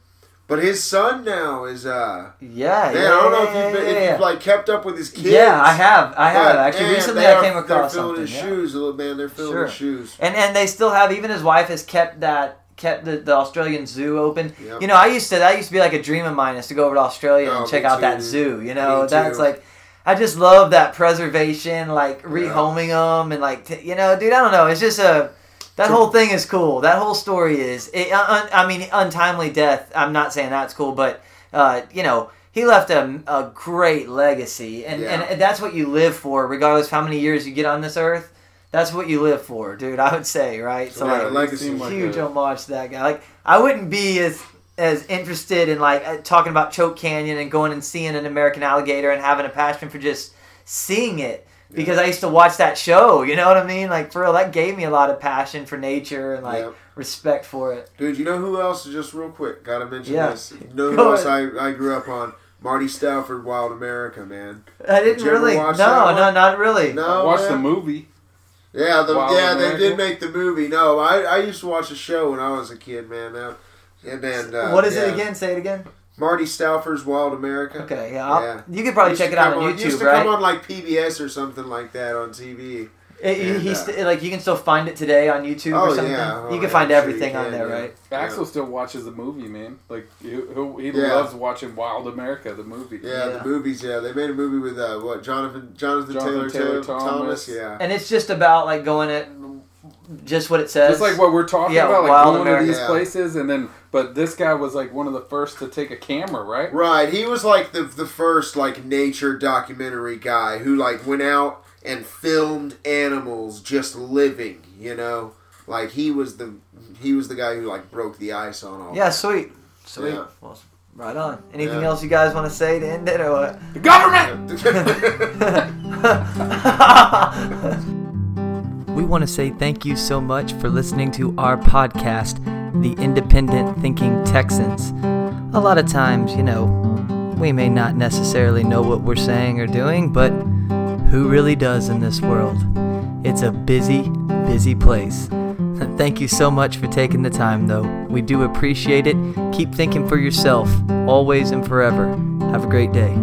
But his son now is uh yeah, man, yeah. I don't know if you've, been, yeah, if you've like kept up with his kids. Yeah, I have, I have But, actually. man, Recently, they I are- came across they're filling something. his yeah. shoes, little man. They're filling Sure. his shoes. And and they still have even his wife has kept that kept the, the Australian zoo open. Yep. You know, I used to that used to be like a dream of mine is to go over to Australia Oh, and check out too, that dude. zoo. You know, Me that's too. like I just love that preservation, like rehoming them and like t- you know, dude. I don't know. It's just a that whole thing is cool. That whole story is. It, un, I mean, untimely death. I'm not saying that's cool, but uh, you know. He left a, a great legacy, and, Yeah. and that's what you live for, regardless of how many years you get on this earth. That's what you live for, dude. I would say, right? So Yeah, like, like huge a- homage to that guy. Like I wouldn't be as as interested in like uh, talking about Choke Canyon and going and seeing an American alligator and having a passion for just seeing it because I used to watch that show. You know what I mean? Like for real, that gave me a lot of passion for nature and like Yep. respect for it. Dude, you know who else? Just real quick, gotta mention Yeah. this. You know who Go else I, I grew up on? Marty Stouffer, Wild America, man. I didn't Did you ever really. watch No, that no, not really. No, Watch man. the movie. Yeah, the, Wild yeah, they did make the movie. No, I, I used to watch the show when I was a kid, man. Now, and then uh, what is yeah. it again? Say it again. Marty Stouffer's Wild America. Okay, yeah. Yeah. You could probably check it out come on Used YouTube, to right? come on like PBS or something like that on TV. It- he- And, he's uh, st- like you can still find it today on YouTube Oh, or something. yeah. Oh, you can yeah, find sure everything you on there, yeah. right? Axel still watches the movie, man. Like he, he'll, Yeah. loves watching Wild America, the movie. Yeah, Yeah. the movies. Yeah, they made a movie with uh, what Jonathan Jonathan, Jonathan Taylor, Taylor Taylor Thomas. Thomas. Yeah, And it's just about like going at just what it says. Just like what we're talking Yeah, about, like Wild going America. to these places, and then but this guy was like one of the first to take a camera, right? right. He was like the the first like nature documentary guy who like went out and filmed animals just living. You know, like he was the he was the guy who like broke the ice on all. Yeah, sweet. Sweet. Yeah. Well, right on. Anything Yeah. else you guys want to say to end it or what? The government. we want to say thank you so much for listening to our podcast, The Independent Thinking Texans. A lot of times, you know, we may not necessarily know what we're saying or doing, but who really does in this world? It's a busy, busy place. Thank you so much for taking the time, though. We do appreciate it. Keep thinking for yourself, always and forever. Have a great day.